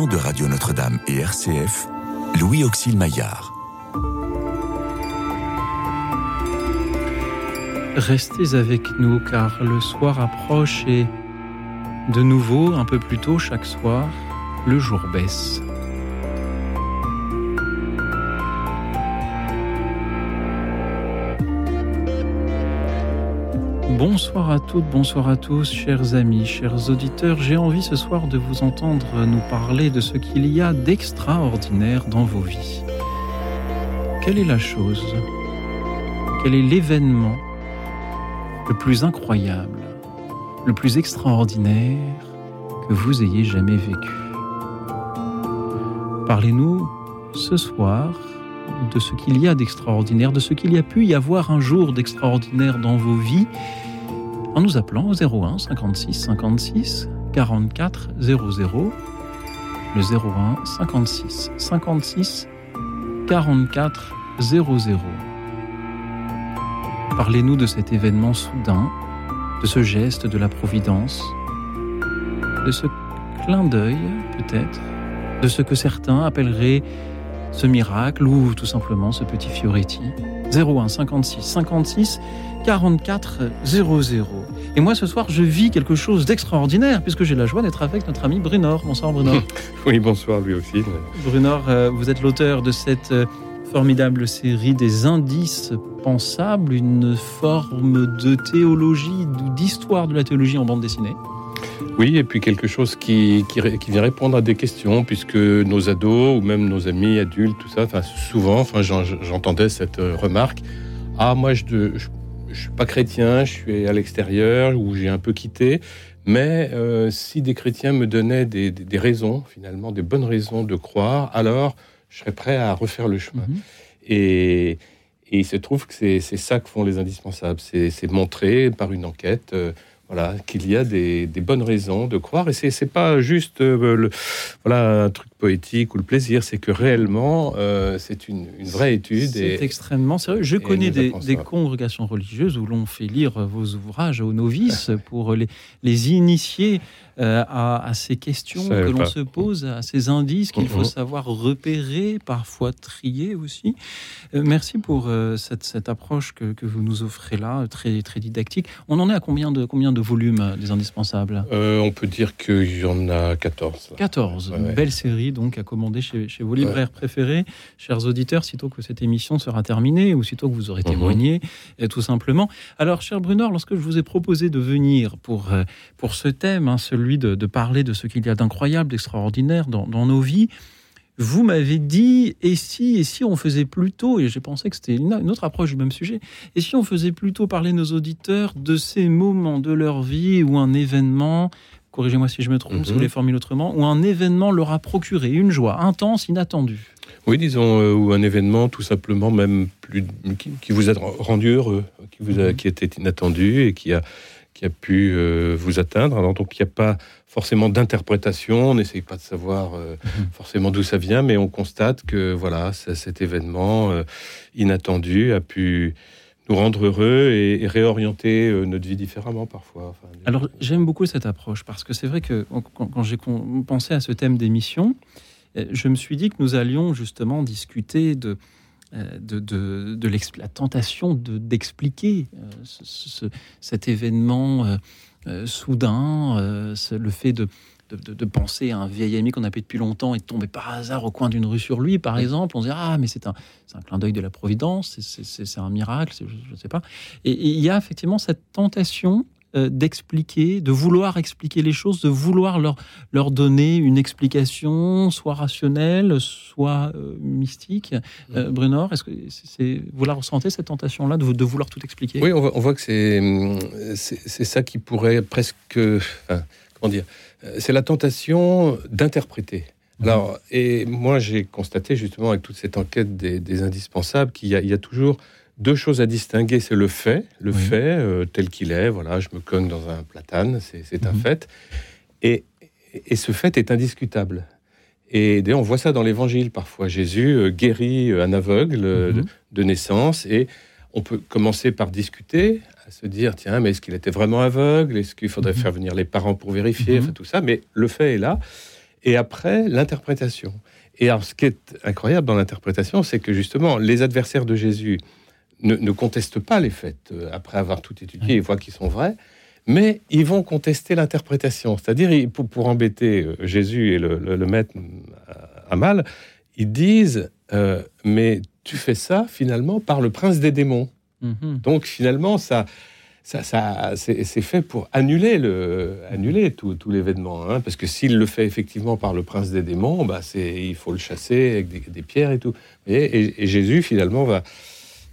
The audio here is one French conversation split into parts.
de Radio Notre-Dame et RCF, Louis Auxil Maillard. Restez avec nous car le soir approche et de nouveau, un peu plus tôt chaque soir, le jour baisse. Bonsoir à toutes, bonsoir à tous, chers amis, chers auditeurs. J'ai envie ce soir de vous entendre nous parler de ce qu'il y a d'extraordinaire dans vos vies. Quelle est la chose Quel est l'événement le plus incroyable, le plus extraordinaire que vous ayez jamais vécu? Parlez-nous ce soir de ce qu'il y a d'extraordinaire, de ce qu'il y a pu y avoir un jour d'extraordinaire dans vos vies en nous appelant au 01 56 56 44 00. Le 01 56 56 44 00. Parlez-nous de cet événement soudain, de ce geste de la Providence, de ce clin d'œil peut-être, de ce que certains appelleraient ce miracle ou tout simplement ce petit Fioretti. 01 56 56 44 00. Et moi ce soir je vis quelque chose d'extraordinaire puisque j'ai la joie d'être avec notre ami Brunor. Bonsoir Brunor. oui, bonsoir lui aussi. Brunor, euh, vous êtes l'auteur de cette euh, formidable série des indices pensables, une forme de théologie, d'histoire de la théologie en bande dessinée. Oui, et puis quelque chose qui, qui, vient répondre à des questions, puisque nos ados ou même nos amis adultes, tout ça, enfin, souvent, enfin, j'entendais cette euh, remarque Ah, moi, je ne suis pas chrétien, je suis à l'extérieur, ou j'ai un peu quitté, mais euh, si des chrétiens me donnaient des, des, raisons, finalement, des bonnes raisons de croire, alors je serais prêt à refaire le chemin. Mhm. Et, et, il se trouve que c'est ça que font les indispensables, c'est montrer par une enquête. Euh, voilà, qu'il y a des, bonnes raisons de croire. Et c'est pas juste euh, le, voilà, un truc poétique ou le plaisir, c'est que réellement, euh, c'est une, vraie étude. C'est extrêmement sérieux. Je connais des, congrégations religieuses où l'on fait lire vos ouvrages aux novices pour les, les initier euh, à, ces questions que l'on se pose, à ces indices qu'il faut mhm. savoir repérer, parfois trier aussi. Euh, merci pour cette, cette, approche que, que, vous nous offrez là, très, très didactique. On en est à combien de, combien de volumes des indispensables? On peut dire qu'il y en a 14. 14, une belle série donc à commander chez, chez vos libraires préférés. Chers auditeurs, sitôt que cette émission sera terminée ou sitôt que vous aurez mhm. témoigné, tout simplement. Alors, cher Brunor, lorsque je vous ai proposé de venir pour, pour ce thème, hein, celui de, parler de ce qu'il y a d'incroyable, d'extraordinaire dans, nos vies. Vous m'avez dit, et si, et si on faisait plutôt, et j'ai pensé que c'était une, autre approche du même sujet, et si on faisait plutôt parler nos auditeurs de ces moments de leur vie où un événement, corrigez-moi si je me trompe, si vous mhm. voulez formuler autrement, où un événement leur a procuré une joie intense, inattendue. Oui, disons, euh, ou un événement tout simplement même plus, qui, vous a rendu heureux, qui, vous a, mhm. qui était inattendu et qui a qui a pu euh, vous atteindre. Alors donc il n'y a pas forcément d'interprétation, on n'essaye pas de savoir euh, mhm. forcément d'où ça vient, mais on constate que voilà, cet événement euh, inattendu a pu nous rendre heureux et, réorienter notre vie différemment parfois. Alors j'aime beaucoup cette approche parce que c'est vrai que quand j'ai pensé à ce thème d'émission, je me suis dit que nous allions justement discuter de euh, de, de, la tentation d'expliquer euh, cet événement euh, soudain, le fait de, de, penser à un vieil ami qu'on a depuis longtemps et de tomber par hasard au coin d'une rue sur lui, par exemple, on se dit ah mais c'est un, un clin d'œil de la providence, c'est un miracle, je ne sais pas. et, il y a effectivement cette tentation euh, d'expliquer, de vouloir expliquer les choses, de vouloir leur, leur donner une explication, soit rationnelle, soit euh, mystique. Euh. Brunor, est-ce que c'est, vous la ressentez, cette tentation-là, de, de, vouloir tout expliquer? Oui, on voit, que c'est, c'est, ça qui pourrait presque... comment dire C'est la tentation d'interpréter. Mm. Alors, et moi, j'ai constaté justement avec toute cette enquête des, indispensables qu'il y, y a, toujours deux choses à distinguer, c'est le fait, le fait euh, tel qu'il est. Voilà, je me cogne dans un platane, c'est un mhm. fait. Et, et, ce fait est indiscutable. Et d'ailleurs, on voit ça dans l'Évangile parfois. Jésus euh, guérit euh, un aveugle mhm. de, naissance, et on peut commencer par discuter, se dire tiens, mais est-ce qu'il était vraiment aveugle? Est-ce qu'il faudrait mhm. faire venir les parents pour vérifier? Enfin, tout ça. Mais le fait est là. et après l'interprétation. Et alors, ce qui est incroyable dans l'interprétation, c'est que justement, les adversaires de Jésus ne, contestent pas les faits euh, après avoir tout étudié, ils voient qu'ils sont vrais, mais ils vont contester l'interprétation. C'est-à-dire, pour, pour, embêter euh, Jésus et le, le, mettre à mal, ils disent euh, Mais tu fais ça finalement par le prince des démons. Mhm. Donc finalement, ça, ça, ça c'est fait pour annuler, le, annuler tout, tout l'événement. Hein, parce que s'il le fait effectivement par le prince des démons, bah, il faut le chasser avec des, pierres et tout. Et, Jésus finalement va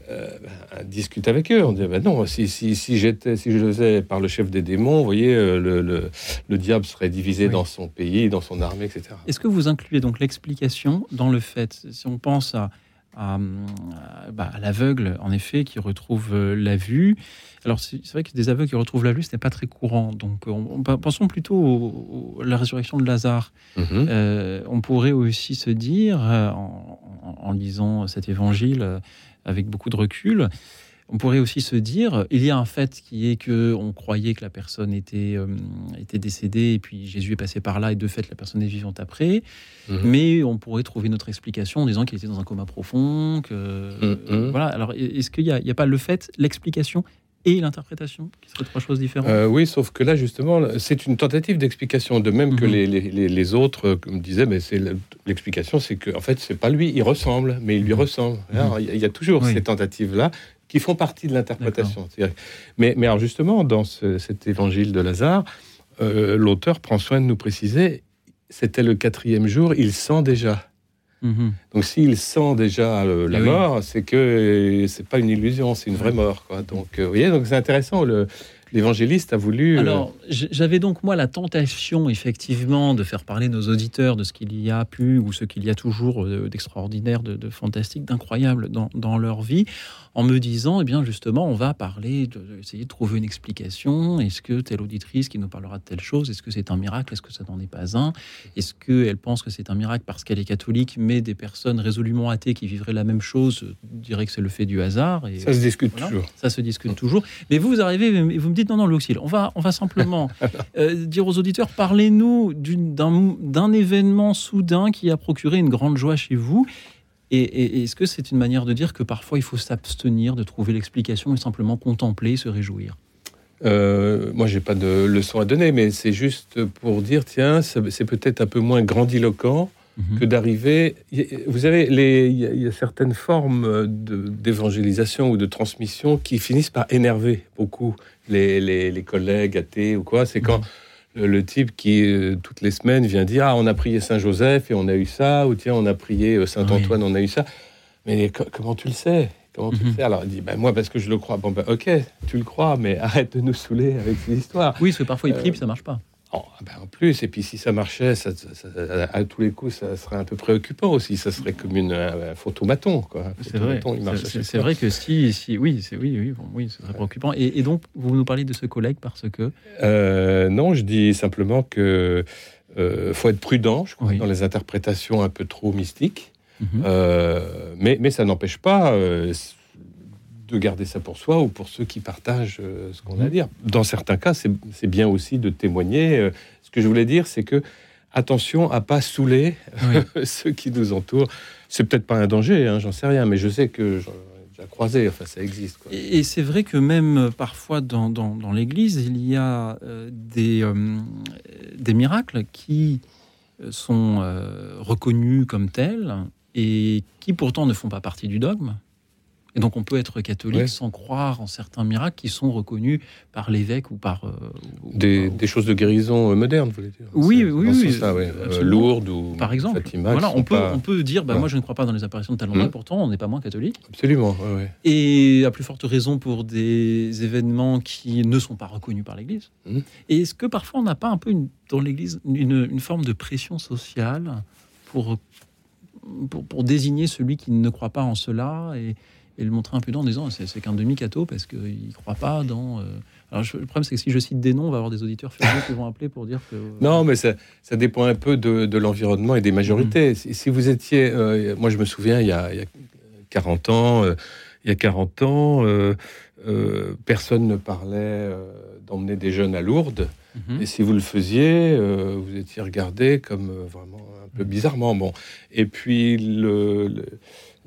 euh, bah, discuter avec eux. On dit bah non, si, si, si, j'étais, si je le faisais par le chef des démons, vous voyez, euh, le, le, le diable serait divisé dans son pays, dans son armée, etc. Est-ce que vous incluez donc l'explication dans le fait, si on pense à bah, à, l'aveugle, en effet, qui retrouve euh, la vue. Alors, c'est vrai que des aveugles qui retrouvent la vue, ce n'est pas très courant. Donc, on, pensons plutôt à la résurrection de Lazare. Mhm. Euh, on pourrait aussi se dire, euh, en lisant cet évangile avec beaucoup de recul, on pourrait aussi se dire, il y a un fait qui est que on croyait que la personne était, euh, était décédée et puis Jésus est passé par là et de fait la personne est vivante après. Mhm. Mais on pourrait trouver notre explication en disant qu'il était dans un coma profond. Que, mhm. voilà. Alors est-ce qu'il n'y a, pas le fait, l'explication et l'interprétation, qui seraient trois choses différentes? Euh, Oui, sauf que là, justement, c'est une tentative d'explication, de même que mhm. les, les, les, autres me disaient, mais c'est l'explication, c'est que en fait, c'est pas lui, il ressemble, mais il lui ressemble. il y, a toujours ces tentatives-là qui font partie de l'interprétation. Mais, mais alors justement, dans cet évangile de Lazare, euh, l'auteur prend soin de nous préciser, c'était le quatrième jour, il sent déjà. Mhm. Donc s'il sent déjà la eh mort, c'est que c'est pas une illusion, c'est une vraie mort. Quoi. Donc euh, vous voyez, donc c'est intéressant. Le, l'évangéliste a voulu. Euh, Alors, j'avais donc moi la tentation, effectivement, de faire parler nos auditeurs de ce qu'il y a pu ou ce qu'il y a toujours euh, d'extraordinaire, de, fantastique, d'incroyable dans, leur vie, en me disant, eh bien, justement, on va parler, de, essayer de trouver une explication. Est-ce que telle auditrice qui nous parlera de telle chose, est-ce que c'est un miracle? Est-ce que ça n'en est pas un? Est-ce qu'elle pense que c'est un miracle parce qu'elle est catholique, mais des personnes résolument athées qui vivraient la même chose diraient que c'est le fait du hasard et Ça se discute toujours. Ça se discute toujours. Mais vous, vous arrivez vous me non, non, On va, on va simplement euh, dire aux auditeurs, parlez-nous d'un événement soudain qui a procuré une grande joie chez vous. Et, est-ce que c'est une manière de dire que parfois il faut s'abstenir de trouver l'explication et simplement contempler, se réjouir? Euh, moi, j'ai pas de leçon à donner, mais c'est juste pour dire, tiens, c'est peut-être un peu moins grandiloquent. Que d'arriver. Vous savez, il y, a certaines formes d'évangélisation ou de transmission qui finissent par énerver beaucoup les, les, collègues athées ou quoi. C'est quand mhm. le, type qui, euh, toutes les semaines, vient dire Ah, on a prié Saint-Joseph et on a eu ça, ou tiens, on a prié euh, Saint-Antoine, on a eu ça. Mais comment tu le sais? Comment tu le mhm. sais? Alors il dit, ben, moi parce que je le crois. Bon ben ok, tu le crois, mais arrête de nous saouler avec ces histoires. Oui, parce que parfois il prie, euh, ça marche pas. Oh, ah ben en plus, et puis si ça marchait, ça, à tous les coups, ça serait un peu préoccupant aussi. Ça serait comme une, un photomaton. C'est vrai. C'est vrai que si, si oui, c'est oui, oui, bon, oui, ce serait préoccupant. Et, donc, vous nous parlez de ce collègue parce que euh, Non, je dis simplement que euh, faut être prudent, je crois, dans les interprétations un peu trop mystiques. Mhm. Euh, mais, mais ça n'empêche pas euh, de garder ça pour soi ou pour ceux qui partagent euh, ce qu'on a à mhm. dire. Dans certains cas, c'est bien aussi de témoigner. Euh, ce que je voulais dire, c'est que attention à pas saouler ceux qui nous entourent. C'est peut-être pas un danger, hein, j'en sais rien, mais je sais que j'en ai déjà croisé, enfin ça existe. Et, c'est vrai que même euh, parfois dans, dans, l'Église, il y a des, des miracles qui sont reconnus comme tels et qui pourtant ne font pas partie du dogme. Et donc on peut être catholique sans croire en certains miracles qui sont reconnus par l'évêque ou par... Euh, des, choses de guérison euh, modernes, vous voulez dire Oui, oui, oui. Ça, euh, Lourdes ou par exemple. voilà, on, peut, on peut dire, bah, moi je ne crois pas dans les apparitions de talent, mmh. pourtant on n'est pas moins catholique. Absolument, Et à plus forte raison pour des événements qui ne sont pas reconnus par l'Église. Mmh. Et est-ce que parfois on n'a pas un peu dans l'Église une, une, forme de pression sociale pour, pour, pour, désigner celui qui ne croit pas en cela et, et le montrer impudent en disant c'est qu'un demi-cateau parce qu'il ne croit pas dans. Euh, alors, le problème, c'est que si je cite des noms, on va avoir des auditeurs furieux qui vont appeler pour dire que. Non, mais ça, ça dépend un peu de, l'environnement et des majorités. Mm. Si, vous étiez. Euh, moi, je me souviens, il y a, 40 ans, euh, il y a 40 ans, personne ne parlait d'emmener des jeunes à Lourdes. Et si vous le faisiez, vous étiez regardé comme vraiment un peu bizarrement. Bon. Et puis, le,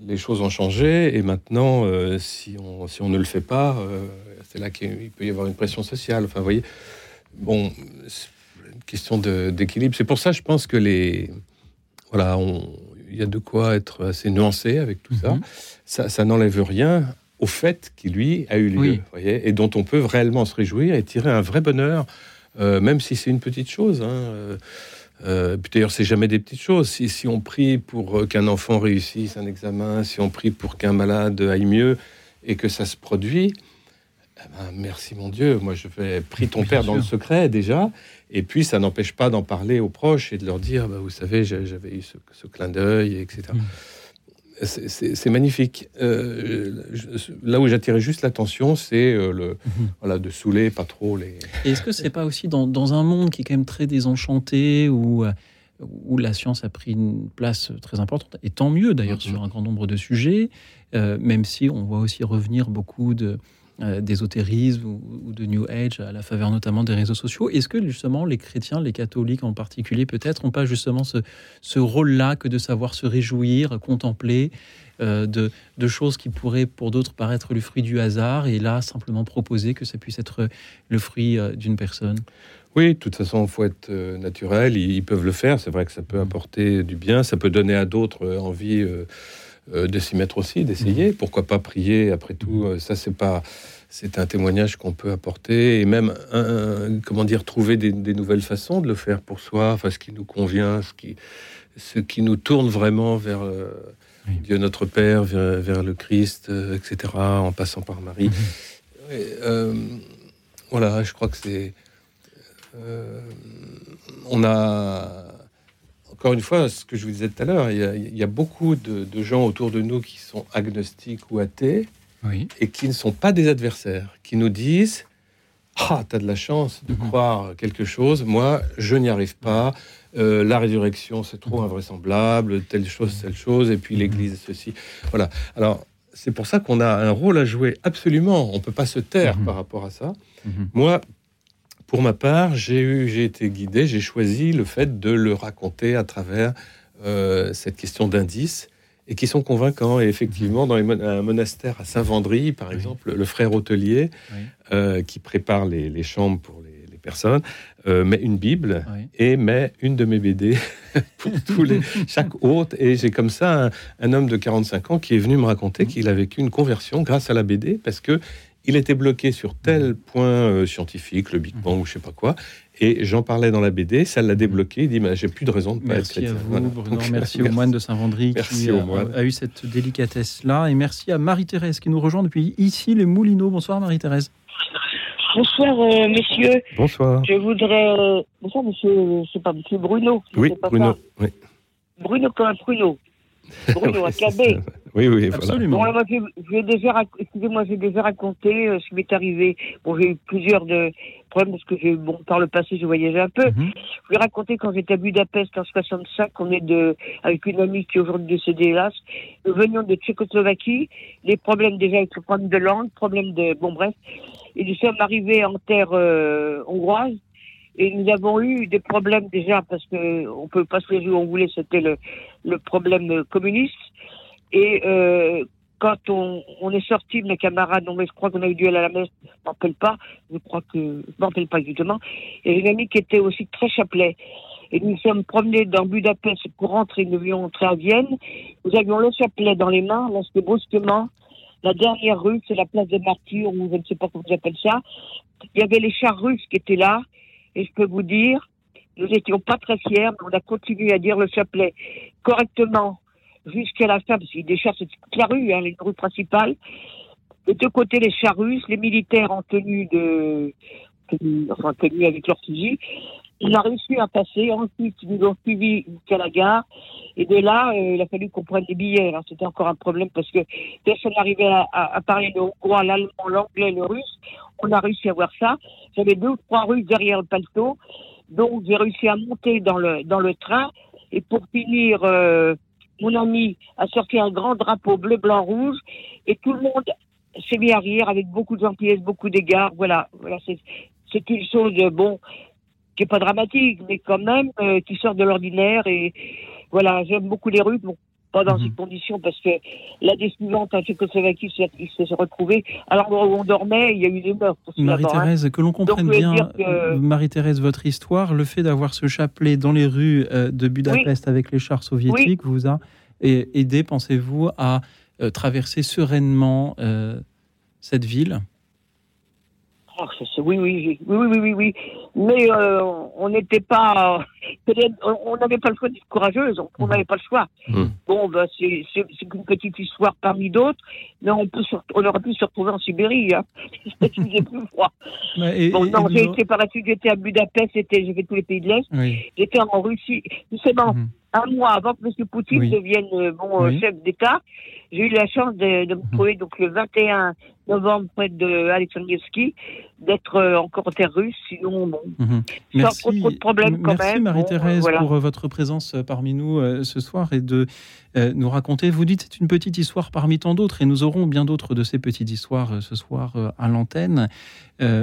les choses ont changé. Et maintenant, si, on, si on ne le fait pas, c'est là qu'il peut y avoir une pression sociale. Enfin, vous voyez, bon, une question d'équilibre. C'est pour ça, je pense que les. Voilà, il y a de quoi être assez nuancé avec tout ça. Mhm. Ça, ça n'enlève rien au fait qui, lui, a eu lieu, voyez, et dont on peut réellement se réjouir et tirer un vrai bonheur, euh, même si c'est une petite chose. Hein, euh, euh D'ailleurs, c'est jamais des petites choses. Si, si on prie pour qu'un enfant réussisse un examen, si on prie pour qu'un malade aille mieux et que ça se produit, eh ben, merci mon Dieu, moi je vais prier ton Père dans le secret déjà, et puis ça n'empêche pas d'en parler aux proches et de leur dire, bah, vous savez, j'avais eu ce, clin d'œil, etc. C'est magnifique. Euh, là où j'attirais juste l'attention, c'est euh, le mm-hmm. voilà de saouler pas trop les. Est-ce que c'est pas aussi dans, un monde qui est quand même très désenchanté où euh, où la science a pris une place très importante, et tant mieux d'ailleurs sur un grand nombre de sujets, même si on voit aussi revenir beaucoup de, euh, d'ésotérisme ou, de New Age à la faveur notamment des réseaux sociaux. Est-ce que justement les chrétiens, les catholiques en particulier peut-être, n'ont pas justement ce, ce rôle-là que de savoir se réjouir, contempler euh, de, de, choses qui pourraient pour d'autres paraître le fruit du hasard et là simplement proposer que ça puisse être le fruit euh, d'une personne? Oui, de toute façon, il faut être naturel. Ils, peuvent le faire. C'est vrai que ça peut apporter du bien. Ça peut donner à d'autres envie euh, de s'y mettre aussi, d'essayer. Mhm. Pourquoi pas prier Après tout, euh, ça c'est pas, c'est un témoignage qu'on peut apporter et même, comment dire, trouver des, nouvelles façons de le faire pour soi, enfin ce qui nous convient, ce qui, ce qui nous tourne vraiment vers euh, Dieu notre Père, vers, le Christ, etc. En passant par Marie. Mhm. voilà, je crois que c'est, on a encore une fois, ce que je vous disais tout à l'heure, il, y a beaucoup de, gens autour de nous qui sont agnostiques ou athées et qui ne sont pas des adversaires, qui nous disent Ah, tu as de la chance de mhm. croire quelque chose, moi, je n'y arrive pas. Euh, la résurrection, c'est trop mhm. invraisemblable, telle chose, telle chose, et puis mhm. l'Église, ceci. Voilà. Alors, c'est pour ça qu'on a un rôle à jouer, absolument. On ne peut pas se taire par rapport à ça. Moi, pour ma part, j'ai été guidé, j'ai choisi le fait de le raconter à travers euh, cette question d'indices et qui sont convaincants. Et effectivement, dans un monastère à Saint-Vendry, par exemple, le frère hôtelier euh, qui prépare les, chambres pour les, personnes euh, met une Bible et met une de mes BD pour tous les, chaque hôte. Et j'ai comme ça un, un, homme de 45 ans qui est venu me raconter mmh. qu'il a vécu une conversion grâce à la BD parce que il était bloqué sur tel mhm. point euh, scientifique, le Big Bang ou je sais pas quoi, et j'en parlais dans la BD, ça l'a débloqué. Il dit j'ai plus de raison de pas merci être chrétien. À vous, Bruno, merci au moine de Saint-Vendry qui a, eu cette délicatesse-là. Et merci à Marie-Thérèse qui nous rejoint depuis ici, les Moulineaux. Bonsoir Marie-Thérèse. Bonsoir euh, messieurs. Bonsoir. Je voudrais. Euh, bonsoir monsieur, c'est pas monsieur Bruno. Oui, Bruno. Oui. Bruno comme un pruneau. Bruno, à Cabé. Oui, oui, Absolument. Voilà. j'ai déjà, excusez-moi, j'ai déjà raconté euh, ce qui m'est arrivé. Bon, j'ai eu plusieurs de problèmes parce que j'ai, bon, par le passé, j'ai voyagé un peu. Mhm. Je vais raconter quand j'étais à Budapest en 65, on est de, avec une amie qui est aujourd'hui décédée, hélas. Nous venions de Tchécoslovaquie. Les problèmes déjà avec le problème de langue, problème de, bon, bref. Et nous sommes arrivés en terre euh, hongroise. Et nous avons eu des problèmes déjà parce que on peut pas se réjouir, on voulait, c'était le, le problème communiste. Et euh, quand on, on, est sorti, mes camarades, non mais je crois qu'on a eu duel à la messe, je ne rappelle pas, je crois que, je ne rappelle pas exactement. Et une amie qui était aussi très chapelet. Et nous sommes promenés dans Budapest pour rentrer, nous devions entrer à Vienne. Nous avions le chapelet dans les mains lorsque brusquement, la dernière rue, c'est la place des martyrs, ou je ne sais pas comment j'appelle ça, il y avait les chars russes qui étaient là. Et je peux vous dire, nous n'étions pas très fiers, mais on a continué à dire le chapelet correctement jusqu'à la fin, parce qu'il des chars, c'est toute la rue, hein, les rues principales. De deux côtés, les chars russes, les militaires en tenue de, enfin, tenue avec leur fusil. On a réussi à passer. Ensuite, ils nous ont suivis jusqu'à la gare. Et de là, euh, il a fallu qu'on prenne des billets. C'était encore un problème parce que personne n'arrivait à, à, parler le hongrois, l'allemand, l'anglais, le russe. On a réussi à voir ça. J'avais deux ou trois Russes derrière le paletot. Donc, j'ai réussi à monter dans le, dans le train. Et pour finir, euh, mon ami a sorti un grand drapeau bleu, blanc, rouge, et tout le monde s'est mis à rire avec beaucoup de gentillesse, beaucoup d'égards. Voilà, voilà, c'est une chose, bon, qui est pas dramatique, mais quand même euh, qui sort de l'ordinaire. Et voilà, j'aime beaucoup les rues. Bon, pas dans Mhm. ces conditions parce que l'année suivante, en Tchécoslovaquie, il s'est retrouvé. Alors où on dormait, il y a eu des meurtres. hein. Marie-Thérèse, que l'on comprenne bien, que- Marie-Thérèse, votre histoire, le fait d'avoir ce chapelet dans les rues euh, de Budapest avec les chars soviétiques vous a a- aidé, pensez-vous, à euh, traverser sereinement euh, cette ville? Oh, ça, c'est- oui, oui, oui, oui, oui, oui, oui. Mais euh, on n'était pas, peut-être, on n'avait pas le choix d'être courageuse. On Mhm. n'avait pas le choix. Mhm. Bon, bah, c'est qu'une petite histoire parmi d'autres, mais on peut, se- on aurait pu se retrouver en Sibérie. Hein. Il faisait plus froid. Et- Bon, non, j'ai été par la suite, j'étais à Budapest, j'étais- j'ai fait tous les pays de l'Est. oui. J'étais en Russie. Justement, Mhm. Un mois avant que M. Poutine Oui. devienne euh, bon euh, Oui. chef d'État, j'ai eu la chance de, de me Mhm. trouver donc le 21 novembre près de Alexandrievski, d'être euh, encore en terre russe. Sinon, bon, Mhm. Sans trop- trop de problèmes quand merci même. Marie-Thérèse Bon, euh, voilà. pour votre présence parmi nous euh, ce soir et de euh, nous raconter. Vous dites c'est une petite histoire parmi tant d'autres et nous aurons bien d'autres de ces petites histoires euh, ce soir à l'antenne.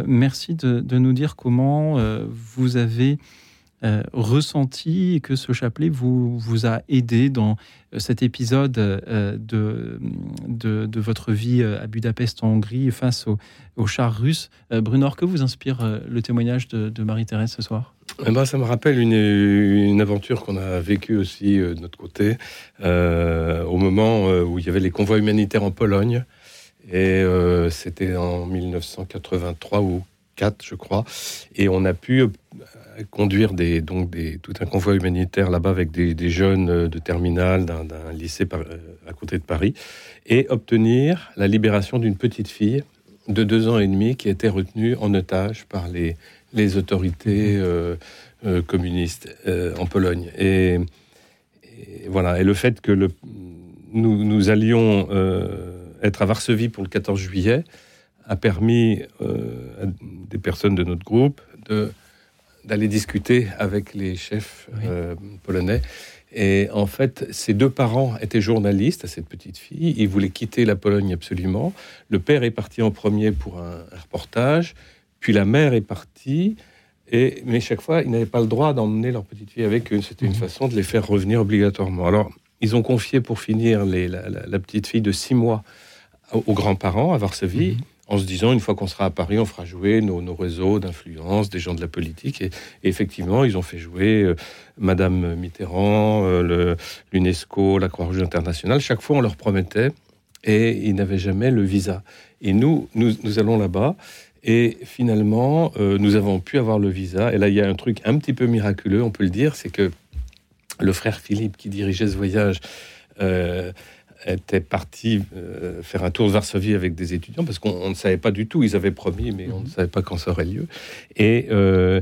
Merci de, de nous dire comment vous avez euh, ressenti que ce chapelet vous, vous a aidé dans euh, cet épisode euh, de, de, votre vie à Budapest en Hongrie face aux, aux chars russes. Euh, Brunor, que vous inspire le témoignage de, Marie-Thérèse ce soir? Eh ben, ça me rappelle une, une aventure qu'on a vécue aussi de notre côté, au moment où il y avait les convois humanitaires en Pologne. Et c'était en 1983 ou 4, je crois. Et on a pu euh, conduire des, donc des, tout un convoi humanitaire là-bas avec des, jeunes euh, de terminale d'un lycée euh, à côté de Paris et obtenir la libération d'une petite fille de deux ans et demi qui était retenue en otage par les, autorités communistes en Pologne. Et, voilà. Et le fait que nous, allions être à Varsovie pour le 14 juillet a permis euh, à des personnes de notre groupe de d'aller discuter avec les chefs Oui. euh, polonais. Et en fait, ses deux parents étaient journalistes à cette petite fille. Ils voulaient quitter la Pologne absolument. Le père est parti en premier pour un, un reportage, puis la mère est partie. Et, mais chaque fois, ils n'avaient pas le droit d'emmener leur petite fille avec eux. C'était une Mhm. façon de les faire revenir obligatoirement. Alors, ils ont confié pour finir les- la, la- la petite fille de six mois aux, aux grands-parents à Varsovie, Mhm. En se disant, une fois qu'on sera à Paris, on fera jouer nos, réseaux d'influence, des gens de la politique. Et, effectivement, ils ont fait jouer euh, Madame Mitterrand, euh, l'UNESCO, la Croix-Rouge internationale. Chaque fois, on leur promettait, et ils n'avaient jamais le visa. Et nous, nous, nous allons là-bas. Et finalement, euh, nous avons pu avoir le visa. Et là, il y a un truc un petit peu miraculeux, on peut le dire, c'est que le frère Philippe, qui dirigeait ce voyage, euh, était parti euh, faire un tour de Varsovie avec des étudiants, parce qu'on on ne savait pas du tout, ils avaient promis, mais on ne savait pas quand ça aurait lieu. Et euh,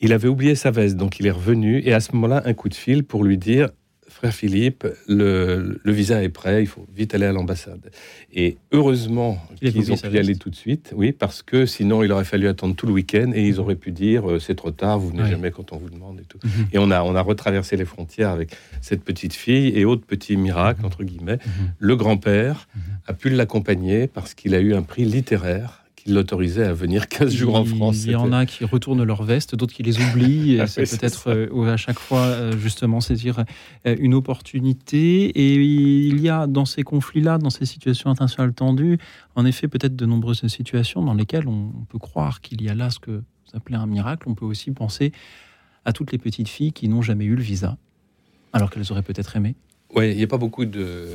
il avait oublié sa veste, donc il est revenu, et à ce moment-là, un coup de fil pour lui dire, frère Philippe, le, le visa est prêt, il faut vite aller à l'ambassade. Et heureusement qu'ils ont pu y aller tout de suite, oui, parce que sinon il aurait fallu attendre tout le week-end et ils auraient pu dire euh, c'est trop tard, vous venez Ouais. jamais quand on vous demande et tout. Mhm. Et on a, on a retraversé les frontières avec cette petite fille et autre petit miracle, entre guillemets. Mhm. Le grand-père Mhm. a pu l'accompagner parce qu'il a eu un prix littéraire qui l'autorisait à venir 15 jours en France. Il y en a qui retournent leur veste, d'autres qui les oublient. Ah c'est peut-être euh, à chaque fois, euh, justement, saisir euh, une opportunité. Et il y a dans ces conflits-là, dans ces situations internationales tendues, en effet, peut-être de nombreuses situations dans lesquelles on peut croire qu'il y a là ce que vous appelez un miracle. On peut aussi penser à toutes les petites filles qui n'ont jamais eu le visa, alors qu'elles auraient peut-être aimé. Ouais, il n'y a pas beaucoup de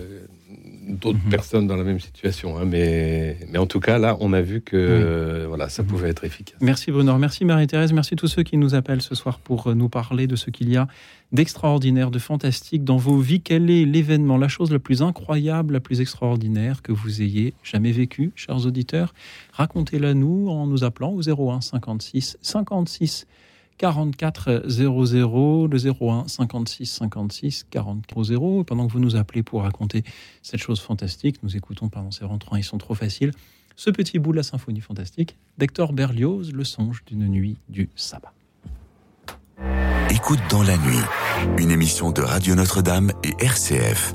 d'autres Mhm. personnes dans la même situation, hein, mais, mais en tout cas, là, on a vu que euh, voilà, ça Mhm. pouvait être efficace. Merci Bruno, merci Marie-Thérèse, merci tous ceux qui nous appellent ce soir pour euh, nous parler de ce qu'il y a d'extraordinaire, de fantastique dans vos vies. Quel est l'événement, la chose la plus incroyable, la plus extraordinaire que vous ayez jamais vécu, chers auditeurs? Racontez-la nous en nous appelant au 01 56 56 44 00, le 01 56 56 44 00. Pendant que vous nous appelez pour raconter cette chose fantastique, nous écoutons, pardon, ces rentrants, ils sont trop faciles, ce petit bout de la symphonie fantastique d'Hector Berlioz, Le songe d'une nuit du sabbat. Écoute dans la nuit, une émission de Radio Notre-Dame et RCF.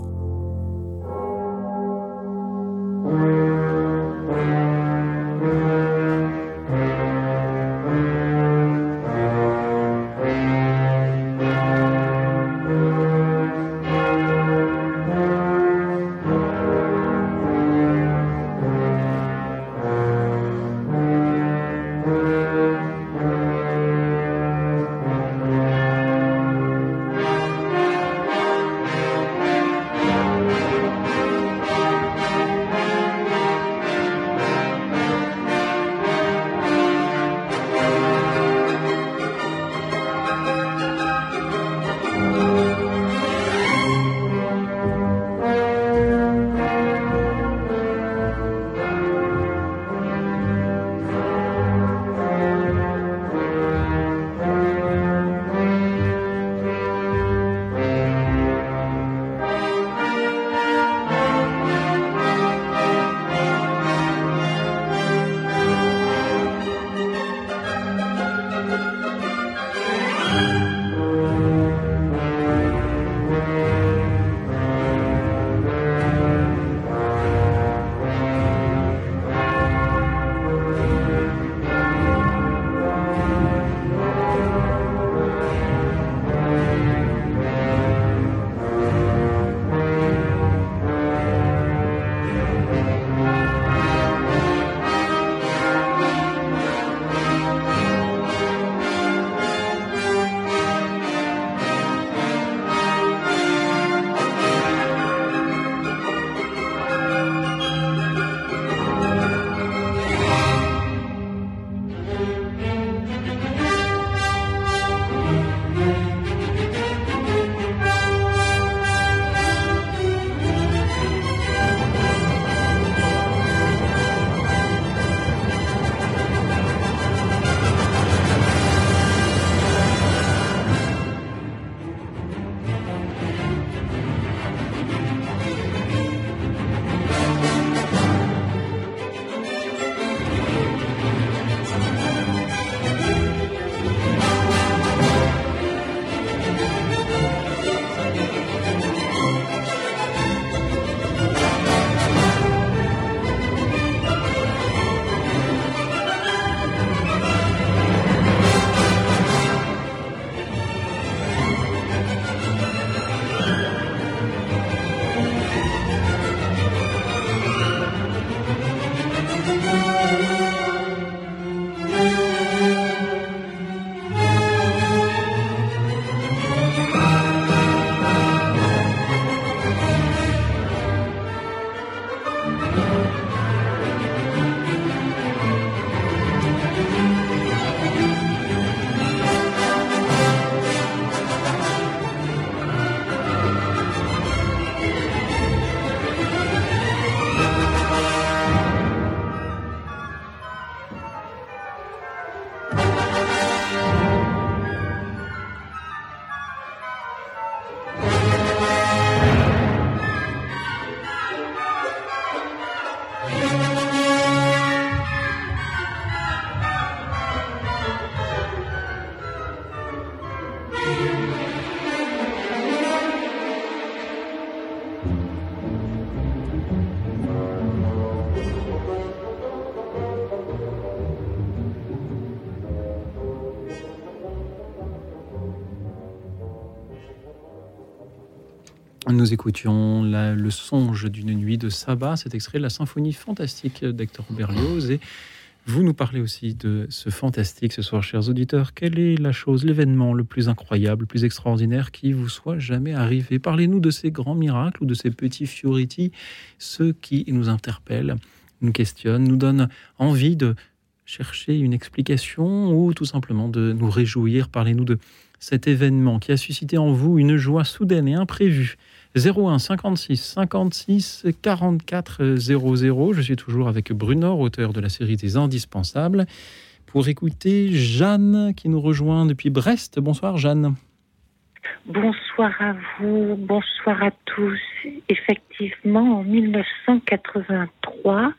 Nous écoutions le songe d'une nuit de sabbat, cet extrait de la symphonie fantastique d'Hector Berlioz. Et vous nous parlez aussi de ce fantastique ce soir, chers auditeurs. Quelle est la chose, l'événement le plus incroyable, le plus extraordinaire qui vous soit jamais arrivé? Parlez-nous de ces grands miracles ou de ces petits fioriti, ceux qui nous interpellent, nous questionnent, nous donnent envie de chercher une explication ou tout simplement de nous réjouir. Parlez-nous de cet événement qui a suscité en vous une joie soudaine et imprévue. 01 56 56 44 00. Je suis toujours avec Bruno, auteur de la série des Indispensables, pour écouter Jeanne qui nous rejoint depuis Brest. Bonsoir Jeanne. Bonsoir à vous, bonsoir à tous. Effectivement, en 1983,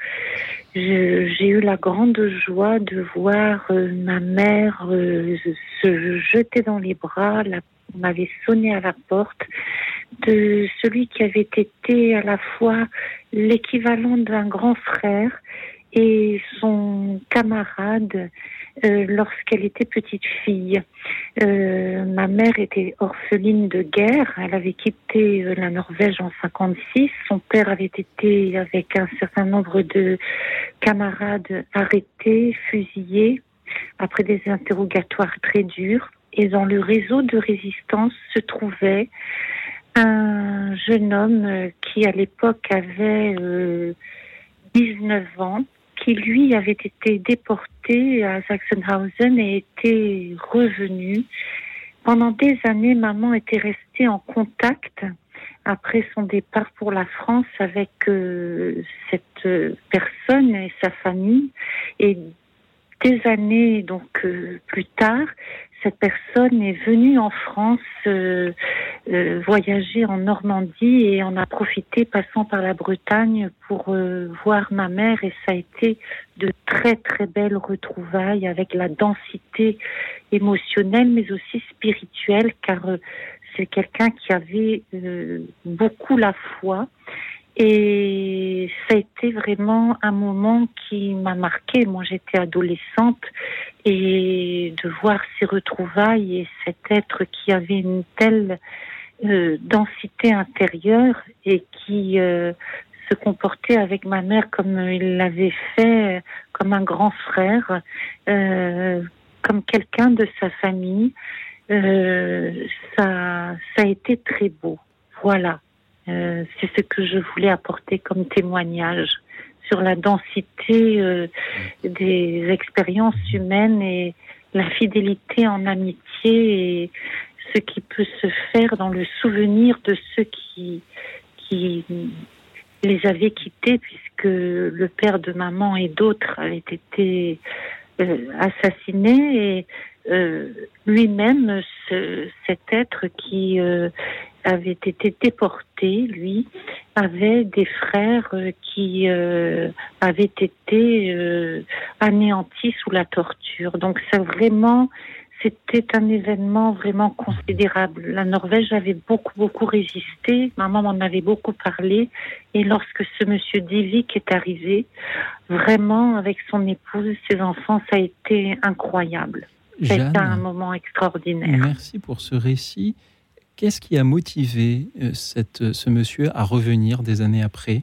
j'ai eu la grande joie de voir euh, ma mère euh, se jeter dans les bras. on avait sonné à la porte de celui qui avait été à la fois l'équivalent d'un grand frère et son camarade euh, lorsqu'elle était petite fille. Euh, ma mère était orpheline de guerre. Elle avait quitté euh, la Norvège en 56. Son père avait été avec un certain nombre de camarades arrêtés, fusillés après des interrogatoires très durs. Et dans le réseau de résistance se trouvait un jeune homme qui à l'époque avait 19 ans qui lui avait été déporté à Sachsenhausen et était revenu. Pendant des années, maman était restée en contact après son départ pour la France avec euh, cette personne et sa famille. Et des années donc euh, plus tard, cette personne est venue en France euh, euh, voyager en Normandie et en a profité passant par la Bretagne pour euh, voir ma mère. Et ça a été de très très belles retrouvailles avec la densité émotionnelle mais aussi spirituelle car c'est quelqu'un qui avait beaucoup la foi et ça a été vraiment un moment qui m'a marqué. Moi, j'étais adolescente et de voir ces retrouvailles et cet être qui avait une telle euh, densité intérieure et qui euh, se comportait avec ma mère comme il l'avait fait, comme un grand frère, euh, comme quelqu'un de sa famille. ça, ça a été très beau. Voilà. Euh, c'est ce que je voulais apporter comme témoignage sur la densité euh, des expériences humaines et la fidélité en amitié et ce qui peut se faire dans le souvenir de ceux qui, qui les avaient quittés puisque le père de maman et d'autres avaient été euh, assassinés et lui-même cet être qui avait été déporté, lui, avait des frères euh, qui euh, avaient été euh, anéantis sous la torture. Donc c'est vraiment, c'était un événement vraiment considérable. La Norvège avait beaucoup, beaucoup résisté. Maman m'en avait beaucoup parlé. Et lorsque ce monsieur Divik est arrivé, vraiment, avec son épouse, ses enfants, ça a été incroyable. C'était un moment extraordinaire. Merci pour ce récit. Qu'est-ce qui a motivé euh, cette, ce monsieur à revenir des années après?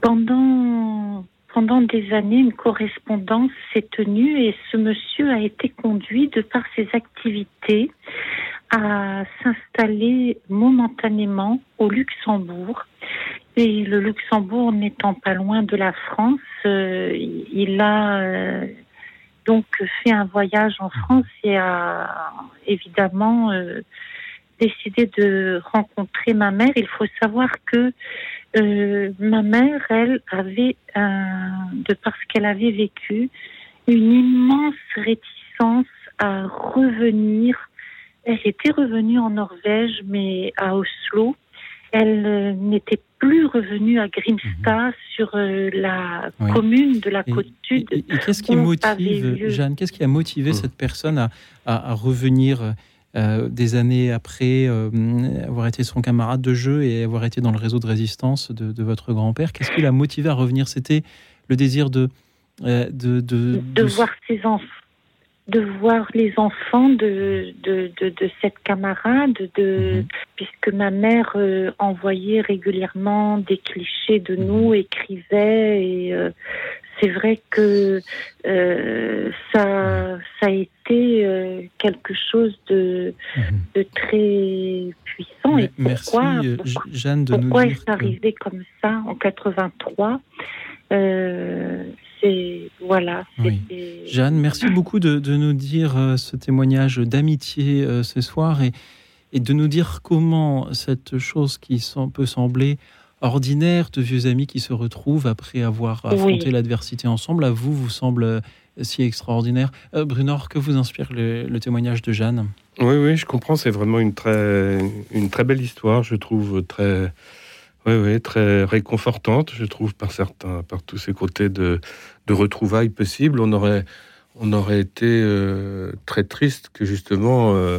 Pendant, pendant des années, une correspondance s'est tenue et ce monsieur a été conduit, de par ses activités, à s'installer momentanément au Luxembourg. Et le Luxembourg n'étant pas loin de la France, euh, il a euh, donc fait un voyage en France et a évidemment euh, décidé de rencontrer ma mère. Il faut savoir que euh, ma mère, elle, avait, de parce qu'elle avait vécu, une immense réticence à revenir. Elle était revenue en Norvège, mais à Oslo. Elle euh, n'était plus revenu à Grimstad mhm. sur euh, la commune de la côte sud. Et, qu'est-ce qui motive, Jeanne, qu'est-ce qui a motivé mmh. cette personne à, à, revenir euh, des années après euh, avoir été son camarade de jeu et avoir été dans le réseau de résistance de, de votre grand-père? Qu'est-ce qui l'a motivé à revenir? C'était le désir de de, de, de, voir ses enfants. De voir les enfants de, de, de, de cette camarade, de, Mhm. puisque ma mère euh, envoyait régulièrement des clichés de Mhm. nous, écrivait, et euh, c'est vrai que euh, ça, ça a été euh, quelque chose de, Mhm. de très puissant. Et Me- Merci pourquoi, euh, pourquoi, Jeanne de pourquoi nous dire que... arrivé comme ça en 83 euh, C'est voilà. Oui. Jeanne, merci beaucoup de, de nous dire euh, ce témoignage d'amitié euh, ce soir et, et de nous dire comment cette chose qui peut sembler ordinaire de vieux amis qui se retrouvent après avoir affronté Oui. l'adversité ensemble, à vous, vous semble euh, si extraordinaire. Euh, Brunor, que vous inspire le, le témoignage de Jeanne? Oui, oui, je comprends. C'est vraiment une très, une très belle histoire, je trouve très, oui, oui, très réconfortante, je trouve par certains, par tous ces côtés de, de retrouvailles possibles. On aurait, on aurait été euh, très triste que justement euh,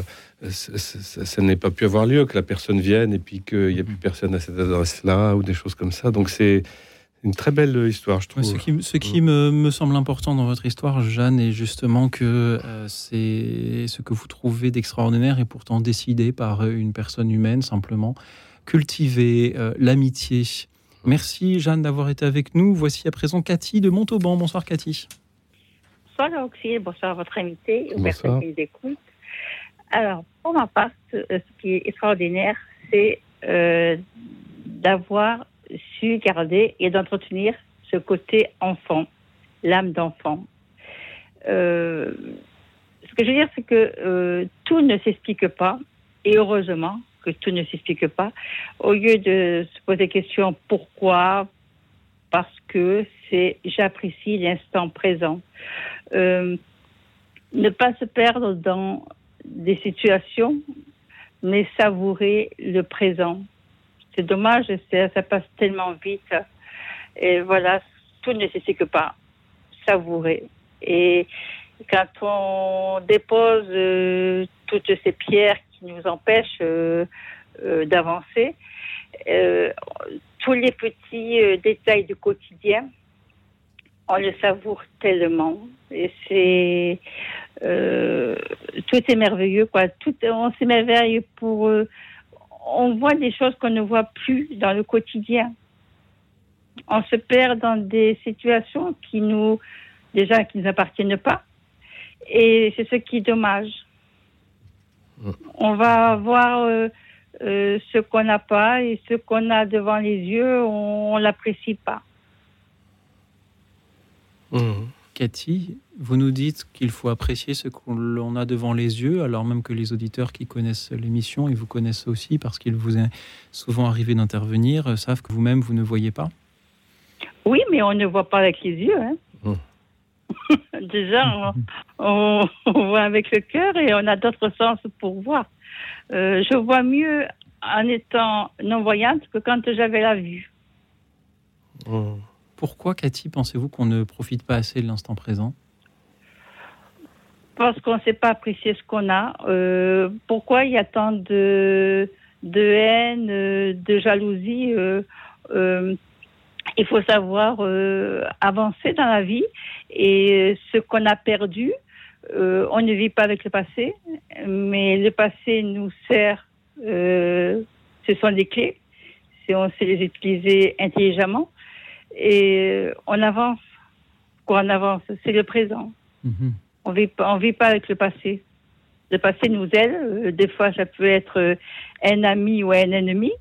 ça, ça- ça n'ait pas pu avoir lieu, que la personne vienne et puis qu'il n'y ait plus personne à cette adresse-là ou des choses comme ça. Donc c'est une très belle histoire, je trouve. Ce qui, ce qui me, me semble important dans votre histoire, Jeanne, est justement que euh, c'est ce que vous trouvez d'extraordinaire et pourtant décidé par une personne humaine, simplement. Cultiver euh, l'amitié. Merci, Jeanne, d'avoir été avec nous. Voici à présent Cathy de Montauban. Bonsoir, Cathy. Bonsoir Auxil, bonsoir à votre invité aux Bonsoir. personnes qui nous écoutent. Alors, pour ma part, ce ce qui est extraordinaire, c'est euh, d'avoir su garder et d'entretenir ce côté enfant, l'âme d'enfant. Euh, ce que je veux dire, c'est que euh, tout ne s'explique pas, et heureusement que tout ne s'explique pas. Au lieu de se poser question pourquoi, parce que c'est j'apprécie l'instant présent. Euh, ne pas se perdre dans des situations, mais savourer le présent. C'est dommage, ça passe tellement vite. Et voilà, tout ne s'explique pas. Savourer. Et quand on dépose euh, toutes ces pierres qui nous empêchent euh, euh, d'avancer, euh, tous les petits détails du quotidien, on le savoure tellement. Et c'est tout est merveilleux, quoi. Tout on s'émerveille pour. on voit des choses qu'on ne voit plus dans le quotidien. On se perd dans des situations qui nous déjà qui nous appartiennent pas. Et c'est ce qui est dommage. Mm. On va voir euh, euh, ce qu'on n'a pas et ce qu'on a devant les yeux, on, on l'apprécie pas. Mhm. Cathy, vous nous dites qu'il faut apprécier ce qu'on a devant les yeux, alors même que les auditeurs qui connaissent l'émission et vous connaissent aussi parce qu'il vous est souvent arrivé d'intervenir, euh, savent que vous-même vous ne voyez pas. Oui, mais on ne voit pas avec les yeux. Hein. Déjà, on, voit avec le cœur et on a d'autres sens pour voir. Euh, je vois mieux en étant non-voyante que quand j'avais la vue. Mhm. Pourquoi, Cathy, pensez-vous qu'on ne profite pas assez de l'instant présent? Parce qu'on ne sait pas apprécier ce qu'on a. Euh, pourquoi il y a tant de, de haine, euh, de jalousie euh, euh, Il faut savoir euh, avancer dans la vie et ce qu'on a perdu, euh, on ne vit pas avec le passé, mais le passé nous sert, euh, ce sont des clés, si on sait les utiliser intelligemment, et on avance, quoi, on avance, c'est le présent. Mhm. On vit on vit pas avec le passé. Le passé nous aide. Des fois, ça peut être un ami ou un ennemi.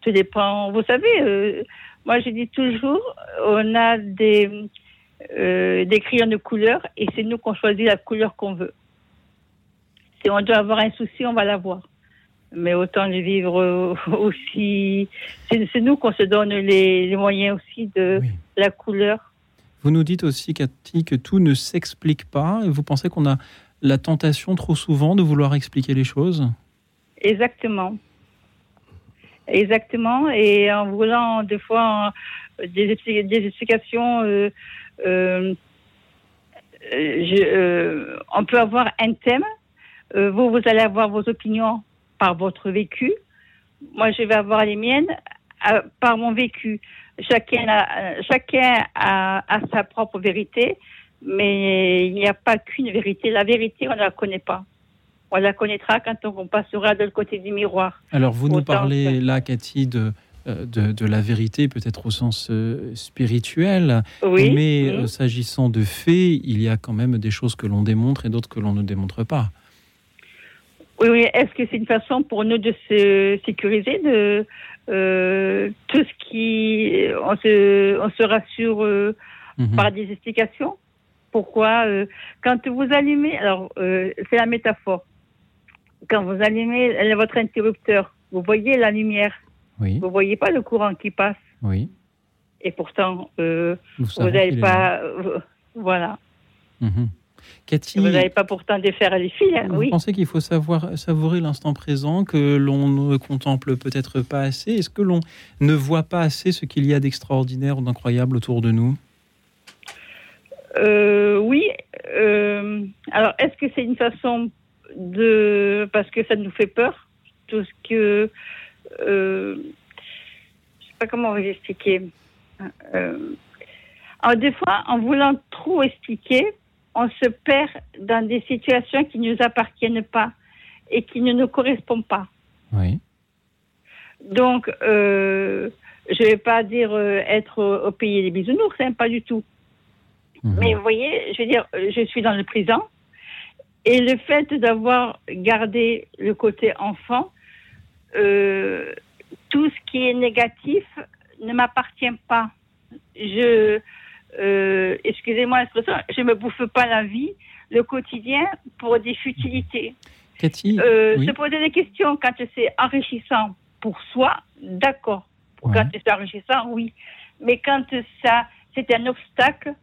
Tout dépend. Vous savez, moi, je dis toujours, on a des, euh, des crayons de couleur et c'est nous qu'on choisit la couleur qu'on veut. Si on doit avoir un souci, on va l'avoir. Mais autant le vivre euh, aussi. C'est nous qu'on se donne les, les moyens aussi de Oui. la couleur. Vous nous dites aussi, Cathy, que tout ne s'explique pas vous pensez qu'on a la tentation trop souvent de vouloir expliquer les choses? Exactement. Exactement. Et en voulant des fois en- des, expli- des explications, euh, euh, euh, je- euh, on peut avoir un thème. Euh, vous, vous allez avoir vos opinions par votre vécu. Moi, je vais avoir les miennes euh, par mon vécu. Chacun a, euh, chacun a, a sa propre vérité, mais il n'y a pas qu'une vérité. La vérité, on ne la connaît pas. On la connaîtra quand on passera de l'autre côté du miroir. Alors, vous nous parlez là, Cathy, de, euh, de, la vérité, peut-être au sens euh, spirituel. Oui. Mais euh, s'agissant de faits, il y a quand même des choses que l'on démontre et d'autres que l'on ne démontre pas. Oui, oui. Est-ce que c'est une façon pour nous de se sécuriser de tout ce qui. On se, on se rassure mhm. par des explications? Pourquoi Quand vous allumez. Alors, c'est la métaphore quand vous allumez votre interrupteur, vous voyez la lumière. Oui. Vous voyez pas le courant qui passe. Oui. Et pourtant, euh, vous n'avez pas. Euh, voilà. Mhm. Cathy, vous n'avez pas pourtant défaire les fils. Hein, vous pensez qu'il faut savoir savourer l'instant présent, que l'on ne contemple peut-être pas assez? Est-ce que l'on ne voit pas assez ce qu'il y a d'extraordinaire ou d'incroyable autour de nous? Euh, Oui. alors, est-ce que c'est une façon de parce que ça nous fait peur. Tout ce que euh, je sais pas comment vous expliquer. Euh, alors des fois, en voulant trop expliquer, on se perd dans des situations qui ne nous appartiennent pas et qui ne nous correspondent pas. Oui. Donc, euh, je ne vais pas dire euh, être au, pays des bisounours, hein, pas du tout. Mhm. Mais vous voyez, je veux dire, je suis dans le présent et le fait d'avoir gardé le côté enfant, euh, tout ce qui est négatif ne m'appartient pas. Je, euh, excusez-moi je me bouffe pas la vie, le quotidien pour des futilités. Cathy, euh, se poser des questions quand c'est enrichissant pour soi, d'accord. Quand c'est enrichissant, oui. Mais quand ça, c'est un obstacle,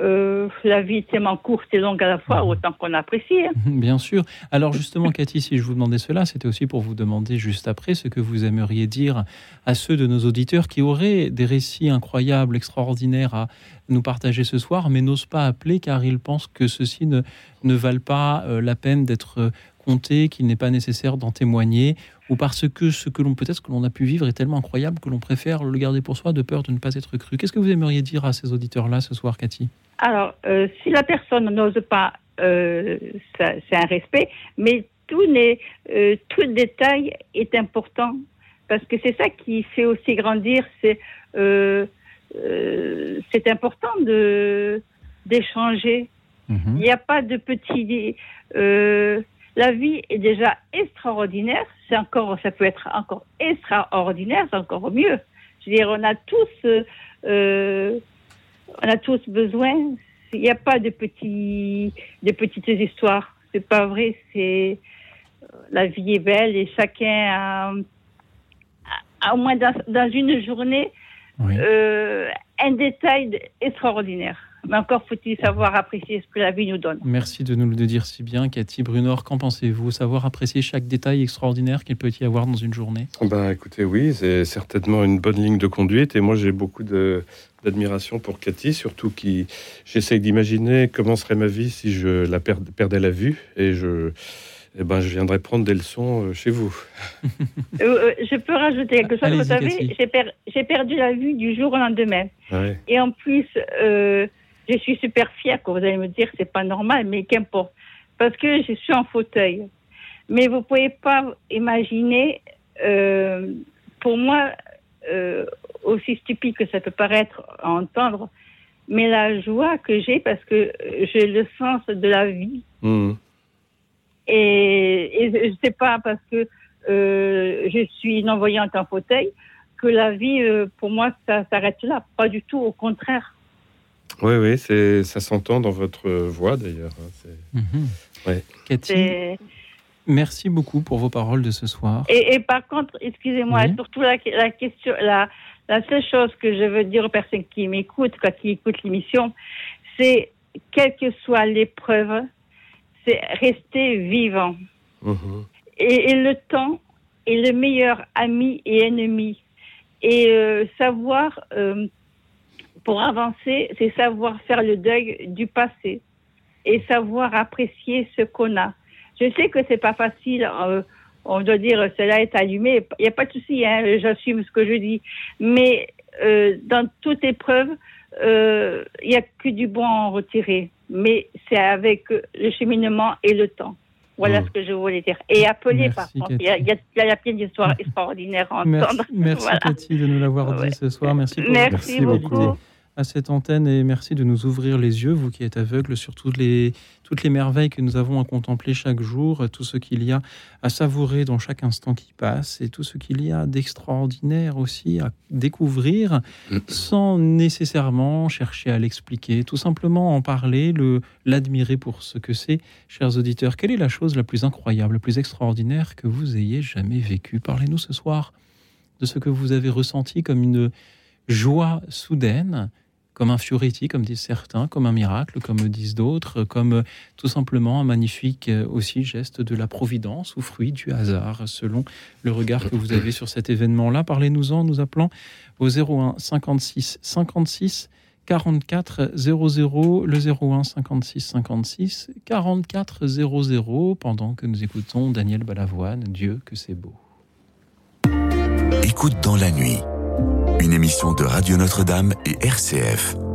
euh, la vie est tellement courte et longue à la fois, autant qu'on apprécie. Hein. Bien sûr. Alors justement, Cathy, si je vous demandais cela, c'était aussi pour vous demander juste après ce que vous aimeriez dire à ceux de nos auditeurs qui auraient des récits incroyables, extraordinaires à nous partager ce soir, mais n'osent pas appeler car ils pensent que ceux-ci ne, ne valent pas euh, la peine d'être comptés, qu'il n'est pas nécessaire d'en témoigner, ou parce que ce que l'on peut-être que l'on a pu vivre est tellement incroyable que l'on préfère le garder pour soi de peur de ne pas être cru. Qu'est-ce que vous aimeriez dire à ces auditeurs-là ce soir, Cathy? Alors, euh, si la personne n'ose pas, euh, c'est un respect, mais tout, euh, tout détail est important parce que c'est ça qui fait aussi grandir. C'est c'est important de d'échanger. Mhm. Il n'y a pas de petits. La vie est déjà extraordinaire. C'est encore, ça peut être encore extraordinaire, c'est encore mieux. Je veux dire, on a tous on a tous besoin. Il n'y a pas de petits, de petites histoires. C'est pas vrai. C'est la vie est belle et chacun a, au moins dans, une journée euh, un détail extraordinaire. Mais encore faut-il savoir apprécier ce que la vie nous donne. Merci de nous le dire si bien, Cathy Brunor. Qu'en pensez-vous? Savoir apprécier chaque détail extraordinaire qu'il peut y avoir dans une journée? Bah, Écoutez, oui, c'est certainement une bonne ligne de conduite. Et moi, j'ai beaucoup d'admiration pour Cathy, surtout qui j'essaye d'imaginer comment serait ma vie si je la perdais la vue. Et je. Eh ben, je viendrai prendre des leçons euh, chez vous. Euh, euh, je peux rajouter quelque chose? Vous savez, j'ai perdu la vue du jour au lendemain. Et en plus, je suis super fière que vous allez me dire c'est pas normal, mais qu'importe. Parce que je suis en fauteuil. Mais vous pouvez pas imaginer, euh, pour moi, euh, aussi stupide que ça peut paraître à entendre, mais la joie que j'ai parce que j'ai le sens de la vie. Mmh. Et, et je sais pas parce que euh, je suis non-voyante en fauteuil que la vie, pour moi, ça s'arrête là. Pas du tout, au contraire. Oui, oui, c'est, ça s'entend dans votre voix d'ailleurs. Hein, mhm. Cathy, merci beaucoup pour vos paroles de ce soir. Et, par contre, excusez-moi, surtout la, question, la, la, seule chose que je veux dire aux personnes qui m'écoutent, quand ils écoutent l'émission, c'est quelle que soit l'épreuve, c'est rester vivant. Mhm. Et, le temps est le meilleur ami et ennemi. Et euh, savoir euh, pour avancer, c'est savoir faire le deuil du passé et savoir apprécier ce qu'on a. Je sais que c'est pas facile. Euh, on doit dire cela est allumé. Il n'y a pas de souci. Hein, J'assume ce que je dis. Mais euh, dans toute épreuve, il n'y a que du bon à en retirer. Mais c'est avec le cheminement et le temps. Voilà mm. ce que je voulais dire. Et appeler, par contre. Il y, a, il y a plein d'histoires extraordinaires à entendre. Merci, Cathy de nous l'avoir dit ce soir. Merci, pour merci beaucoup à cette antenne et merci de nous ouvrir les yeux, vous qui êtes aveugles, sur toutes les, toutes les merveilles que nous avons à contempler chaque jour, tout ce qu'il y a à savourer dans chaque instant qui passe et tout ce qu'il y a d'extraordinaire aussi à découvrir sans nécessairement chercher à l'expliquer, tout simplement en parler, le, l'admirer pour ce que c'est. Chers auditeurs, quelle est la chose la plus incroyable, la plus extraordinaire que vous ayez jamais vécue? Parlez-nous ce soir de ce que vous avez ressenti comme une joie soudaine comme un fioriti, comme disent certains, comme un miracle, comme disent d'autres, comme euh, tout simplement un magnifique euh, aussi geste de la providence ou fruit du hasard, selon le regard que vous avez sur cet événement-là. Parlez-nous-en, nous appelant au 01 56 56 44 00, le 01 56 56 44 00, pendant que nous écoutons Daniel Balavoine, Dieu que c'est beau. Écoute dans la nuit une émission de Radio Notre-Dame et RCF.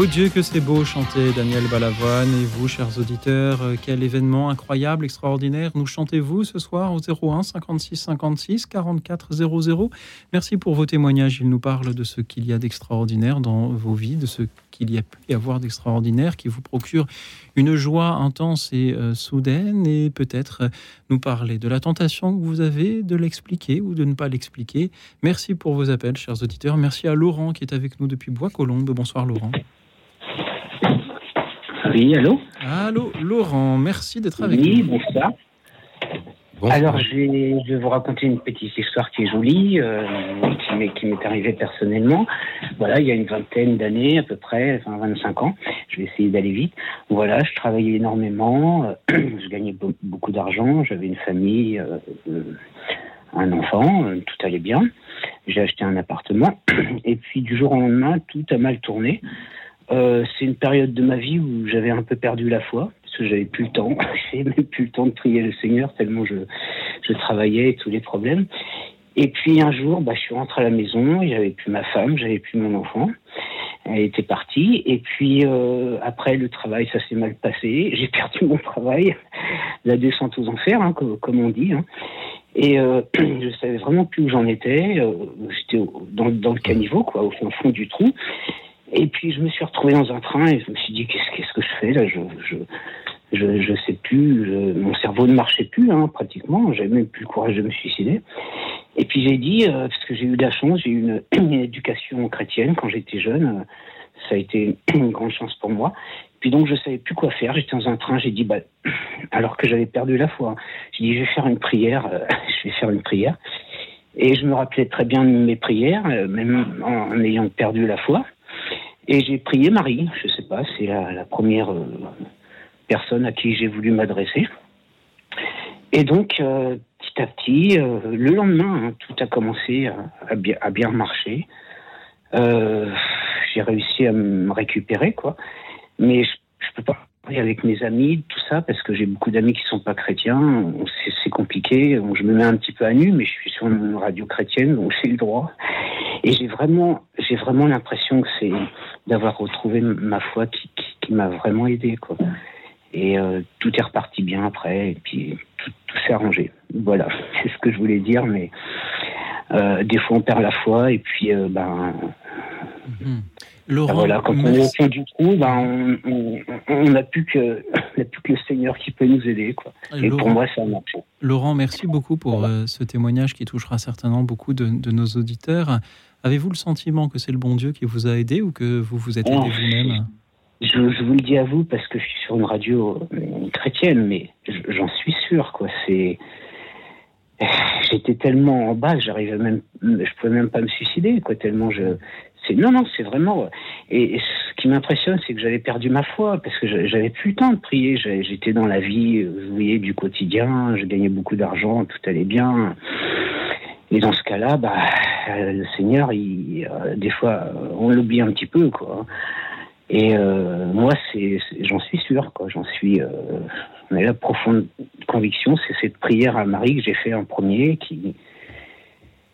Oh Dieu que c'est beau chanter Daniel Balavoine et vous chers auditeurs, euh, quel événement incroyable, extraordinaire. Nous chantez-vous ce soir au 01 56 56 44 00. Merci pour vos témoignages, il nous parle de ce qu'il y a d'extraordinaire dans vos vies, de ce qu'il y a pu y avoir d'extraordinaire qui vous procure une joie intense et euh, soudaine et peut-être euh, nous parler de la tentation que vous avez de l'expliquer ou de ne pas l'expliquer. Merci pour vos appels chers auditeurs. Merci à Laurent qui est avec nous depuis Bois-Colombes. Bonsoir Laurent. Oui, allô? Allô, Laurent, merci d'être avec Oui, nous. bonsoir. Alors, je vais, vous raconter une petite histoire qui est jolie, euh, qui m'est arrivée personnellement. Voilà, il y a une vingtaine d'années à peu près, enfin 25 ans. Je vais essayer d'aller vite. Voilà, je travaillais énormément, euh, je gagnais be- beaucoup d'argent, j'avais une famille, euh, euh, un enfant, euh, tout allait bien. J'ai acheté un appartement et puis du jour au lendemain, tout a mal tourné. Euh, c'est une période de ma vie où j'avais un peu perdu la foi, parce que j'avais plus le temps. J'avais même plus le temps de prier le Seigneur tellement je, travaillais et tous les problèmes. Et puis un jour, bah, je suis rentré à la maison, j'avais plus ma femme, j'avais plus mon enfant. Elle était partie. Et puis euh, après le travail, ça s'est mal passé. J'ai perdu mon travail, la descente aux enfers, hein, comme, on dit. hein. Et euh, je savais vraiment plus où j'en étais. Euh, J'étais dans le caniveau, quoi, au fond, fond du trou. Et puis je me suis retrouvé dans un train et je me suis dit qu'est-ce qu'est-ce que je fais là? Je je je, je sais plus. je- mon cerveau ne marchait plus hein, pratiquement. J'avais même plus le courage de me suicider. Et puis j'ai dit euh, parce que j'ai eu de la chance, j'ai eu une, une éducation chrétienne quand j'étais jeune. euh, Ça a été une grande chance pour moi. Puis donc je savais plus quoi faire. J'étais dans un train. J'ai dit bah alors que j'avais perdu la foi. J'ai dit je vais faire une prière. euh, je vais faire une prière. Et je me rappelais très bien de mes prières, euh, même en, en ayant perdu la foi. Et j'ai prié Marie, je sais pas, c'est la, première euh, personne à qui j'ai voulu m'adresser. Et donc, euh, petit à petit, euh, le lendemain, hein, tout a commencé à, bien, à bien marcher. J'ai réussi à me récupérer, quoi. Mais je, je peux pas avec mes amis, tout ça, parce que j'ai beaucoup d'amis qui sont pas chrétiens. C'est c'est compliqué. Je me mets un petit peu à nu, mais je suis sur une radio chrétienne, donc j'ai le droit. Et j'ai vraiment, vraiment l'impression que c'est d'avoir retrouvé ma foi qui, qui, m'a vraiment aidé, quoi. Et euh, tout est reparti bien après, et puis tout, s'est arrangé. Voilà, c'est ce que je voulais dire, mais euh, des fois on perd la foi, et puis euh, ben, Mhm. Laurent, voilà, quand on est au merci. fond du trou, ben on- n'a plus que plus que le Seigneur qui peut nous aider, quoi. Et pour Laurent, moi, ça a marché. Laurent, merci beaucoup pour euh, ce témoignage qui touchera certainement beaucoup de, de nos auditeurs. Avez-vous le sentiment que c'est le bon Dieu qui vous a aidé ou que vous vous êtes aidé Oh. vous-même? Je, je vous le dis à vous parce que je suis sur une radio euh, chrétienne, mais je- j'en suis sûr, quoi. C'est j'étais tellement en bas que j'arrivais même, je pouvais même pas me suicider, quoi. Tellement je, c'est non, non, c'est vraiment. Et, et ce qui m'impressionne, c'est que j'avais perdu ma foi parce que j'a- j'avais plus le temps de prier. J'étais dans la vie, euh, vous voyez, du quotidien. Je gagnais beaucoup d'argent, tout allait bien. Et dans ce cas-là, bah, euh, le Seigneur, euh, des fois, euh, on l'oublie un petit peu, quoi. Et euh, moi, j'en suis sûr, quoi. J'en suis. Euh, mais la profonde conviction, c'est cette prière à Marie que j'ai fait en premier, qui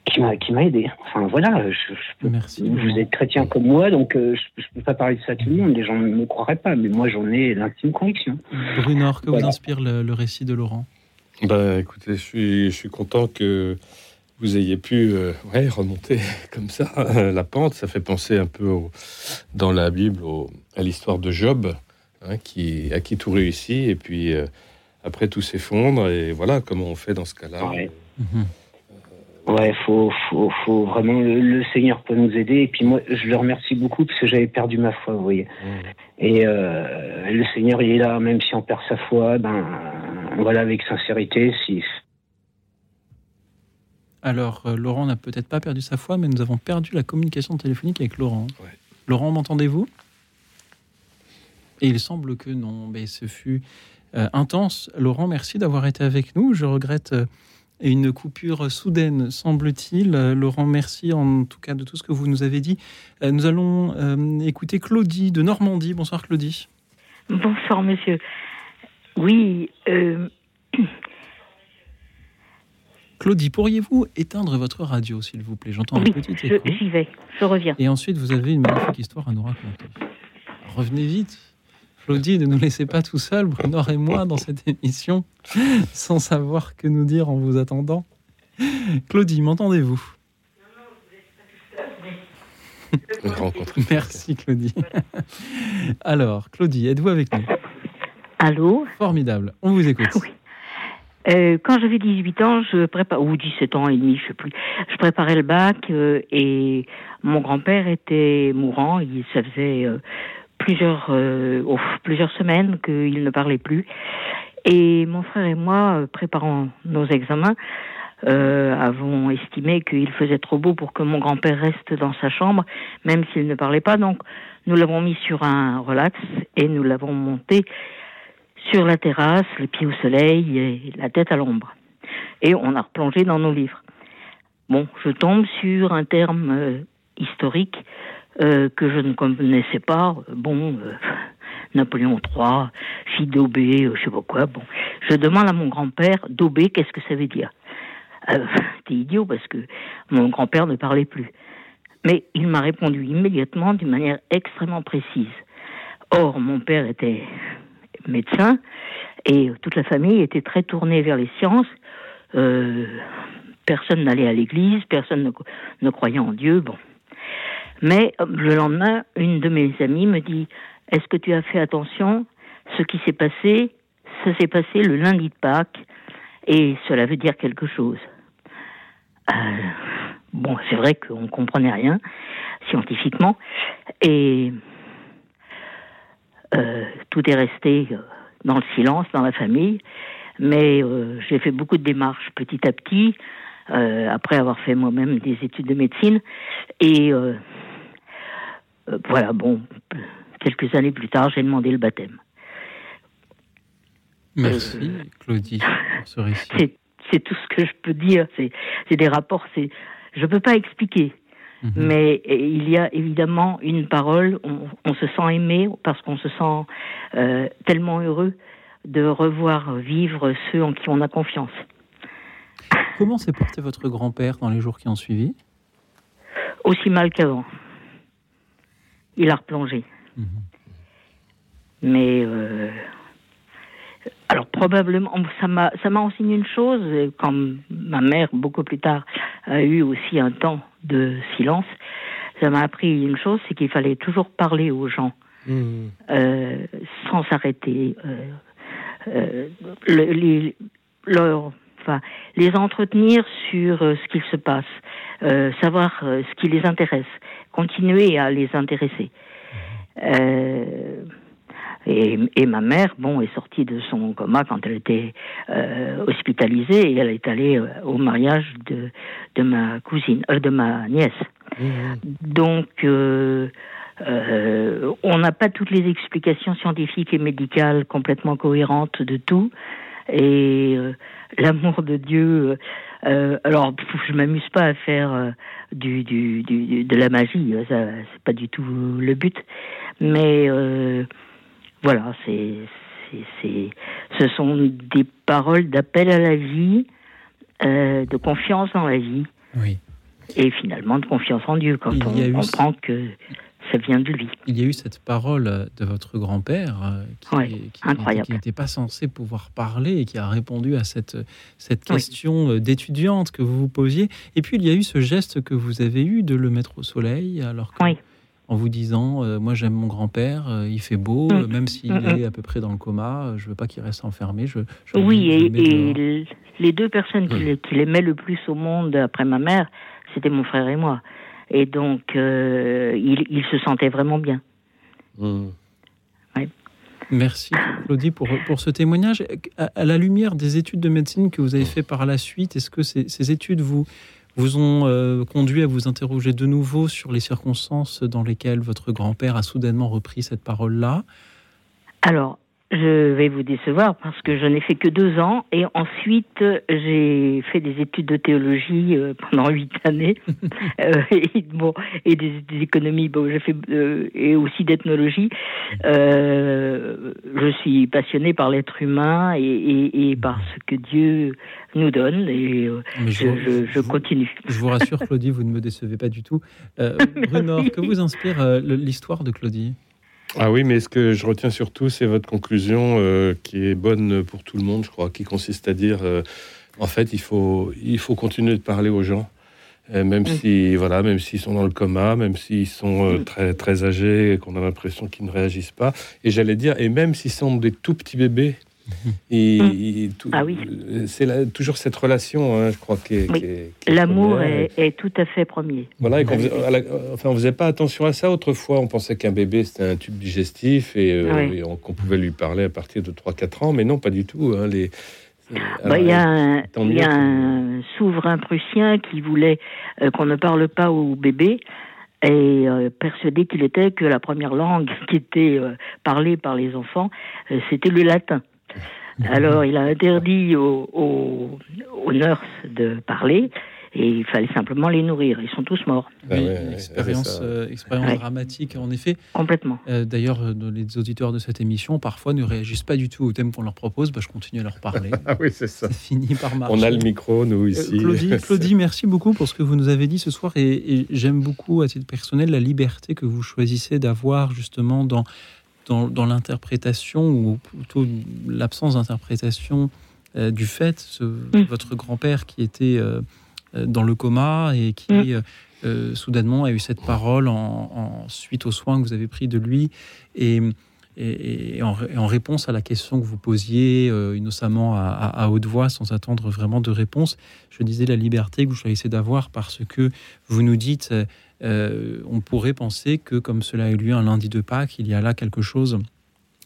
qui m'a qui m'a aidé. Enfin voilà, je, je peux- Merci. vous êtes chrétien comme moi, donc euh, je, je peux pas parler de ça à tout le monde. Les gens ne me croiraient pas, mais moi j'en ai l'intime conviction. Brunor, que vous Voilà. inspire le, le récit de Laurent? Bah, écoutez, je suis, je suis content que vous ayez pu euh, ouais, remonter comme ça la pente. Ça fait penser un peu au- dans la Bible au- à l'histoire de Job, hein, qui, à qui tout réussit, et puis euh, après tout s'effondre. Et voilà comment on fait dans ce cas-là. Ouais. Mhm. Ouais, faut, faut, faut vraiment le, le Seigneur peut nous aider. Et puis moi, je le remercie beaucoup parce que j'avais perdu ma foi, vous voyez. Mmh. Et euh, le Seigneur, il est là, même si on perd sa foi, ben voilà, avec sincérité. Si Alors, euh, Laurent n'a peut-être pas perdu sa foi, mais nous avons perdu la communication téléphonique avec Laurent. Ouais. Laurent, m'entendez-vous? Et il semble que non. Mais ce fut euh, intense. Laurent, merci d'avoir été avec nous. Je regrette une coupure soudaine, semble-t-il. Laurent, merci en tout cas de tout ce que vous nous avez dit. Euh, nous allons euh, écouter Claudie de Normandie. Bonsoir Claudie. Bonsoir, monsieur. Oui, euh, Claudie, pourriez-vous éteindre votre radio, s'il vous plaît? J'entends un petit je- écho. j'y vais, je reviens. Et ensuite, vous avez une magnifique histoire à nous raconter. revenez vite. Claudie, ne nous laissez pas tout seuls, Bruno et moi, dans cette émission, sans savoir que nous dire en vous attendant. Claudie, m'entendez-vous? Merci Claudie. Alors, Claudie, êtes-vous avec nous? Allô? Formidable, on vous écoute. Oui. Euh, quand j'avais 18 ans, je prépare ou 17 ans et demi, je sais plus. Je préparais le bac euh, et mon grand-père était mourant. Il ça faisait euh, plusieurs oh, plusieurs semaines qu'il ne parlait plus. Et mon frère et moi, préparant nos examens, avons estimé qu'il faisait trop beau pour que mon grand-père reste dans sa chambre, même s'il ne parlait pas. Donc, nous l'avons mis sur un relax et nous l'avons monté sur la terrasse, les pieds au soleil et la tête à l'ombre. Et on a replongé dans nos livres. Bon, je tombe sur un terme euh, historique euh, que je ne connaissais pas. Bon, euh, Napoléon III, fille d'Aubé, je sais pas quoi. Bon, je demande à mon grand-père d'Aubé, qu'est-ce que ça veut dire? T'es idiot parce que mon grand-père ne parlait plus. Mais il m'a répondu immédiatement d'une manière extrêmement précise. Or, mon père était médecin, et toute la famille était très tournée vers les sciences. Euh, personne n'allait à l'église, personne ne, croyait en Dieu. Bon. Mais euh, le lendemain, une de mes amies me dit Est-ce que tu as fait attention? Ce qui s'est passé, ça s'est passé le lundi de Pâques, et cela veut dire quelque chose. Euh, bon, c'est vrai qu'on ne comprenait rien scientifiquement, et euh, tout est resté euh, dans le silence, dans la famille. Mais euh, j'ai fait beaucoup de démarches petit à petit, après avoir fait moi-même des études de médecine. Et voilà, bon, quelques années plus tard, j'ai demandé le baptême. Merci, Claudie, pour ce récit. C'est tout ce que je peux dire. C'est des rapports. Je ne peux pas expliquer. Mhm. Mais il y a évidemment une parole, on, se sent aimé parce qu'on se sent euh, tellement heureux de revoir vivre ceux en qui on a confiance. Comment s'est porté votre grand-père dans les jours qui ont suivi? Aussi mal qu'avant. Il a replongé. Mhm. Mais euh, alors probablement, ça m'a ça m'a enseigné une chose quand ma mère beaucoup plus tard a eu aussi un temps de silence. Ça m'a appris une chose, c'est qu'il fallait toujours parler aux gens mmh. euh, sans s'arrêter, euh, euh, les, leur, les entretenir sur ce qu'il se passe, savoir ce qui les intéresse, continuer à les intéresser. Et, et, ma mère, bon, est sortie de son coma quand elle était euh, hospitalisée et elle est allée euh, au mariage de, de ma cousine, euh, de ma nièce. Mmh. Donc, euh, euh, on n'a pas toutes les explications scientifiques et médicales complètement cohérentes de tout. Et euh, l'amour de Dieu, alors je m'amuse pas à faire du, du, du, de la magie, ça c'est pas du tout le but, mais voilà, c'est, c'est, ce sont des paroles d'appel à la vie, euh, de confiance dans la vie. Oui. Et finalement de confiance en Dieu quand on comprend que ça vient de lui. Il y a eu cette parole de votre grand-père euh, qui, n'était pas censé pouvoir parler et qui a répondu à cette, cette question euh, d'étudiante que vous vous posiez. Et puis il y a eu ce geste que vous avez eu de le mettre au soleil alors que en vous disant euh, Moi, j'aime mon grand-père, euh, il fait beau, mm. même s'il mm, mm. est à peu près dans le coma, euh, je veux pas qu'il reste enfermé. Je, oui, et, les deux personnes qui l'aimaient le plus au monde après ma mère, c'était mon frère et moi. Et donc, il, se sentait vraiment bien. Merci Claudie pour, pour ce témoignage. À, la lumière des études de médecine que vous avez fait par la suite, est-ce que ces, ces études vous, vous ont euh, conduit à vous interroger de nouveau sur les circonstances dans lesquelles votre grand-père a soudainement repris cette parole-là? Alors, je vais vous décevoir parce que je n'ai fait que deux ans et ensuite j'ai fait des études de théologie euh, pendant huit années euh, et, bon, et des, économies bon, j'ai fait euh, et aussi d'ethnologie. je suis passionnée par l'être humain et, et, par ce que Dieu nous donne et je, je, continue. Je vous rassure Claudie, vous ne me décevez pas du tout. Bruno, que vous inspire l'histoire de Claudie? Ah oui, mais ce que je retiens surtout, c'est votre conclusion euh, qui est bonne pour tout le monde, je crois, qui consiste à dire, euh, en fait, il faut, il faut continuer de parler aux gens. même si voilà, même s'ils sont dans le coma, même s'ils sont très très âgés qu'on a l'impression qu'ils ne réagissent pas. Et j'allais dire, et même s'ils sont des tout petits bébés, et, mm. ah oui. C'est toujours cette relation, hein, je crois, qui est. L'amour est, tout à fait premier. Voilà, et faisait, enfin, on faisait pas attention à ça autrefois. On pensait qu'un bébé c'était un tube digestif et, euh, qu'on pouvait lui parler à partir de 3-4 ans, mais non, pas du tout. Hein, les, bah, il y a un, y a un souverain prussien qui voulait euh, qu'on ne parle pas au bébé et euh, persuadé qu'il était que la première langue qui était parlée par les enfants, c'était le latin. Alors, il a interdit aux, aux, nurses de parler et il fallait simplement les nourrir. Ils sont tous morts. Ah oui, expérience, euh, expérience dramatique, en effet. Complètement. Euh, d'ailleurs, euh, les auditeurs de cette émission, parfois, ne réagissent pas du tout au thème qu'on leur propose. Bah, je continue à leur parler. ah oui, c'est ça. finit par marcher. On a le micro, nous, ici. Claudie, Claudie merci beaucoup pour ce que vous nous avez dit ce soir. Et, et j'aime beaucoup, à titre personnel, la liberté que vous choisissez d'avoir, justement, dans dans, l'interprétation, ou plutôt l'absence d'interprétation euh, du fait, mm. votre grand-père qui était euh, euh, dans le coma et qui mm. soudainement a eu cette parole en, suite aux soins que vous avez pris de lui et, et, en, réponse à la question que vous posiez innocemment à, à, haute voix sans attendre vraiment de réponse, je disais la liberté que vous choisissez d'avoir parce que vous nous dites euh, on pourrait penser que, comme cela a eu lieu un lundi de Pâques, il y a là quelque chose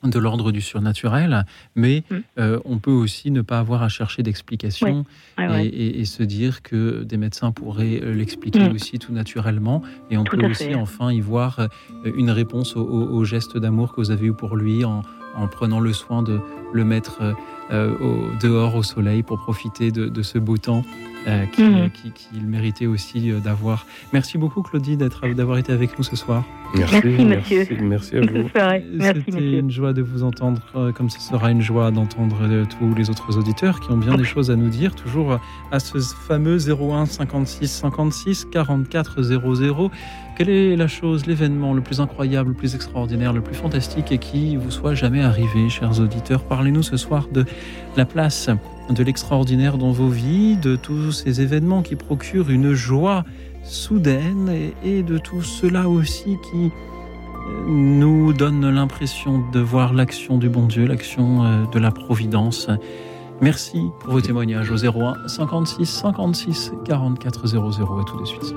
de l'ordre du surnaturel, mais mm. euh, on peut aussi ne pas avoir à chercher d'explication et, se dire que des médecins pourraient euh, l'expliquer mm. aussi tout naturellement, et on peut aussi enfin y voir une réponse au, geste d'amour que vous avez eu pour lui en, prenant le soin de le mettre dehors au soleil pour profiter de ce beau temps euh, mhm. qu'il qui, méritait aussi euh, d'avoir. Merci beaucoup Claudie d'avoir été avec nous ce soir. Merci, monsieur. Merci, à vous. C'était une joie de vous entendre, euh, comme ce sera une joie d'entendre tous les autres auditeurs qui ont bien des choses à nous dire, toujours à ce fameux 01 56 56 44 00. Quelle est la chose, l'événement le plus incroyable, le plus extraordinaire, le plus fantastique et qui vous soit jamais arrivé, chers auditeurs? Parlez-nous ce soir de la place de l'extraordinaire dans vos vies, de tous ces événements qui procurent une joie soudaine et, de tout cela aussi qui euh, nous donne l'impression de voir l'action du bon Dieu, l'action euh, de la providence. Merci pour vos témoignages au 01 56 56 44 00 et tout de suite.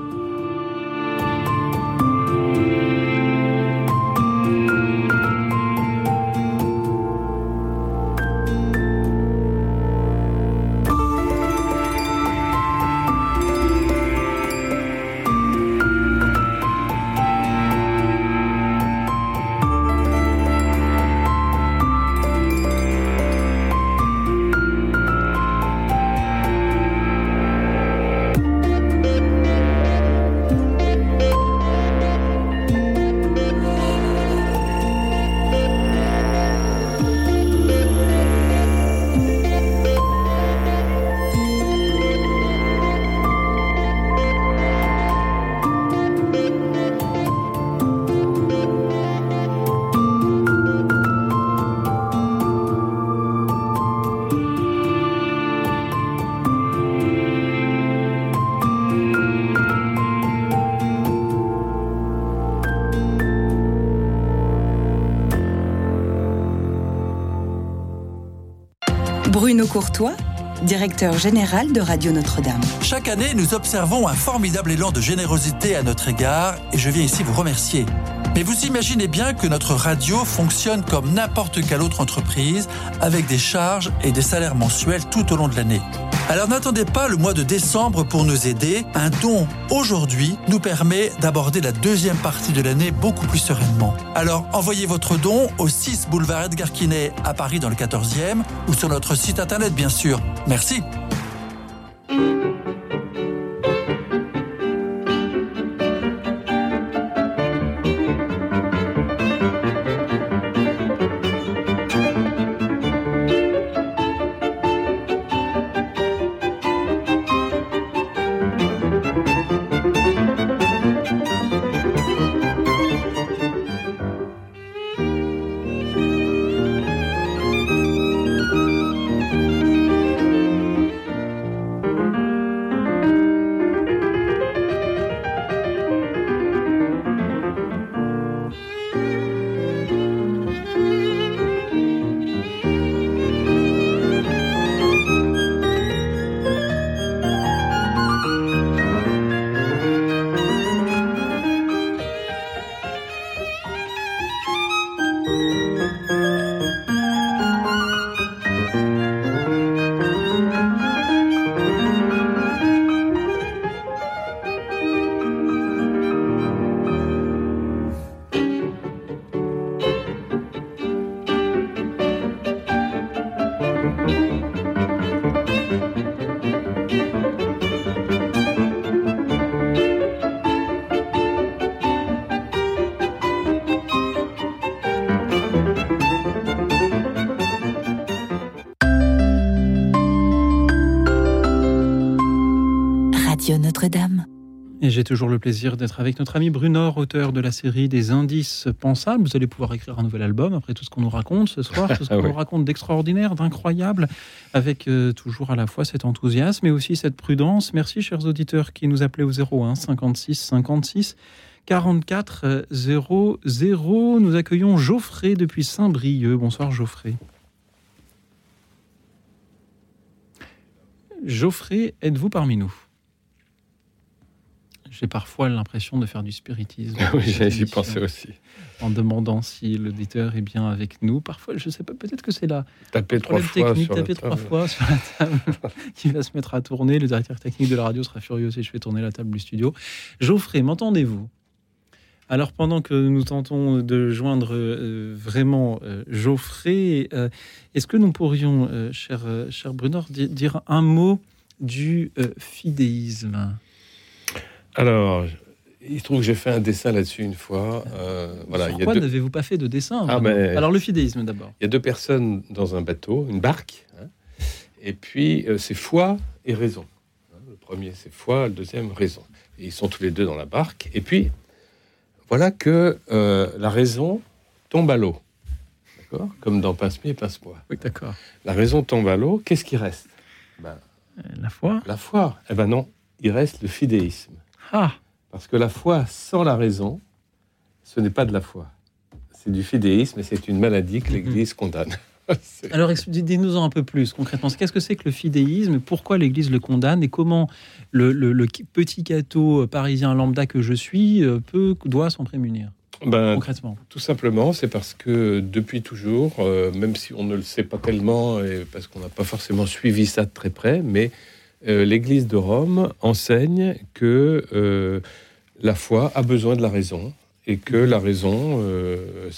Courtois, directeur général de Radio Notre-Dame. Chaque année, nous observons un formidable élan de générosité à notre égard et je viens ici vous remercier. Mais vous imaginez bien que notre radio fonctionne comme n'importe quelle autre entreprise avec des charges et des salaires mensuels tout au long de l'année. Alors n'attendez pas le mois de décembre pour nous aider. Un don aujourd'hui nous permet d'aborder la deuxième partie de l'année beaucoup plus sereinement. Alors envoyez votre don au 6 boulevard Edgar Quinet à Paris dans le 14e ou sur notre site internet bien sûr. Merci. J'ai toujours le plaisir d'être avec notre ami Brunor, auteur de la série des indices pensables. Vous allez pouvoir écrire un nouvel album après tout ce qu'on nous raconte ce soir, tout ce qu'on nous raconte d'extraordinaire, d'incroyable, avec euh, toujours à la fois cet enthousiasme et aussi cette prudence. Merci, chers auditeurs, qui nous appelaient au 01 56 56 44 00. Nous accueillons Geoffrey depuis Saint-Brieuc. Bonsoir, Geoffrey. Geoffrey, êtes-vous parmi nous? J'ai parfois l'impression de faire du spiritisme. oui, j'y pensé aussi. En demandant si l'auditeur est bien avec nous. Parfois, je ne sais pas, peut-être que c'est là. Taper trois fois sur taper trois fois sur la table qui va se mettre à tourner. Le directeur technique de la radio sera furieux si je fais tourner la table du studio. Geoffrey, m'entendez-vous? Alors pendant que nous tentons de joindre euh, vraiment euh, Geoffrey, euh, est-ce que nous pourrions, cher, cher Brunor, dire un mot du fidéisme alors, il se trouve que j'ai fait un dessin là-dessus une fois. Euh, voilà, Pourquoi n'avez-vous pas fait de dessin ah, Alors le fidéisme d'abord. Il y a deux personnes dans un bateau, une barque, hein, et puis euh, c'est foi et raison. Hein, le premier c'est foi, le deuxième raison. Et ils sont tous les deux dans la barque. Et puis voilà que euh, la raison tombe à l'eau, d'accord? Comme dans Pince-mi et Pince-moi. Oui, d'accord. La raison tombe à l'eau. Qu'est-ce qui reste? Ben, La foi. La foi. Eh ben non, il reste le fidéisme. Ah. Parce que la foi sans la raison, ce n'est pas de la foi. C'est du fidéisme et c'est une maladie que l'Église condamne. Alors, dites-nous-en un peu plus concrètement. Qu'est-ce que c'est que le fidéisme Pourquoi l'Église le condamne? Et comment le, petit gâteau parisien lambda que je suis euh, peut, doit s'en prémunir? Ben, concrètement Tout simplement, c'est parce que depuis toujours, euh, même si on ne le sait pas tellement, et parce qu'on n'a pas forcément suivi ça de très près, mais euh, l'Église de Rome enseigne que euh, la foi a besoin de la raison et que la raison euh,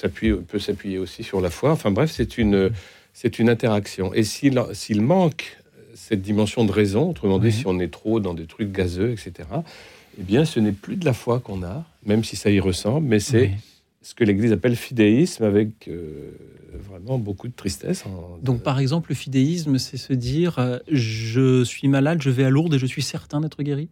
peut s'appuyer aussi sur la foi. Enfin bref, c'est une, c'est une interaction. Et s'il manque cette dimension de raison, autrement dit, si on est trop dans des trucs gazeux, etc., eh bien, ce n'est plus de la foi qu'on a, même si ça y ressemble, mais c'est ce que l'Église appelle fidéisme avec vraiment beaucoup de tristesse. Hein, Donc, par exemple, le fidéisme, c'est se dire euh, je suis malade, je vais à Lourdes et je suis certain d'être guéri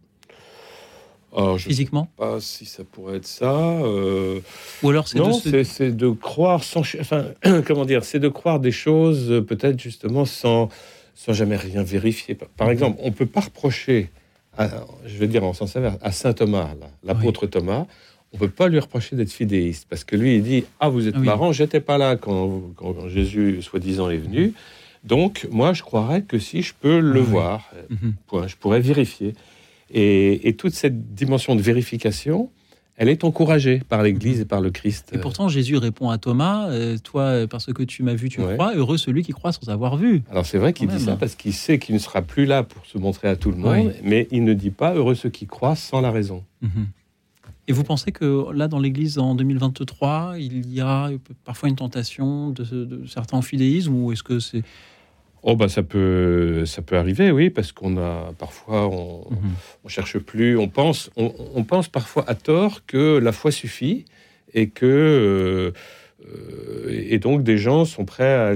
Physiquement Je ne sais pas si ça pourrait être ça. Euh, Ou alors c'est de, c'est de croire sans. Enfin, comment dire C'est de croire des choses, euh, peut-être justement sans, sans jamais rien vérifier. Par mhm. exemple, on ne peut pas reprocher, je vais dire en sens inverse, à saint Thomas, l'apôtre Thomas, on peut pas lui reprocher d'être fidéiste parce que lui il dit ah vous êtes marrant j'étais pas là quand, Jésus soi-disant est venu donc moi je croirais que si je peux le voir mhm. je pourrais vérifier et, toute cette dimension de vérification elle est encouragée par l'Église et par le Christ. Et pourtant, Jésus répond à Thomas euh, Toi, parce que tu m'as vu, tu crois. Heureux celui qui croit sans avoir vu. Alors, c'est vrai qu'il dit ça parce qu'il sait qu'il ne sera plus là pour se montrer à tout le monde, mais il ne dit pas Heureux ceux qui croient sans la raison. Mhm. Et vous pensez que là, dans l'Église en 2023, il y a parfois une tentation de, certains fidéismes ou est-ce que c'est Oh bah ça peut ça peut arriver oui parce qu'on a parfois on, mhm. on, cherche plus on pense on, pense parfois à tort que la foi suffit et que euh, et donc des gens sont prêts à,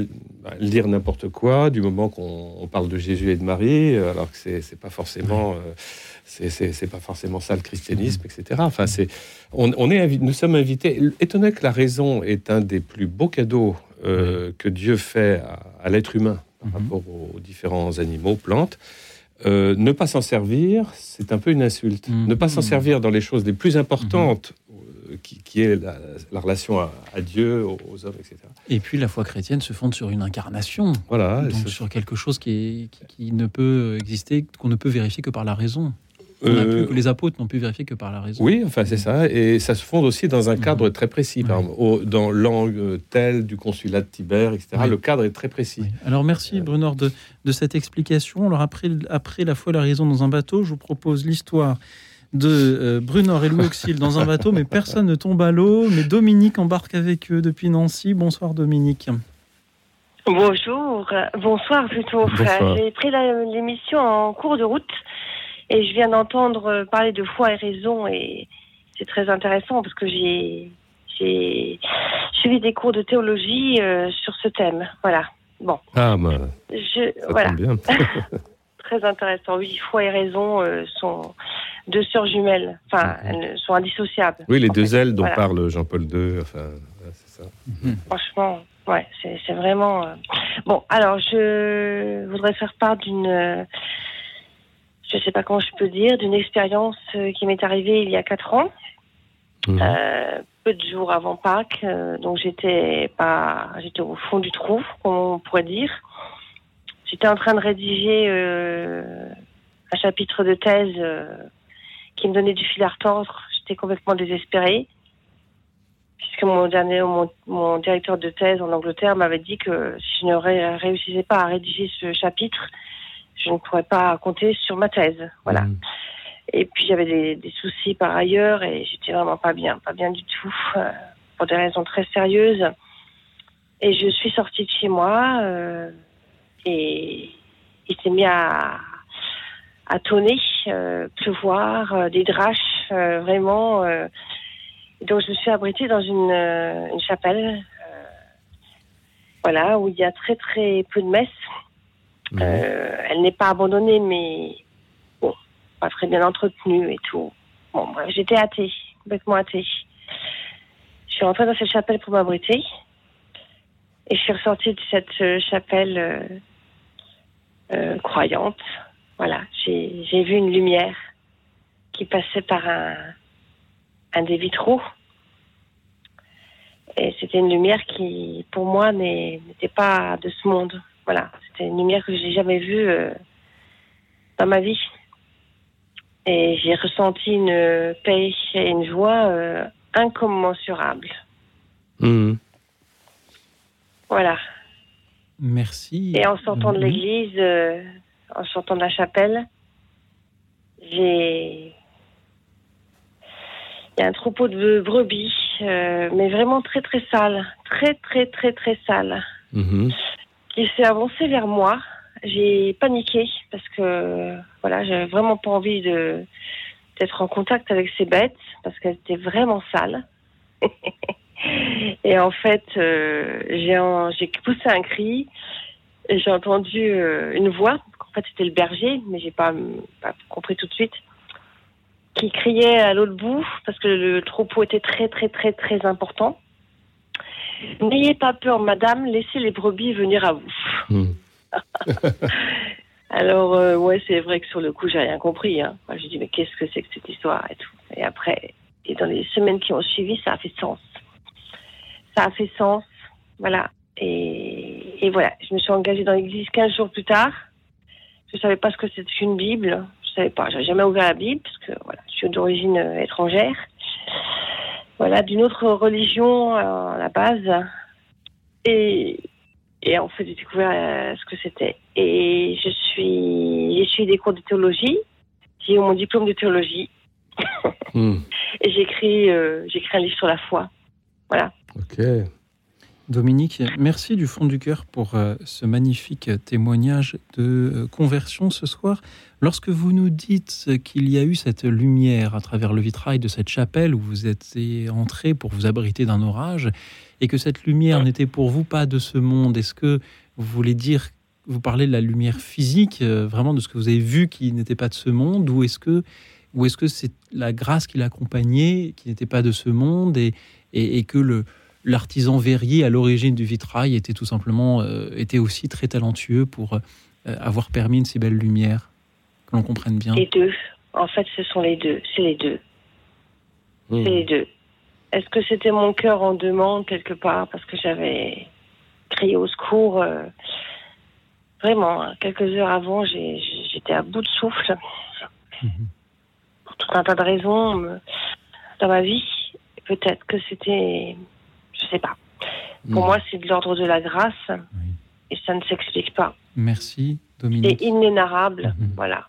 lire n'importe quoi du moment qu'on parle de Jésus et de Marie alors que c'est c'est pas forcément euh, c'est pas forcément ça le christianisme, etc. Enfin, c'est on, est nous sommes invités. Étonné que la raison est un des plus beaux cadeaux euh, que Dieu fait à, l'être humain par mhm. rapport aux différents animaux, plantes. Euh, ne pas s'en servir, c'est un peu une insulte. Mhm. Ne pas s'en servir dans les choses les plus importantes, euh, qui, est la, relation à, Dieu, aux, hommes, etc. Et puis la foi chrétienne se fonde sur une incarnation. Voilà. Donc sur quelque chose qui, qui ne peut exister, qu'on ne peut vérifier que par la raison. Euh, les apôtres n'ont pu vérifier que par la raison. Oui, enfin c'est ça. Et ça se fonde aussi dans un cadre mhm. très précis. dans l'angle tel du consulat de Tibère, etc. Le cadre est très précis. Alors merci Brunor de, de, cette explication. Alors après, après la foi la raison dans un bateau, je vous propose l'histoire de euh, Brunor et Louis Auxil dans un bateau, mais personne ne tombe à l'eau. Mais Dominique embarque avec eux depuis Nancy. Bonsoir Dominique. Bonjour, bonsoir plutôt. J'ai pris l'émission en cours de route et je viens d'entendre euh, parler de foi et raison et c'est très intéressant parce que j'ai suivi des cours de théologie euh, sur ce thème. Voilà. Bon. Ah bah. Je, voilà. Bien. très intéressant. Oui, foi et raison euh, sont deux sœurs jumelles. Enfin, mhm. elles sont indissociables. Oui, les deux ailes dont parle Jean-Paul II. Enfin, c'est ça. Mhm. Franchement, ouais, c'est vraiment. Euh, bon, alors je voudrais faire part d'une. Euh, je ne sais pas comment je peux dire, d'une expérience euh, qui m'est arrivée il y a quatre ans. Mhm. peu de jours avant Pâques, donc j'étais pas, j'étais au fond du trou, on pourrait dire. J'étais en train de rédiger un chapitre de thèse qui me donnait du fil à retordre. J'étais complètement désespérée, puisque mon, dernier, mon, directeur de thèse en Angleterre m'avait dit que si je ne réussissais pas à rédiger ce chapitre, je ne pourrais pas compter sur ma thèse. Voilà. Mmh. Et puis j'avais des, soucis par ailleurs et j'étais vraiment pas bien, pas bien du tout, euh, pour des raisons très sérieuses. Et je suis sortie de chez moi euh, et il s'est mis à, à tonner, euh, pleuvoir, euh, des draches, euh, vraiment. donc je me suis abritée dans une, une chapelle, voilà, où il y a très très peu de messes. Mhm. elle n'est pas abandonnée, mais bon, pas très bien entretenue et tout. Bon, bref, j'étais athée, complètement athée. Je suis rentrée dans cette chapelle pour m'abriter. Et je suis ressortie de cette chapelle croyante. Voilà, j'ai vu une lumière qui passait par un des vitraux. Et c'était une lumière qui, pour moi, n'était pas de ce monde. Voilà, c'était une lumière que j'ai jamais vue euh, dans ma vie. Et j'ai ressenti une paix et une joie euh, incommensurables. Mmh. Voilà. Merci. Et en sortant de l'église, euh, en sortant de la chapelle, j'ai. Il y a un troupeau de brebis, euh, mais vraiment très très sale, très très très très sale, mhm. Qui s'est avancé vers moi. J'ai paniqué parce que voilà, j'avais vraiment pas envie de d'être en contact avec ces bêtes parce qu'elles étaient vraiment sales. et en fait, euh, j'ai poussé un cri et j'ai entendu euh, une voix fait, c'était le berger, mais j'ai pas compris tout de suite, qui criait à l'autre bout parce que le troupeau était très, très, très, très important. N'ayez pas peur, madame, laissez les brebis venir à vous. Hmm. Alors, euh, ouais, c'est vrai que sur le coup, j'ai rien compris. Hein. j'ai dit, mais qu'est-ce que c'est que cette histoire et tout. Et après, et dans les semaines qui ont suivi, ça a fait sens. Ça a fait sens. Voilà. Et, et voilà, je me suis engagée dans l'église 15 jours plus tard. Je savais pas ce que c'était une Bible. Je savais pas. J'avais jamais ouvert la Bible parce que voilà, je suis d'origine euh, étrangère. Voilà, d'une autre religion euh, à la base. Et, et en fait, j'ai découvert euh, ce que c'était. Et je suis, j'ai suivi des cours de théologie. J'ai eu mon diplôme de théologie. Hmm. Et j'ai écrit, j'ai écrit un livre sur la foi. Voilà. Ok. Dominique, merci du fond du cœur pour euh, ce magnifique témoignage de euh, conversion ce soir. Lorsque vous nous dites qu'il y a eu cette lumière à travers le vitrail de cette chapelle où vous êtes entré pour vous abriter d'un orage, et que cette lumière n'était pour vous pas de ce monde, est-ce que vous voulez dire, vous parlez de la lumière physique, euh, vraiment de ce que vous avez vu qui n'était pas de ce monde, ou est-ce que que c'est la grâce qui l'accompagnait, qui n'était pas de ce monde, et que le, l'artisan verrier à l'origine du vitrail était tout simplement euh, était aussi très talentueux pour euh, avoir permis une si belle lumière que l'on comprenne bien. Les deux. En fait, ce sont les deux. C'est les deux. Hmm. C'est les deux. Est-ce que c'était mon cœur en demande quelque part parce que j'avais crié au secours euh, Vraiment, hein, quelques heures avant, j'étais à bout de souffle. Mhm. Pour tout un tas de raisons dans ma vie. Peut-être que c'était je sais pas. Pour hmm. moi, c'est de l'ordre de la grâce et ça ne s'explique pas. Merci, Dominique. C'est inénarrable, mhm. voilà.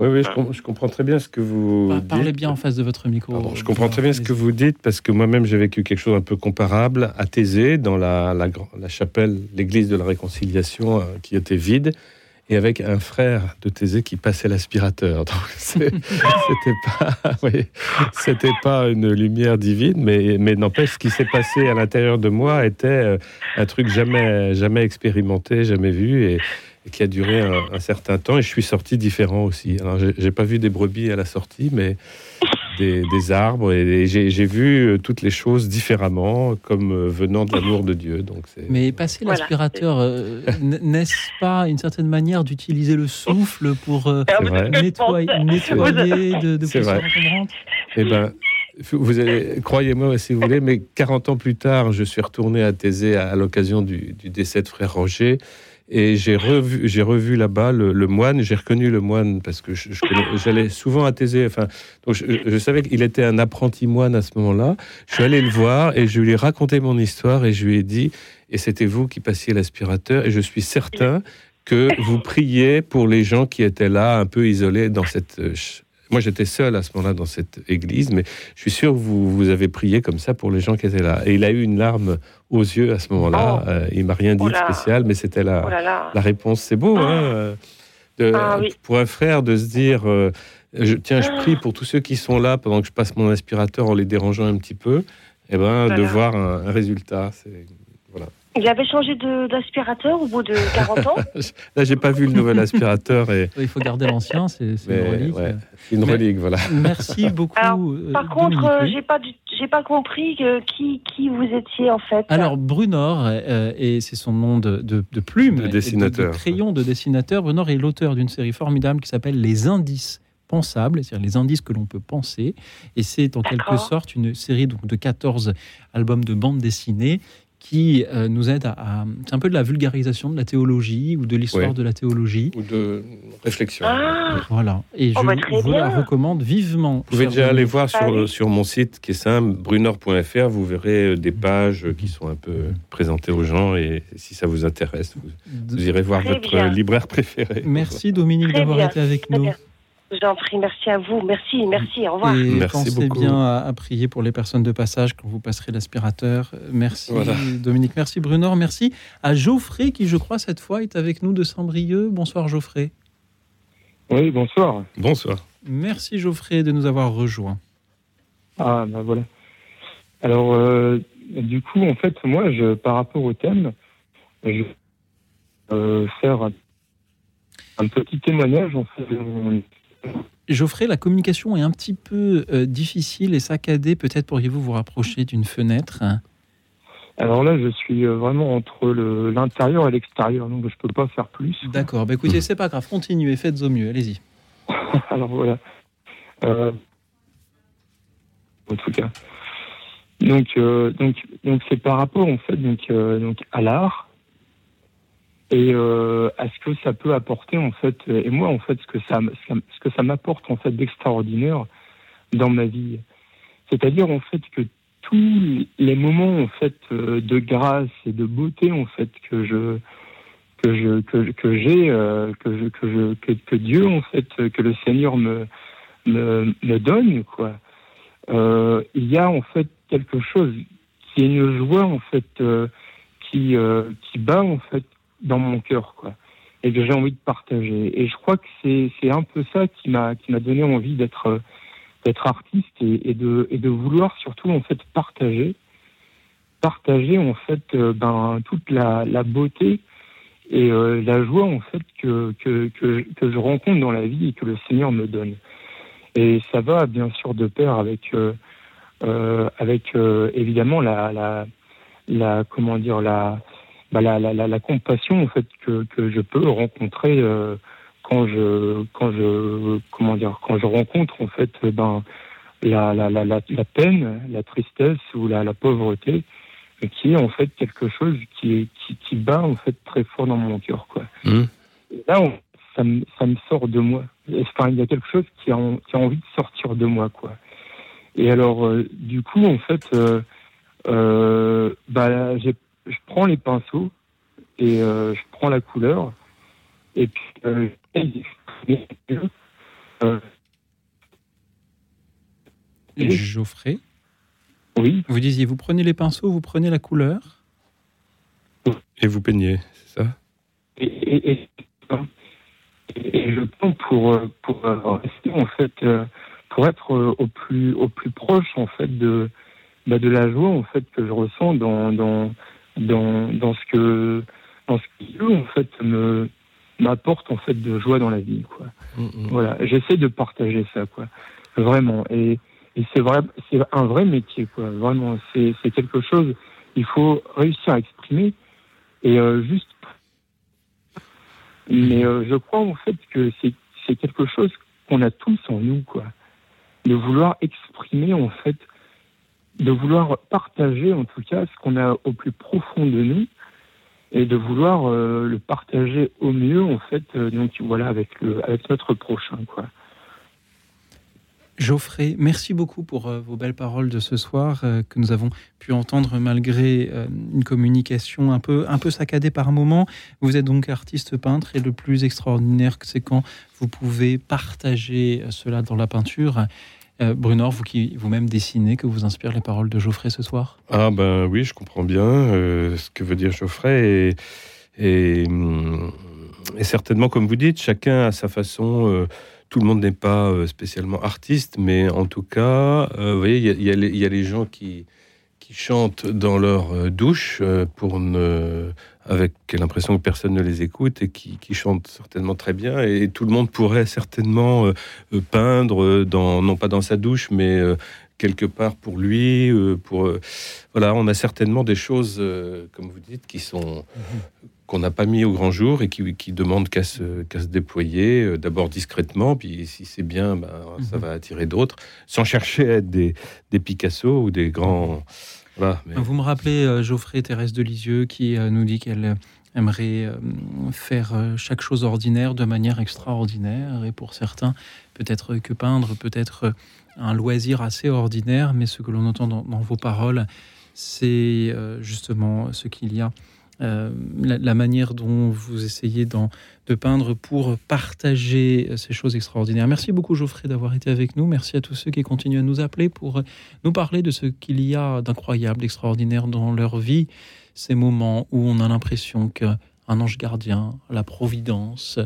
Oui, oui, je, comprends très bien ce que vous dites. Parlez bien en face de votre micro. je comprends très bien ce que vous dites parce que moi-même j'ai vécu quelque chose un peu comparable à Thésée, dans la, la, la chapelle, l'église de la réconciliation euh, qui était vide et avec un frère de Thésée qui passait l'aspirateur. Donc c'était pas, c'était pas une lumière divine, mais, mais n'empêche, ce qui s'est passé à l'intérieur de moi était euh, un truc jamais, jamais expérimenté, jamais vu, et, qui a duré un, certain temps. Et je suis sorti différent aussi. Alors, j'ai pas vu des brebis à la sortie, mais des, arbres. Et, j'ai vu euh, toutes les choses différemment, comme euh, venant de l'amour de Dieu. Donc mais passer l'aspirateur, euh, n'est-ce pas une certaine manière d'utiliser le souffle pour nettoyer, nettoyer de, de poussière Eh ben, vous allez, croyez-moi si vous voulez, mais 40 ans plus tard, je suis retourné à Thésée à, l'occasion du, décès de frère Roger. Et j'ai revu, j'ai revu là-bas le, moine. J'ai reconnu le moine parce que j'allais souvent à Thésée. Enfin, je, savais qu'il était un apprenti moine à ce moment-là. Je suis allé le voir et je lui ai raconté mon histoire et je lui ai dit et c'était vous qui passiez l'aspirateur et je suis certain que vous priez pour les gens qui étaient là, un peu isolés dans cette euh, moi, j'étais seul à ce moment-là dans cette église, mais je suis sûr que vous, vous avez prié comme ça pour les gens qui étaient là. Et il a eu une larme aux yeux à ce moment-là. Oh. Euh, il m'a rien dit de spécial, mais c'était la, oh la réponse. C'est beau, hein de, ah Pour un frère de se dire, euh, je, tiens, je prie pour tous ceux qui sont là pendant que je passe mon aspirateur en les dérangeant un petit peu, et eh ben, de voir un, un résultat. C'est il avait changé d'aspirateur au bout de 40 ans Là, j'ai pas vu le nouvel aspirateur. Et... Il faut garder l'ancien, c'est une relique. une relique, voilà. Merci beaucoup. Euh, par contre, euh, j'ai pas, j'ai pas compris qui, qui vous étiez en fait. Alors, Brunor, euh, et c'est son nom de, de, de plume, de dessinateur. De, crayon de dessinateur. Brunor est l'auteur d'une série formidable qui s'appelle Les Indices pensables, c'est-à-dire les indices que l'on peut penser. Et c'est en quelque sorte une série donc, de 14 albums de bande dessinée qui euh, nous aide à, c'est un peu de la vulgarisation de la théologie ou de l'histoire de la théologie ou de réflexion. Ah. voilà. Et je bah, vous la recommande vivement. Vous pouvez déjà aller voir sur, sur mon site qui est simple, brunor.fr. Vous verrez euh, des pages qui sont un peu présentées aux gens et si ça vous intéresse, vous, irez voir votre libraire préféré. Merci Dominique d'avoir été avec nous. Je vous en prie, merci à vous. Merci, merci, au revoir. Et merci pensez bien à, prier pour les personnes de passage quand vous passerez l'aspirateur. Merci Dominique, merci Brunor, merci à Geoffrey qui, je crois, cette fois est avec nous de Saint-Brieuc. Bonsoir Geoffrey. Oui, bonsoir. Bonsoir. Merci Geoffrey de nous avoir rejoints. Ah, ben voilà. Alors, euh, du coup, en fait, moi, je, par rapport au thème, je vais euh, faire un, petit témoignage en fait, de mon Geoffrey, la communication est un petit peu euh, difficile et saccadée. Peut-être pourriez-vous vous rapprocher d'une fenêtre? Alors là, je suis euh, vraiment entre l'intérieur et l'extérieur, donc je ne peux pas faire plus. D'accord. Bah écoutez, c'est pas grave. Continuez, faites au mieux. Allez-y. Alors voilà. Euh, en tout cas. Donc, donc, donc c'est par rapport en fait donc, donc à l'art et euh, à ce que ça peut apporter en fait et moi en fait ce que ça ce que ça m'apporte en fait d'extraordinaire dans ma vie c'est-à-dire en fait que tous les moments en fait euh, de grâce et de beauté en fait que je que je que, que j'ai euh, que je que je que, que, Dieu en fait que le Seigneur me me, me donne quoi euh, il y a en fait quelque chose qui est une joie en fait euh, qui qui bat en fait dans mon cœur, quoi, et que j'ai envie de partager. Et je crois que c'est c'est un peu ça qui m'a qui m'a donné envie d'être d'être artiste et, de et de vouloir surtout en fait partager partager en fait euh, ben toute la, la beauté et euh, la joie en fait que, que, que, que, je rencontre dans la vie et que le Seigneur me donne. Et ça va bien sûr de pair avec euh, euh avec évidemment la, la, la comment dire la bah, la, la, la, compassion en fait que, que je peux rencontrer euh, quand je quand je comment dire quand je rencontre en fait ben la, la, la, la, peine, la tristesse ou la, la pauvreté, qui est en fait quelque chose qui, qui, qui bat en fait très fort dans mon cœur. Quoi. Mmh. là, ça, me, ça me sort de moi. Enfin, il y a quelque chose qui a, qui a envie de sortir de moi. Quoi. Et alors, euh, du coup, en fait, euh, euh, bah, j'ai je prends les pinceaux et euh, je prends la couleur et puis euh, euh, Geoffrey Oui. Vous disiez, vous prenez les pinceaux, vous prenez la couleur Et vous peignez, c'est ça? Et, et, et, je prends pour, pour rester en fait, pour être au plus, au plus proche en fait de, bah, de la joie en fait que je ressens dans, dans, dans, dans ce que dans ce qui en fait me m'apporte en fait de joie dans la vie. Quoi. Mm, mm. Voilà, j'essaie de partager ça, quoi. Vraiment. Et, et c'est vrai, c'est un vrai métier, quoi. Vraiment, c'est quelque chose. Il faut réussir à exprimer et euh, juste. Mais euh, je crois en fait que c'est quelque chose qu'on a tous en nous, quoi. De vouloir exprimer en fait, de vouloir partager en tout cas ce qu'on a au plus profond de nous et de vouloir euh, le partager au mieux en fait euh, donc voilà avec le avec notre prochain quoi. Geoffrey, merci beaucoup pour euh, vos belles paroles de ce soir que nous avons pu entendre malgré une communication un peu, un peu saccadée par moment. Vous êtes donc artiste peintre et le plus extraordinaire, c'est quand vous pouvez partager cela dans la peinture. Euh, Bruno, vous qui vous-même dessinez, que vous inspirent les paroles de Geoffrey ce soir? Ah ben oui, je comprends bien euh, ce que veut dire Geoffrey. Et, et, certainement, comme vous dites, chacun a sa façon. Euh, tout le monde n'est pas spécialement artiste, mais en tout cas, vous voyez, il y, y, a les gens qui, qui chantent dans leur douche pour ne avec l'impression que personne ne les écoute et qui, chantent certainement très bien. Et tout le monde pourrait certainement euh, euh, peindre, dans, non pas dans sa douche, mais euh, quelque part pour lui. pour, voilà, on a certainement des choses, comme vous dites, qui sont. Qu'on n'a pas mis au grand jour et qui, qui demandent qu'à se, se déployer, d'abord discrètement, puis si c'est bien, ben, ça mhm. va attirer d'autres, sans chercher à être des, des Picasso ou des grands vous me rappelez euh, Geoffrey Thérèse de Lisieux qui euh, nous dit qu'elle aimerait euh, faire chaque chose ordinaire de manière extraordinaire. Et pour certains, peut-être que peindre, peut-être un loisir assez ordinaire, mais ce que l'on entend dans, vos paroles, c'est justement ce qu'il y a euh, la, manière dont vous essayez de peindre pour partager ces choses extraordinaires. Merci beaucoup Geoffrey d'avoir été avec nous. Merci à tous ceux qui continuent à nous appeler pour nous parler de ce qu'il y a d'incroyable, d'extraordinaire dans leur vie. Ces moments où on a l'impression qu'un ange gardien, la providence,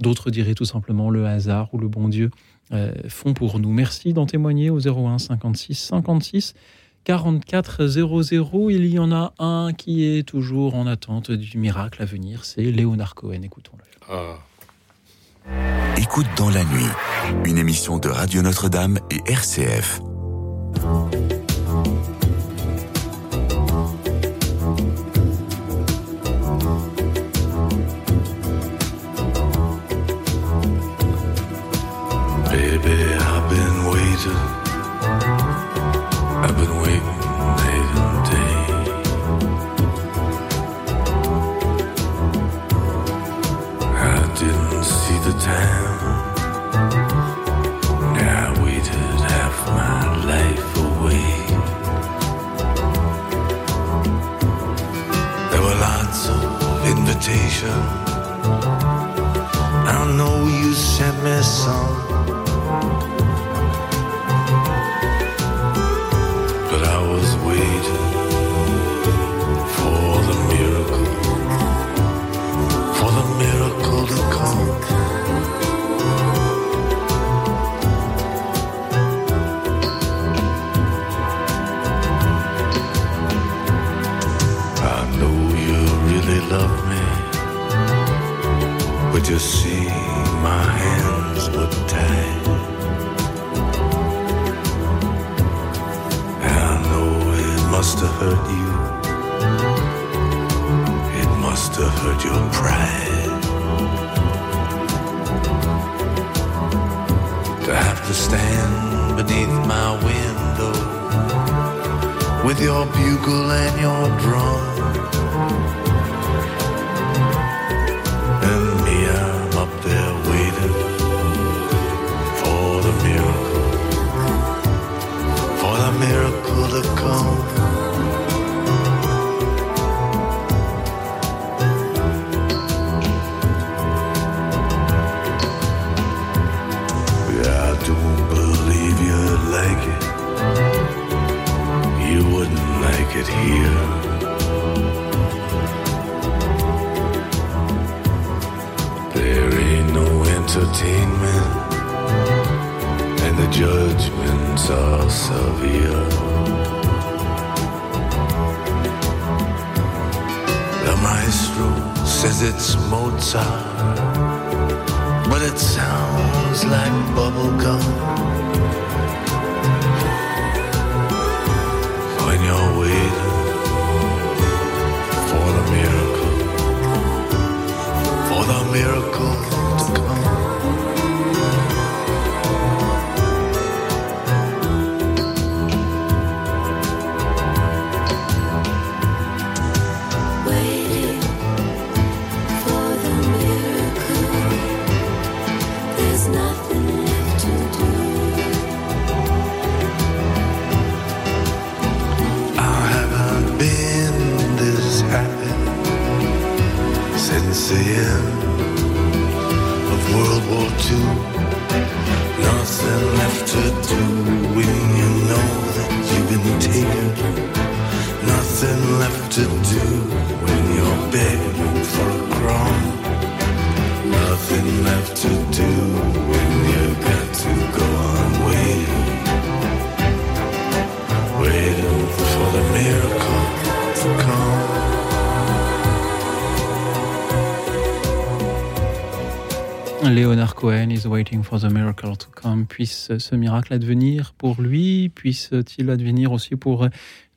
d'autres diraient tout simplement le hasard ou le bon Dieu, euh, font pour nous. Merci d'en témoigner au 01 56 56 4400. Il y en a un qui est toujours en attente du miracle à venir, c'est Léonard Cohen. Écoutons-le. Ah. Écoute dans la nuit, une émission de Radio Notre-Dame et RCF. invitation. I know you sent me some, but I was waiting. to see my hands were tied. I know it must have hurt you. It must have hurt your pride. To have to stand beneath my window with your bugle and your drum. Says it's Mozart. but it sounds like bubble gum. When you're waiting for the miracle, for the miracle Léonard Cohen is waiting for the miracle to come. Puisse ce miracle advenir pour lui, puisse-t-il advenir aussi pour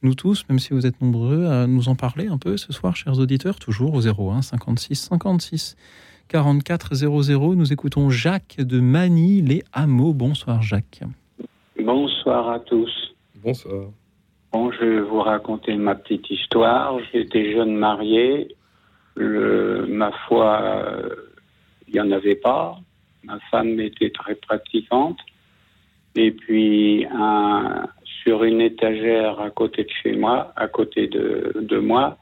nous tous, même si vous êtes nombreux à nous en parler un peu ce soir, chers auditeurs, toujours au 01 56 56 44 00. Nous écoutons Jacques de Manille, les Hameaux. Bonsoir Jacques. Bonsoir à tous. Bonsoir. Bon, je vais vous raconter ma petite histoire. J'étais jeune marié. Le- ma foi, euh, il n'y en avait pas. Ma femme était très pratiquante. Et puis, sur une étagère à côté de chez moi, à côté de, de moi,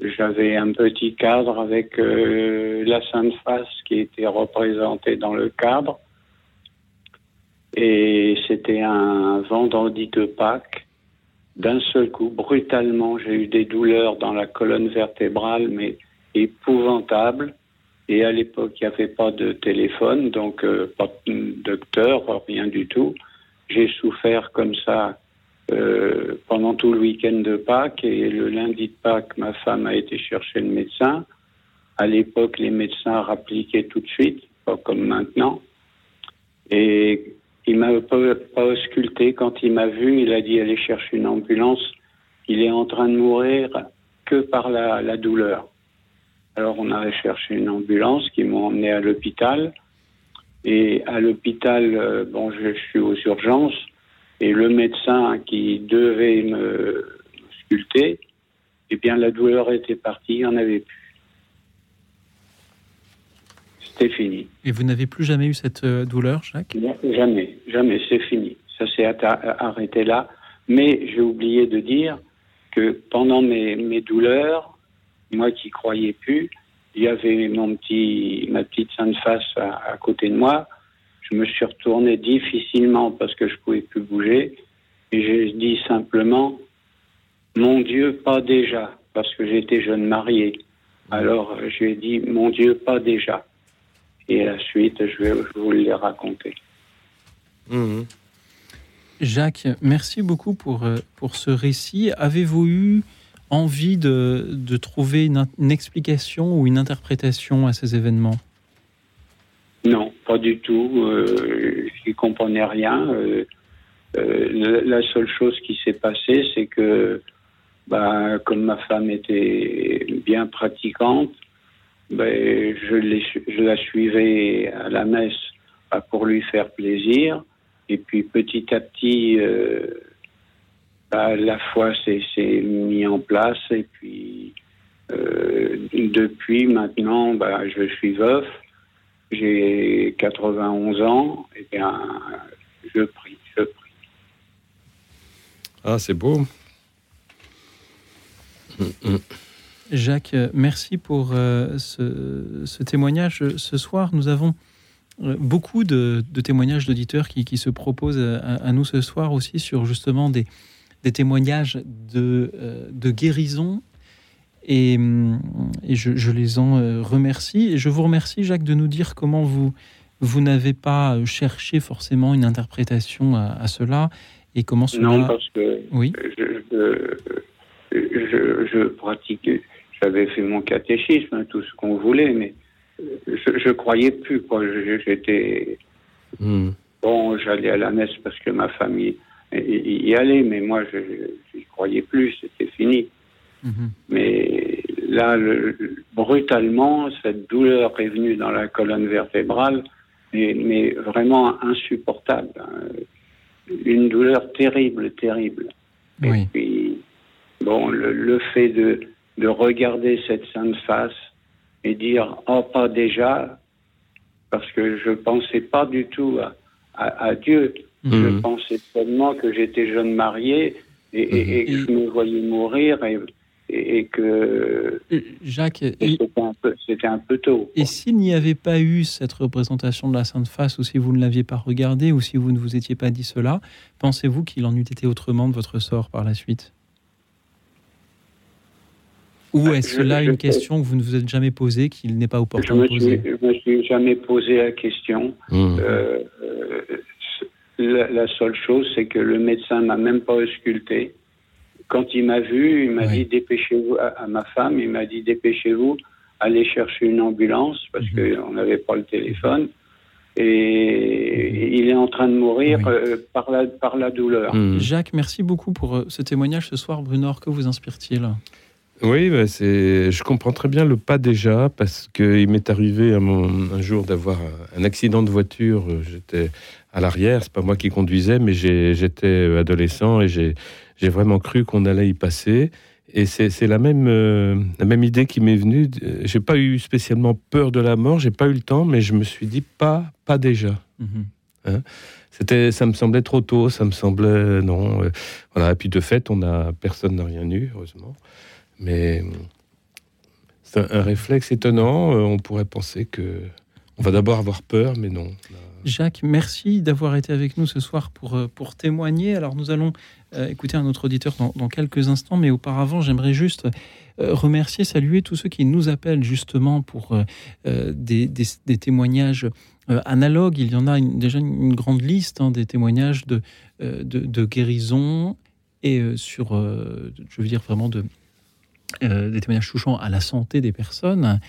j'avais un petit cadre avec euh, la Sainte Face qui était représentée dans le cadre. Et c'était un vendredi de Pâques. D'un seul coup, brutalement, j'ai eu des douleurs dans la colonne vertébrale, mais épouvantables. Et à l'époque, il n'y avait pas de téléphone, donc euh, pas de docteur, rien du tout. J'ai souffert comme ça euh, pendant tout le week-end de Pâques. Et le lundi de Pâques, ma femme a été chercher le médecin. À l'époque, les médecins rappliquaient tout de suite, pas comme maintenant. Et il m'a pas, ausculté. Quand il m'a vu, il a dit aller chercher une ambulance. Il est en train de mourir que par la douleur. Alors on a cherché une ambulance qui m'a emmené à l'hôpital. Et à l'hôpital, euh, bon, je, suis aux urgences. Et le médecin qui devait me sculpter, eh bien la douleur était partie, il n'y en avait plus. C'était fini. Et vous n'avez plus jamais eu cette euh, douleur, Jacques? Jamais, jamais, c'est fini. Ça s'est atta- arrêté là. Mais j'ai oublié de dire que pendant mes, mes douleurs, moi qui croyais plus, il y avait mon petit, ma petite sainte face à, à côté de moi. Je me suis retourné difficilement parce que je pouvais plus bouger. Et j'ai dit simplement, mon Dieu, pas déjà, parce que j'étais jeune marié. Alors euh, je lui ai dit, mon Dieu, pas déjà. Et la suite, je vais vous les raconter. Jacques, merci beaucoup pour, euh, pour ce récit. Avez-vous eu envie de, de trouver une, explication ou une interprétation à ces événements? Non, pas du tout. Euh, je n'y comprenais rien. Euh, euh, la seule chose qui s'est passée, c'est que, bah, comme ma femme était bien pratiquante, ben, je, la suivais à la messe bah, pour lui faire plaisir. Et puis petit à petit, bah, la foi s'est mis en place. Et puis euh, depuis maintenant, bah, je suis veuf. J'ai 91 ans. Et bien, je prie, je prie. Ah, c'est beau. Jacques, euh, merci pour euh, ce, ce témoignage. Ce soir, nous avons beaucoup de, de témoignages d'auditeurs qui, qui se proposent à, à nous ce soir aussi sur justement des, des témoignages de, euh, de guérison. Et, hum, et je, je les en euh, remercie. Et je vous remercie, Jacques, de nous dire comment vous, vous n'avez pas euh, cherché forcément une interprétation à, à cela et comment cela... Non, parce que Oui. je, je, je, je pratique. J'avais fait mon catéchisme, tout ce qu'on voulait, mais je, je croyais plus. J'étais Hmm. bon, j'allais à la messe parce que ma famille y, allait, mais moi, je n'y croyais plus. C'était fini. Mais là, le- le- brutalement, cette douleur est venue dans la colonne vertébrale, mais, mais vraiment insupportable. hein. Une douleur terrible, terrible. Oui. Et puis, bon, le, le fait de, de regarder cette sainte face et dire oh pas déjà, parce que je pensais pas du tout à, à- à Dieu. Je Mhm. pensais seulement que j'étais jeune marié et, et- et que je me voyais mourir et, que Jacques, c'était un peu, c'était un peu tôt. Et s'il n'y avait pas eu cette représentation de la Sainte Face, ou si vous ne l'aviez pas regardée, ou si vous ne vous étiez pas dit cela, pensez-vous qu'il en eût été autrement de votre sort par la suite? Ou est-ce je- là une question que vous ne vous êtes jamais posée, qu'il n'est pas opportun de poser? je me suis jamais posé la question. Hmm. Euh, euh, la, la seule chose, c'est que le médecin m'a même pas ausculté. Quand il m'a vu, il m'a dit dépêchez-vous à, à ma femme, il m'a dit dépêchez-vous, allez chercher une ambulance parce qu'on n'avait pas le téléphone. Et il est en train de mourir euh, par, la, par la douleur. Hmm. Jacques, merci beaucoup pour euh, ce témoignage ce soir. Brunor, que vous inspire-t-il? Oui, bah, c'est, je comprends très bien le pas déjà parce qu'il m'est arrivé un, mon- un jour d'avoir un, un accident de voiture. Euh, J'étais à l'arrière, c'est pas moi qui conduisais, mais j'étais euh, adolescent et j'ai, vraiment cru qu'on allait y passer. Et c'est, c'est la même euh, la même idée qui m'est venue. Euh, J'ai pas eu spécialement peur de la mort, j'ai pas eu le temps, mais je me suis dit pas pas déjà. Hein C'était, ça me semblait trop tôt, ça me semblait non. euh, voilà. Et puis de fait, on a personne n'a rien eu, heureusement. Mais euh, c'est un, un réflexe étonnant. euh, On pourrait penser que on va d'abord avoir peur, mais non. Jacques, merci d'avoir été avec nous ce soir pour, euh, pour témoigner. Alors nous allons euh, écouter un autre auditeur dans, quelques instants, mais auparavant j'aimerais juste euh, remercier, saluer tous ceux qui nous appellent justement pour des, des- témoignages analogues. Il y en a déjà une, grande liste hein, des témoignages de, de, guérison et sur, je veux dire vraiment de, des témoignages touchant à la santé des personnes.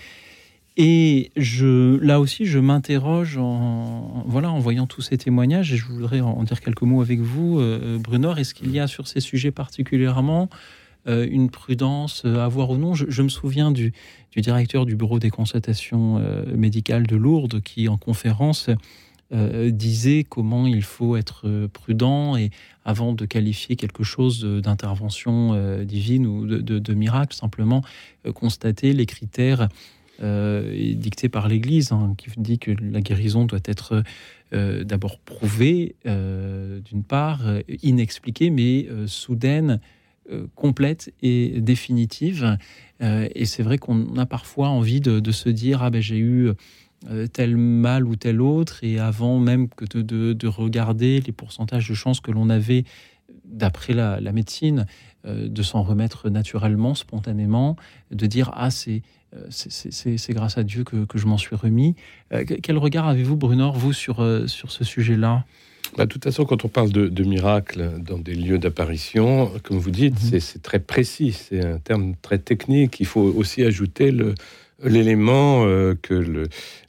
Et je, là aussi, je m'interroge en, voilà, en voyant tous ces témoignages, et je voudrais en, dire quelques mots avec vous, euh, Brunor. Est-ce qu'il y a sur ces sujets particulièrement euh, une prudence à avoir ou non? Je, me souviens du, du directeur du bureau des consultations euh, médicales de Lourdes qui, en conférence, euh, disait comment il faut être euh, prudent et avant de qualifier quelque chose d'intervention euh, divine ou de, miracle, simplement euh, constater les critères euh, et dictés par l'Église, hein, qui dit que la guérison doit être euh, d'abord prouvée, euh, d'une part, inexpliquée, mais soudaine, complète et définitive. Et c'est vrai qu'on a parfois envie de, se dire ah ben j'ai eu tel mal ou tel autre, et avant même que de, de- de regarder les pourcentages de chances que l'on avait d'après la, la médecine, de s'en remettre naturellement, spontanément, de dire ah c'est c'est- c'est grâce à Dieu que, que je m'en suis remis. Euh, que- quel regard avez-vous, Brunor, vous sur euh, sur ce sujet-là? Bah, de toute façon, quand on parle de, de miracles dans des lieux d'apparition, comme vous dites, c'est- c'est très précis, c'est un terme très technique. Il faut aussi ajouter l'élément euh, que le-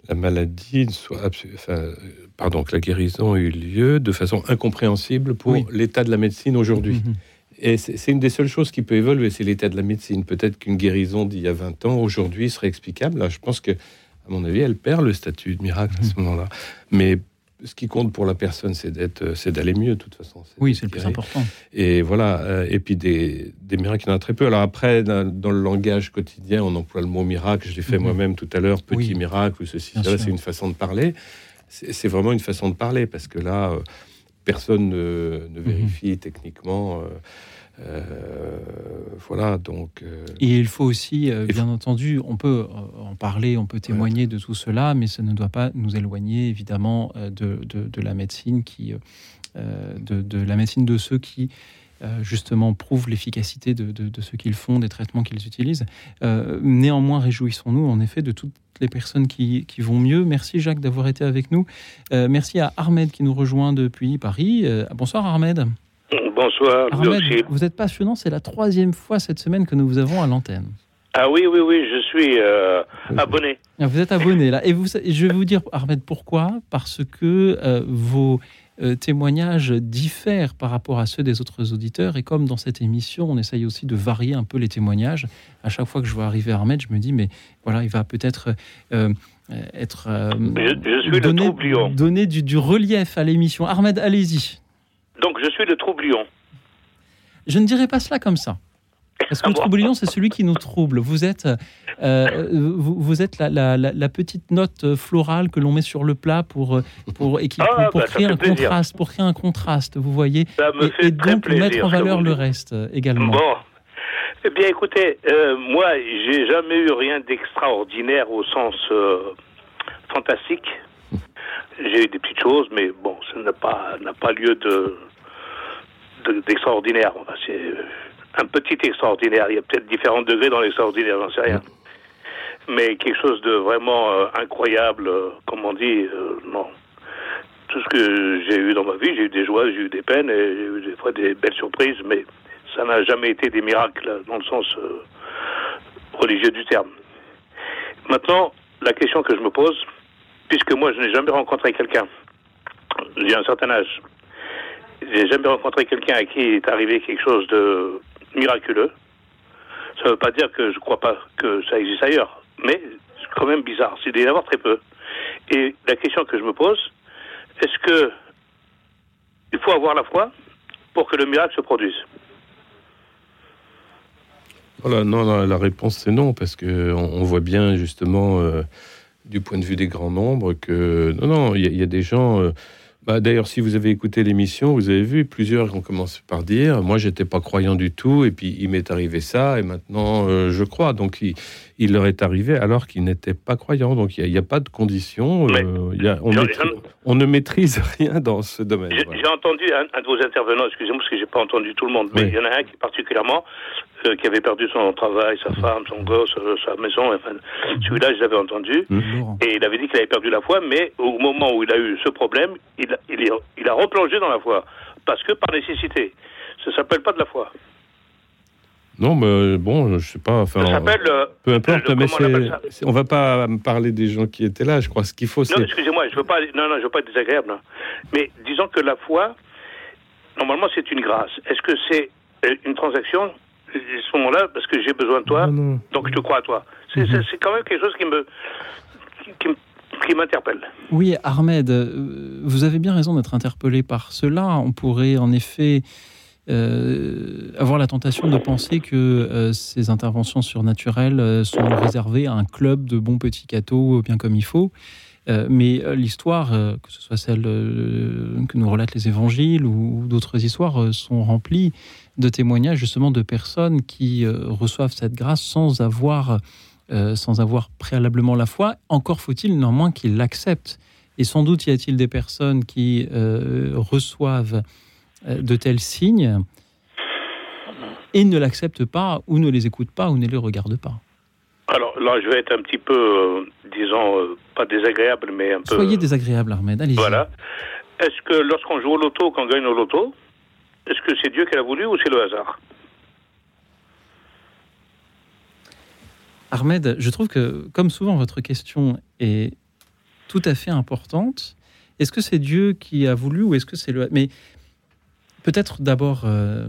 la maladie soit, enfin, euh, pardon, que la guérison ait eu lieu de façon incompréhensible pour Oui. l'état de la médecine aujourd'hui. Et c'est une des seules choses qui peut évoluer, c'est l'état de la médecine. Peut-être qu'une guérison d'il y a 20 ans, aujourd'hui, serait explicable. Je pense que, à mon avis, elle perd le statut de miracle à ce moment-là. Mais ce qui compte pour la personne, c'est d'être, c'est d'aller mieux, de toute façon. Oui, c'est le plus important. Et voilà. euh, Et puis des, des miracles, il y en a très peu. Alors après, dans, dans le langage quotidien, on emploie le mot miracle. Je l'ai fait Mhm. moi-même tout à l'heure, petit Oui. miracle ou ceci, Bien. C'est une façon de parler. C'est vraiment une façon de parler parce que là, euh, personne ne, ne vérifie techniquement. euh, euh, voilà, donc. euh, Et il faut aussi, euh, bien entendu, on peut en parler, on peut témoigner de tout cela, mais ça ne doit pas nous éloigner évidemment de, de- de la médecine qui, de, de la médecine de ceux qui justement prouvent l'efficacité de, de- de ce qu'ils font, des traitements qu'ils utilisent. Euh, néanmoins, réjouissons-nous en effet de toutes les personnes qui, qui vont mieux. Merci Jacques d'avoir été avec nous. Euh, merci à Ahmed qui nous rejoint depuis Paris. Euh, bonsoir Ahmed. Bonsoir, Ahmed, vous êtes passionnant, c'est la troisième fois cette semaine que nous vous avons à l'antenne. Ah oui, oui, oui, je suis euh, abonné. Ah, Vous êtes abonné là. Et, vous, je vais vous dire, Ahmed, pourquoi? Parce que euh, vos euh, témoignages diffèrent par rapport à ceux des autres auditeurs. Et comme dans cette émission, on essaye aussi de varier un peu les témoignages, à chaque fois que je vois arriver Ahmed, je me dis, mais voilà, il va peut-être être. Je, je suis le donner, troublion. donner du, du relief à l'émission. Ahmed, allez-y. Donc je suis le troublion. Je ne dirais pas cela comme ça. Parce que le troublion, c'est celui qui nous trouble. Vous êtes, euh, vous, vous êtes la, la- la- la petite note florale que l'on met sur le plat pour, euh, pour, et qui- Ah, pour bah, créer un plaisir. contraste, pour créer un contraste, vous voyez. Ça me et, fait et donc plaisir, mettre en valeur le reste euh, également. Bon. Eh bien, écoutez, euh, moi, j'ai jamais eu rien d'extraordinaire au sens euh, fantastique. J'ai eu des petites choses, mais bon, ça n'a pas, pas lieu de, de- d'extraordinaire. C'est un petit extraordinaire. Il y a peut-être différents degrés dans l'extraordinaire, j'en sais rien. Mais quelque chose de vraiment euh, incroyable, euh, comme on dit, euh, non. Tout ce que j'ai eu dans ma vie, j'ai eu des joies, j'ai eu des peines, et j'ai eu des fois des belles surprises, mais ça n'a jamais été des miracles dans le sens religieux du terme. Maintenant, la question que je me pose, puisque moi je n'ai jamais rencontré quelqu'un, j'ai un certain âge, j'ai jamais rencontré quelqu'un à qui est arrivé quelque chose de miraculeux. Ça ne veut pas dire que je ne crois pas que ça existe ailleurs, mais c'est quand même bizarre. C'est d'y avoir très peu. Et la question que je me pose, est-ce que il faut avoir la foi pour que le miracle se produise? Voilà, non, la réponse c'est non, parce que on, on voit bien justement euh, du point de vue des grands nombres que non, non, il y, a- il y a des gens. euh, bah, D'ailleurs, si vous avez écouté l'émission, vous avez vu plusieurs ont commencé par dire moi j'étais pas croyant du tout, et puis il m'est arrivé ça, et maintenant euh, je crois. Donc il, il leur est arrivé alors qu'ils n'étaient pas croyants. Donc il n'y a, pas de conditions. euh, il y a- on, J'en- maîtrise, on ne maîtrise rien dans ce domaine. J'ai voilà. entendu un, un de vos intervenants, excusez-moi parce que j'ai pas entendu tout le monde, mais Oui. il y en a un qui particulièrement euh, qui avait perdu son travail, sa femme, son gosse, euh, sa maison. Enfin, celui-là, je l'avais entendu, et il avait dit qu'il avait perdu la foi, mais au moment où il a eu ce problème, il, a- il, est- il a replongé dans la foi parce que par nécessité. Ça s'appelle pas de la foi. Non, mais bon, je sais pas. Enfin, Ça s'appelle euh, peu importe, le- mais on on va pas me parler des gens qui étaient là. Je crois ce qu'il faut, Non, c'est excusez-moi, je veux pas, non, non, je veux pas être désagréable. hein. Mais disons que la foi, normalement, c'est une grâce. Est-ce que c'est euh, une transaction à ce moment-là, parce que j'ai besoin de toi, donc je te crois à toi. C'est Mhm. c'est- quand même quelque chose qui me, qui, qui me- qui m'interpelle. Oui, Ahmed, euh, vous avez bien raison d'être interpellé par cela. On pourrait en effet euh, avoir la tentation de penser que euh, ces interventions surnaturelles euh, sont réservées à un club de bons petits cathos, bien comme il faut. Euh, mais euh, l'histoire, euh, que ce soit celle euh, que nous relatent les évangiles ou, ou d'autres histoires, euh, sont remplies de témoignages justement de personnes qui euh, reçoivent cette grâce sans avoir, euh, sans avoir préalablement la foi. Encore faut-il néanmoins qu'ils l'acceptent. Et sans doute y a-t-il des personnes qui euh, reçoivent de tels signes et ne l'acceptent pas ou ne les écoutent pas ou ne les regardent pas. Alors là, je vais être un petit peu, euh, disons, euh, pas désagréable, mais un peu. Soyez désagréable, Ahmed. Allez-y. Voilà. Est-ce que lorsqu'on joue au loto, qu'on gagne au loto, est-ce que c'est Dieu qui l'a voulu ou c'est le hasard Ahmed, je trouve que, comme souvent, votre question est tout à fait importante. Est-ce que c'est Dieu qui a voulu ou est-ce que c'est le... Mais peut-être d'abord, euh,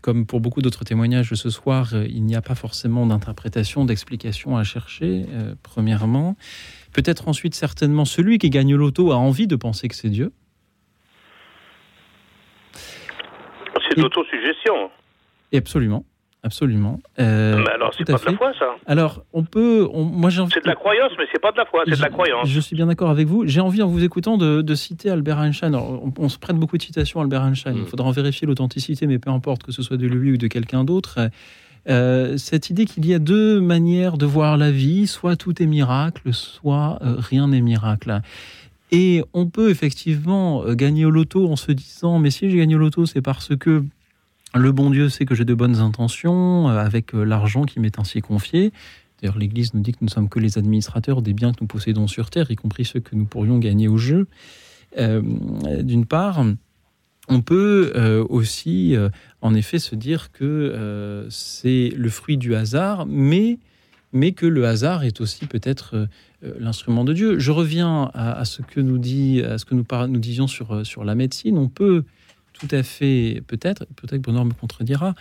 comme pour beaucoup d'autres témoignages ce soir, euh, il n'y a pas forcément d'interprétation, d'explication à chercher, euh, premièrement. Peut-être ensuite, certainement, celui qui gagne l'auto a envie de penser que c'est Dieu. C'est l'autosuggestion. Absolument, absolument. Euh, Mais alors, c'est pas de la foi, ça. Alors, on peut... on- moi, j'ai C'est de la croyance, mais c'est pas de la foi, c'est de la croyance. Je suis bien d'accord avec vous. J'ai envie, en vous écoutant, de, de citer Albert Einstein. Alors, on, on se prête beaucoup de citations à Albert Einstein. Mm. Il faudra en vérifier l'authenticité, mais peu importe que ce soit de lui ou de quelqu'un d'autre. Euh, cette idée qu'il y a deux manières de voir la vie, soit tout est miracle, soit euh, rien n'est miracle. Et on peut effectivement euh, gagner au loto en se disant, mais si j'ai gagné au loto, c'est parce que le bon Dieu sait que j'ai de bonnes intentions euh, avec euh, l'argent qui m'est ainsi confié. D'ailleurs, l'Église nous dit que nous sommes que les administrateurs des biens que nous possédons sur Terre, y compris ceux que nous pourrions gagner au jeu. D'une part, on peut aussi, en effet, se dire que c'est le fruit du hasard, mais mais que le hasard est aussi peut-être l'instrument de Dieu. Je reviens à, à ce que nous dit, à ce que nous, par- nous disions sur, euh, sur la médecine. On peut tout à fait, peut-être, peut-être que Bernard me contredira,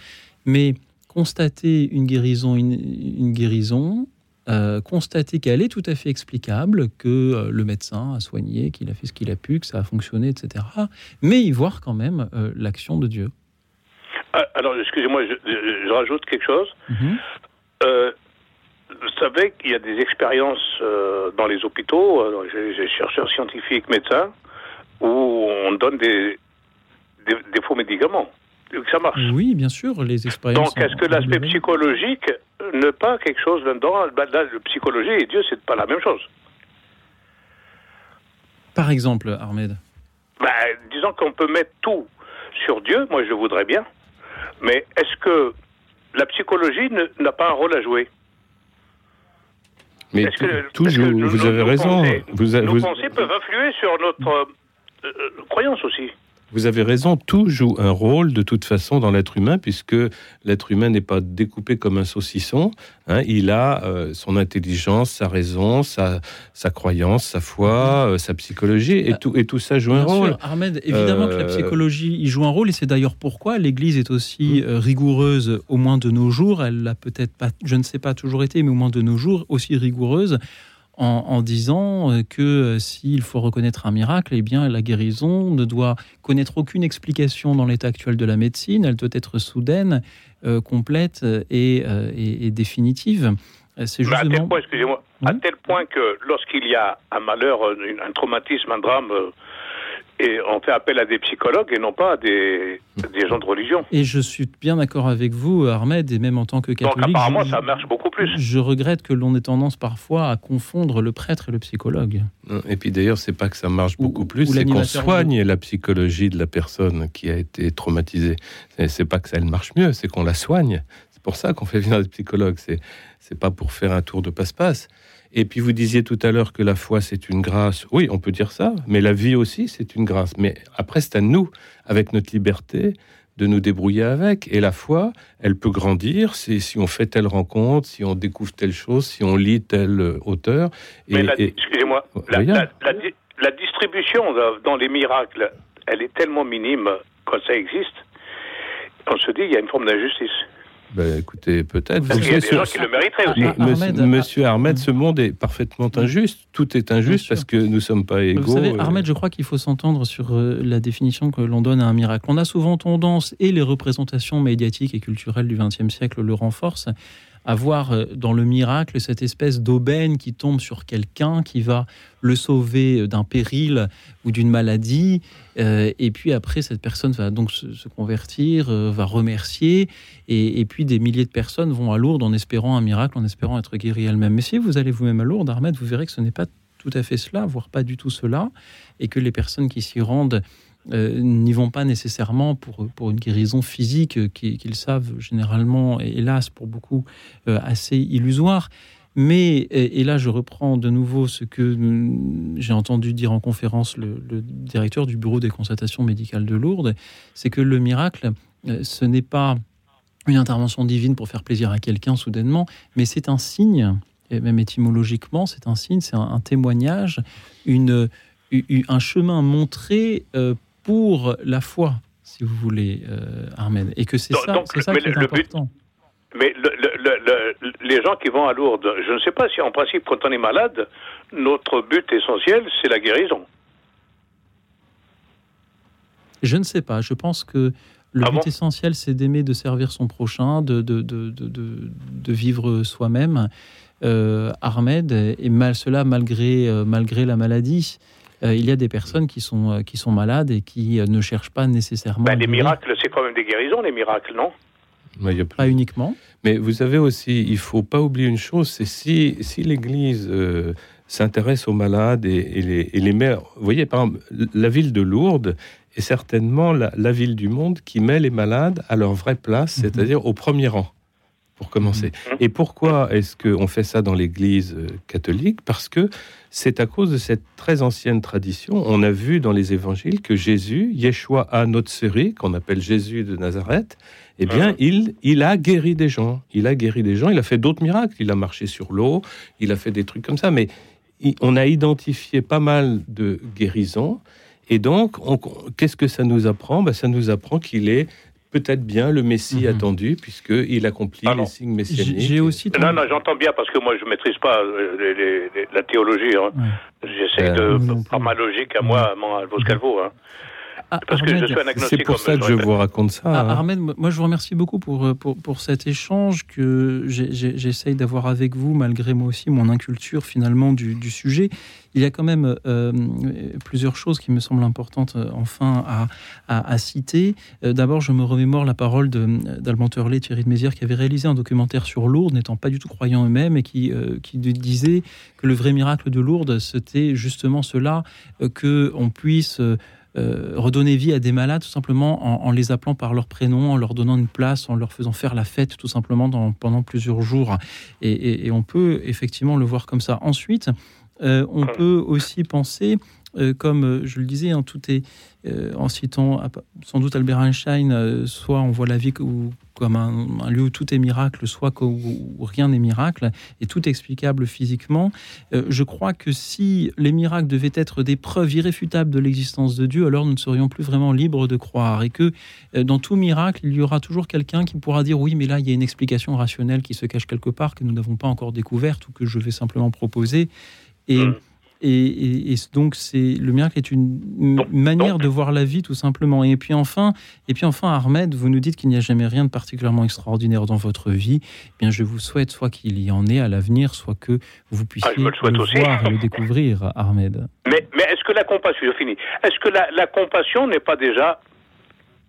mais constater une guérison, une, une guérison, euh, constater qu'elle est tout à fait explicable, que euh, le médecin a soigné, qu'il a fait ce qu'il a pu, que ça a fonctionné, etc. Mais y voir quand même euh, l'action de Dieu. Ah, Alors, excusez-moi, je, rajoute quelque chose. Euh, vous savez qu'il y a des expériences euh, dans les hôpitaux, j'ai j'ai chercheurs scientifiques, médecins, où on donne des, des, des faux médicaments. Que ça marche. Oui, bien sûr, les expériences. Donc, est-ce que l'aspect psychologique n'est pas quelque chose là-dedans Ben, Là, le psychologie et Dieu, c'est pas la même chose. Par exemple, Ahmed. Ben, disons qu'on peut mettre tout sur Dieu, moi je voudrais bien, mais est-ce que la psychologie n'a pas un rôle à jouer? Mais que- que nos- vous avez nos raison. pensées- Vous, a- Nos vous- pensées peuvent influer sur notre euh, euh, croyance aussi. Vous avez raison, tout joue un rôle de toute façon dans l'être humain, puisque l'être humain n'est pas découpé comme un saucisson. hein. il a euh, son intelligence, sa raison, sa, sa croyance, sa foi, euh, sa psychologie, et tout, et tout ça joue un rôle. Ahmed, évidemment que la Euh, psychologie y joue un rôle, et c'est d'ailleurs pourquoi l'Église est aussi euh, rigoureuse, au moins de nos jours. Elle l'a peut-être pas, je ne sais pas toujours été, mais au moins de nos jours, aussi rigoureuse en, en disant euh, que euh, s'il faut reconnaître un miracle, eh bien la guérison ne doit connaître aucune explication dans l'état actuel de la médecine. Elle doit être soudaine, euh, complète et, euh, et- et définitive. C'est Mais à tel justement. point, excusez-moi, à tel point que lorsqu'il y a un malheur, un traumatisme, un drame, et on fait appel à des psychologues et non pas à des, des gens de religion. Et je suis bien d'accord avec vous, Ahmed, et même en tant que Donc catholique. apparemment, je- ça marche beaucoup plus. Je regrette que l'on ait tendance parfois à confondre le prêtre et le psychologue. Et puis d'ailleurs, c'est pas que ça marche beaucoup plus, c'est qu'on soigne la psychologie de la personne qui a été traumatisée. C'est- C'est pas que ça elle marche mieux, c'est qu'on la soigne. C'est pour ça qu'on fait venir des psychologues. C'est c'est pas pour faire un tour de passe-passe. Et puis vous disiez tout à l'heure que la foi c'est une grâce. Oui, on peut dire ça, mais la vie aussi c'est une grâce. Mais après c'est à nous, avec notre liberté, de nous débrouiller avec. Et la foi, elle peut grandir si, si on fait telle rencontre, si on découvre telle chose, si on lit tel euh, auteur. Excusez-moi, la, Regarde. la- la di- la distribution dans les miracles, elle est tellement minime quand ça existe. On se dit, il y a une forme d'injustice. Ben, écoutez, peut-être. Parce qu'il y a des gens qui le mériteraient aussi. Mais monsieur, monsieur Ahmed, ce monde est parfaitement injuste. Tout est injuste parce que nous sommes pas égaux. Vous savez, euh, Ahmed, je crois qu'il faut s'entendre sur euh, la définition que l'on donne à un miracle. On a souvent tendance, et les représentations médiatiques et culturelles du XXe siècle le renforcent, à voir euh, dans le miracle cette espèce d'aubaine qui tombe sur quelqu'un, qui va le sauver euh, d'un péril ou d'une maladie, euh, et puis après, cette personne va donc se, convertir, va remercier, et, et puis des milliers de personnes vont à Lourdes en espérant un miracle, en espérant être guéries elles-mêmes. Mais si vous allez vous-même à Lourdes, Ahmed, vous verrez que ce n'est pas tout à fait cela, voire pas du tout cela, et que les personnes qui s'y rendent euh, n'y vont pas nécessairement pour, pour une guérison physique euh, qui- qu'ils savent généralement, et hélas pour beaucoup, euh, assez illusoire. Mais, et, là je reprends de nouveau ce que mm, j'ai entendu dire en conférence le, directeur du bureau des constatations médicales de Lourdes, c'est que le miracle, ce n'est pas une intervention divine pour faire plaisir à quelqu'un soudainement, mais c'est un signe, et même étymologiquement, c'est un signe, c'est un, un témoignage, une, un chemin montré pour la foi, si vous voulez, euh, Armen. Et que c'est ça, donc, c'est ça qui est le- le but- important. Mais le- le- le- le- les gens qui vont à Lourdes, je ne sais pas si en principe, quand on est malade, notre but essentiel, c'est la guérison. Je ne sais pas. Je pense que le Ah but bon essentiel, c'est d'aimer, de servir son prochain, de, de, de, de, de- de vivre soi-même. Euh, Ahmed, et mal cela malgré, euh, malgré la maladie. Euh, il y a des personnes qui sont, euh, qui sont malades et qui euh, ne cherchent pas nécessairement. Ben, à les miracles, c'est quand même des guérisons, les miracles, non? Mais il y a plus- Pas uniquement. Mais vous avez aussi, il faut pas oublier une chose, c'est si, si l'Église euh, s'intéresse aux malades et, et les, et les met... Vous voyez, par exemple, la ville de Lourdes est certainement la, la ville du monde qui met les malades à leur vraie place, c'est-à-dire au premier rang. Pour commencer. Et pourquoi est-ce qu'on fait ça dans l'Église euh, catholique? Parce que c'est à cause de cette très ancienne tradition. On a vu dans les évangiles que Jésus, Yeshua à notre série, qu'on appelle Jésus de Nazareth, eh bien, il, il a guéri des gens. Il a guéri des gens. Il a fait d'autres miracles. Il a marché sur l'eau. Il a fait des trucs comme ça. Mais on a identifié pas mal de guérisons. Et donc, on- qu'est-ce que ça nous apprend? Ben, Ça nous apprend qu'il est peut-être bien le Messie attendu, puisqu'il accomplit les signes messianiques. J'ai aussi. Non, non, j'entends bien parce que moi je maîtrise pas euh, les- les- les- la théologie. hein. J'essaie Euh, de par ma logique à moi, à mon- à vos calvo. Hein. Parce que je Ahmed, suis un agnostique. C'est pour ça que je vous raconte ça. Ah, hein. Moi je vous remercie beaucoup pour, euh, pour, pour cet échange que j'essaye d'avoir avec vous, malgré moi aussi mon inculture finalement du, du sujet. Il y a quand même euh, plusieurs choses qui me semblent importantes euh, enfin à, à- à citer. Euh, D'abord, je me remémore la parole d'Alban Turlet, Thierry de Mézières, qui avait réalisé un documentaire sur Lourdes, n'étant pas du tout croyant eux-mêmes, et qui, euh, qui disait que le vrai miracle de Lourdes, c'était justement cela, euh, que on puisse... euh, redonner vie à des malades tout simplement en, en les appelant par leur prénom, en leur donnant une place, en leur faisant faire la fête tout simplement dans- pendant plusieurs jours. Et, et- et on peut effectivement le voir comme ça. Ensuite, euh, on peut aussi penser, euh, comme euh, je le disais, hein, euh, en citant sans doute Albert Einstein, soit on voit la vie comme un, lieu où tout est miracle, soit qu'au- où, rien n'est miracle, et tout est explicable physiquement. Je crois que si les miracles devaient être des preuves irréfutables de l'existence de Dieu, alors nous ne serions plus vraiment libres de croire, et que dans tout miracle, il y aura toujours quelqu'un qui pourra dire oui, mais là, il y a une explication rationnelle qui se cache quelque part, que nous n'avons pas encore découverte, ou que je vais simplement proposer. Et, et, et- et donc, c'est le miracle est une, manière de voir la vie, tout simplement. Et puis enfin, et puis enfin, Ahmed, vous nous dites qu'il n'y a jamais rien de particulièrement extraordinaire dans votre vie. Eh bien, je vous souhaite soit qu'il y en ait à l'avenir, soit que vous puissiez Ah, le voir et le découvrir, Ahmed. Mais, mais est-ce que la compassion, je finis, est-ce que la, la compassion n'est pas déjà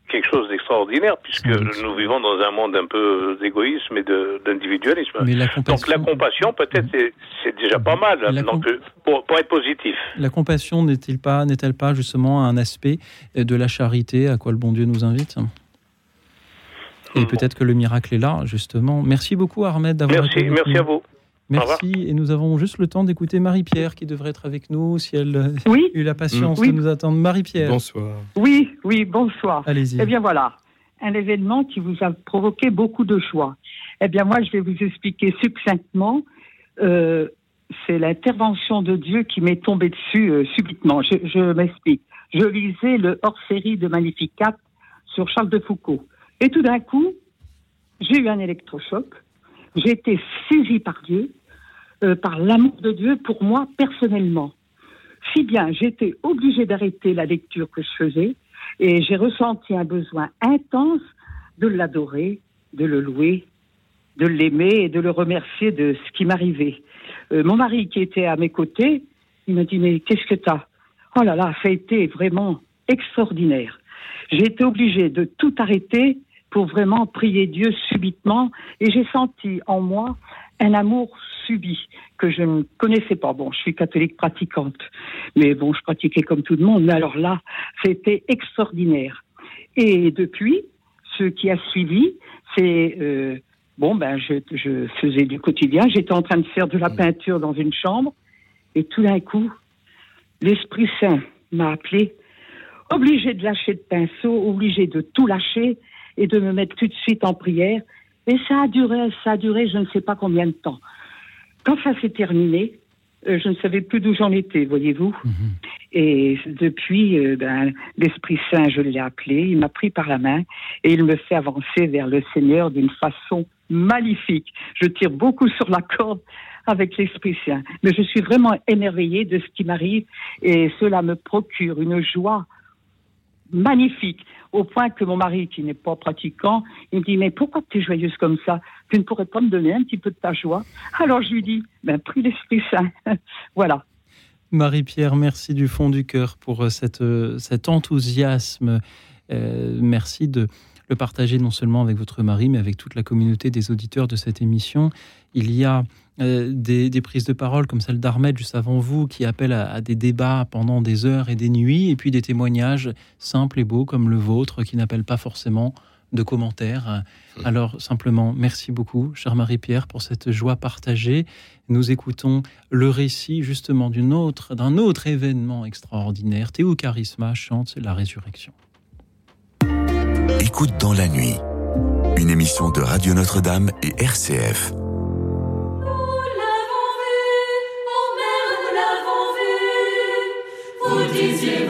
quelque chose d'extraordinaire, puisque nous vivons dans un monde un peu d'égoïsme et d'individualisme Donc la compassion, peut-être, c'est- déjà pas mal La donc, pour, pour être positif. La compassion n'est-il pas, n'est-elle pas justement un aspect de la charité à quoi le bon Dieu nous invite? Et peut-être que le miracle est là, justement. Merci beaucoup, Ahmed, d'avoir Merci, été merci à vous. Merci, et nous avons juste le temps d'écouter Marie-Pierre qui devrait être avec nous si elle Oui. eut la patience Oui. de nous attendre. Marie-Pierre. Bonsoir. Oui, oui, bonsoir. Allez-y. Eh bien voilà, un événement qui vous a provoqué beaucoup de choix. Eh bien moi, je vais vous expliquer succinctement. Euh, c'est l'intervention de Dieu qui m'est tombée dessus euh, subitement. Je, je m'explique. Je lisais le hors-série de Magnificat sur Charles de Foucault. Et tout d'un coup, j'ai eu un électrochoc. J'ai été saisie par Dieu, euh, par l'amour de Dieu pour moi personnellement. Si bien, j'étais obligée d'arrêter la lecture que je faisais et j'ai ressenti un besoin intense de l'adorer, de le louer, de l'aimer et de le remercier de ce qui m'arrivait. Euh, mon mari qui était à mes côtés, il m'a dit mais qu'est-ce que t'as? Oh là là, ça a été vraiment extraordinaire. J'ai été obligée de tout arrêter pour vraiment prier Dieu subitement et j'ai senti en moi un amour subi que je ne connaissais pas. Bon, je suis catholique pratiquante, mais bon, je pratiquais comme tout le monde. Mais alors là, c'était extraordinaire. Et depuis, ce qui a suivi, c'est euh, bon, ben, je, je faisais du quotidien. J'étais en train de faire de la peinture dans une chambre, et tout d'un coup, l'Esprit Saint m'a appelé, obligé de lâcher le pinceau, obligé de tout lâcher et de me mettre tout de suite en prière. Et ça a duré, ça a duré, je ne sais pas combien de temps. Quand ça s'est terminé, euh, je ne savais plus d'où j'en étais, voyez-vous. Et depuis, euh, ben, l'Esprit Saint, je l'ai appelé, il m'a pris par la main et il me fait avancer vers le Seigneur d'une façon magnifique. Je tire beaucoup sur la corde avec l'Esprit Saint. Mais je suis vraiment émerveillée de ce qui m'arrive et cela me procure une joie magnifique, au point que mon mari, qui n'est pas pratiquant, il me dit, mais pourquoi tu es joyeuse comme ça? Tu ne pourrais pas me donner un petit peu de ta joie? Alors je lui dis, ben, prie l'Esprit Saint. voilà. Marie-Pierre, merci du fond du cœur pour euh, euh, cet enthousiasme. Euh, merci de le partager non seulement avec votre mari, mais avec toute la communauté des auditeurs de cette émission. Il y a euh, des, prises de parole comme celle d'Armel juste avant vous, qui appellent à, des débats pendant des heures et des nuits, et puis des témoignages simples et beaux comme le vôtre, qui n'appellent pas forcément de commentaires. Mmh. Alors simplement, merci beaucoup, chère Marie-Pierre, pour cette joie partagée. Nous écoutons le récit justement autre, d'un autre événement extraordinaire. Théo Charisma chante la résurrection. Écoute dans la nuit, une émission de Radio Notre-Dame et RCF. Vous l'avons vu, oh mère, vous l'avons vu, vous disiez.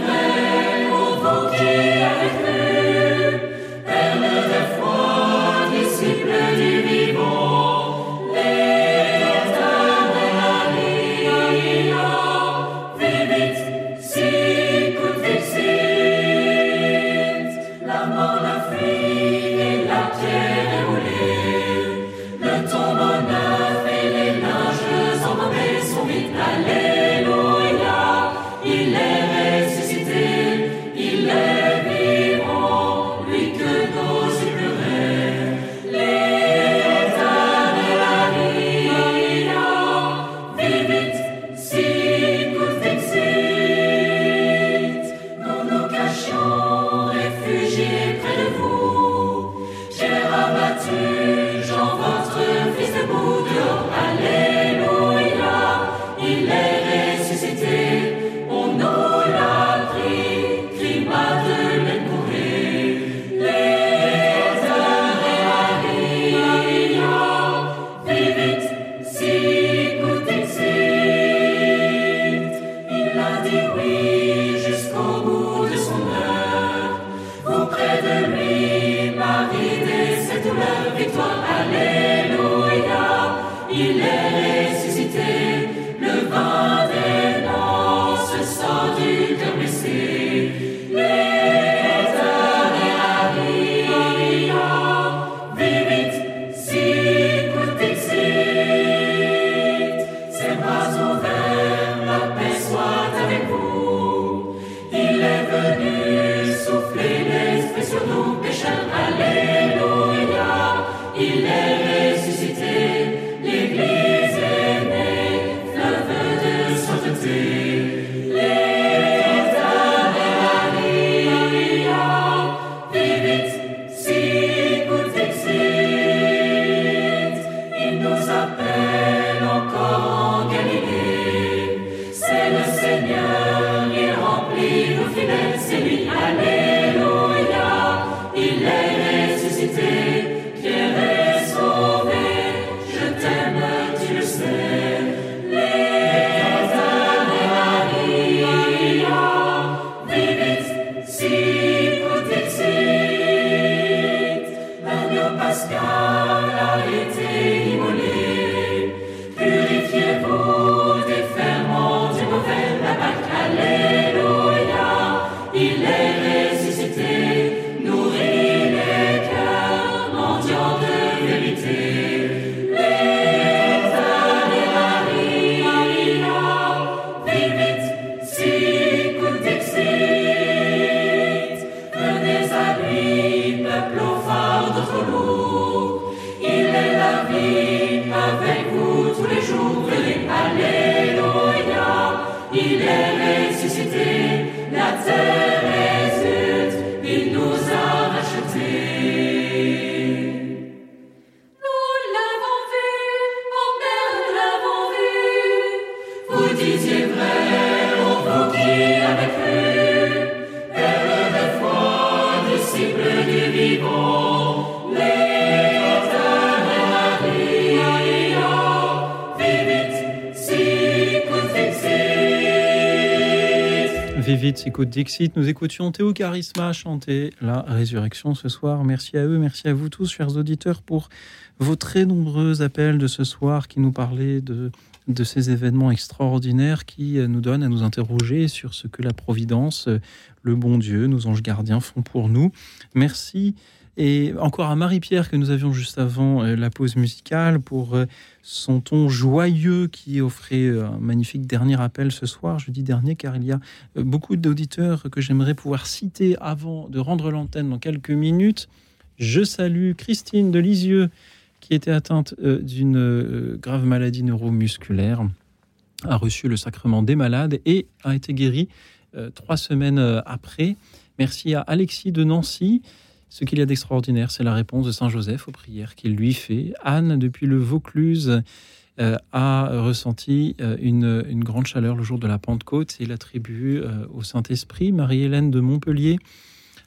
Vivid, écoute Dixit. Nous écoutions Théo Charisma chanter La Résurrection ce soir. Merci à eux, merci à vous tous, chers auditeurs, pour vos très nombreux appels de ce soir qui nous parlaient de, de ces événements extraordinaires qui euh, nous donnent à nous interroger sur ce que la Providence, euh, le bon Dieu, nos anges gardiens font pour nous. Merci et encore à Marie-Pierre que nous avions juste avant euh, la pause musicale pour euh, son ton joyeux qui offrait euh, un magnifique dernier appel ce soir, jeudi dernier, car il y a beaucoup d'auditeurs que j'aimerais pouvoir citer avant de rendre l'antenne dans quelques minutes. Je salue Christine de Lisieux qui était atteinte d'une grave maladie neuromusculaire, a reçu le sacrement des malades et a été guérie trois semaines après. Merci à Alexis de Nancy ce qu'il y a d'extraordinaire, c'est la réponse de Saint Joseph aux prières qu'il lui fait. Anne, depuis le Vaucluse, euh, a ressenti euh, une, grande chaleur le jour de la Pentecôte et l'attribue euh, au Saint-Esprit. Marie-Hélène de Montpellier,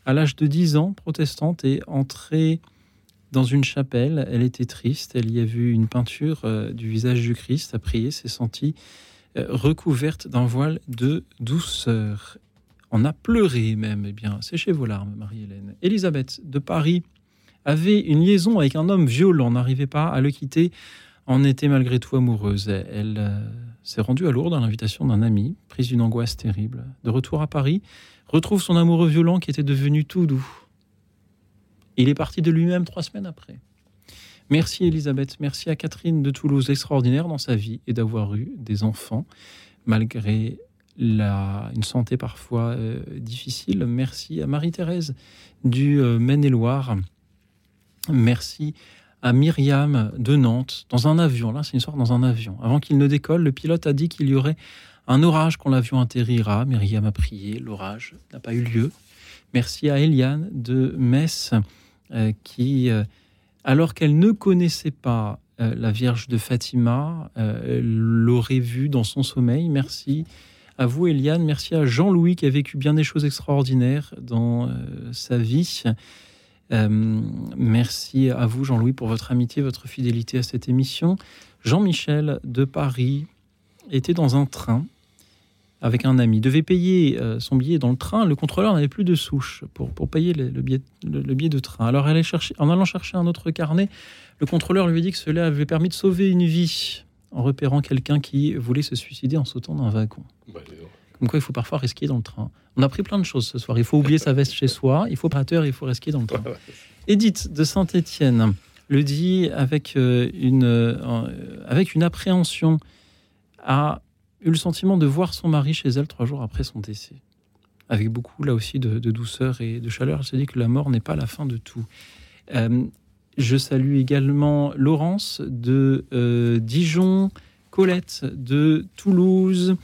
à l'âge de 10 ans, protestante, est entrée dans une chapelle. Elle était triste. Elle y a vu une peinture du visage du Christ, a prié, s'est sentie recouverte d'un voile de douceur. On a pleuré même. Eh bien, séchez vos larmes, Marie-Hélène. Élisabeth de Paris avait une liaison avec un homme violent, n'arrivait pas à le quitter en était malgré tout amoureuse. Elle euh, s'est rendue à Lourdes à l'invitation d'un ami, prise d'une angoisse terrible. De retour à Paris, retrouve son amoureux violent qui était devenu tout doux. Il est parti de lui-même trois semaines après. Merci Elisabeth, merci à Catherine de Toulouse, extraordinaire dans sa vie et d'avoir eu des enfants malgré une santé parfois euh, difficile. Merci à Marie-Thérèse du euh, Maine-et-Loire. Merci à Myriam de Nantes dans un avion. Là, c'est une histoire dans un avion. Avant qu'il ne décolle, le pilote a dit qu'il y aurait un orage quand l'avion atterrira. Myriam a prié, l'orage n'a pas eu lieu. Merci à Eliane de Metz euh, qui, alors qu'elle ne connaissait pas la Vierge de Fatima, l'aurait vue dans son sommeil. Merci à vous, Eliane. Merci à Jean-Louis qui a vécu bien des choses extraordinaires dans sa vie. Euh, merci à vous, Jean-Louis, pour votre amitié, votre fidélité à cette émission. Jean-Michel de Paris était dans un train avec un ami, devait payer euh, son billet dans le train. Le contrôleur n'avait plus de souche pour, pour payer le, billet, le, billet de train. Alors, chercher, en allant chercher un autre carnet, le contrôleur lui dit que cela avait permis de sauver une vie en repérant quelqu'un qui voulait se suicider en sautant d'un wagon. Bah, Comme quoi, il faut parfois risquer dans le train. On a pris plein de choses ce soir. Il faut oublier sa veste chez soi, il faut opérateur, il faut risquer dans le train. Edith de Saint-Étienne le dit avec euh, une, euh, avec une appréhension, a eu le sentiment de voir son mari chez elle trois jours après son décès. Avec beaucoup, là aussi, de, douceur et de chaleur. Elle se dit que la mort n'est pas la fin de tout. Euh, je salue également Laurence de Dijon, Colette de Toulouse,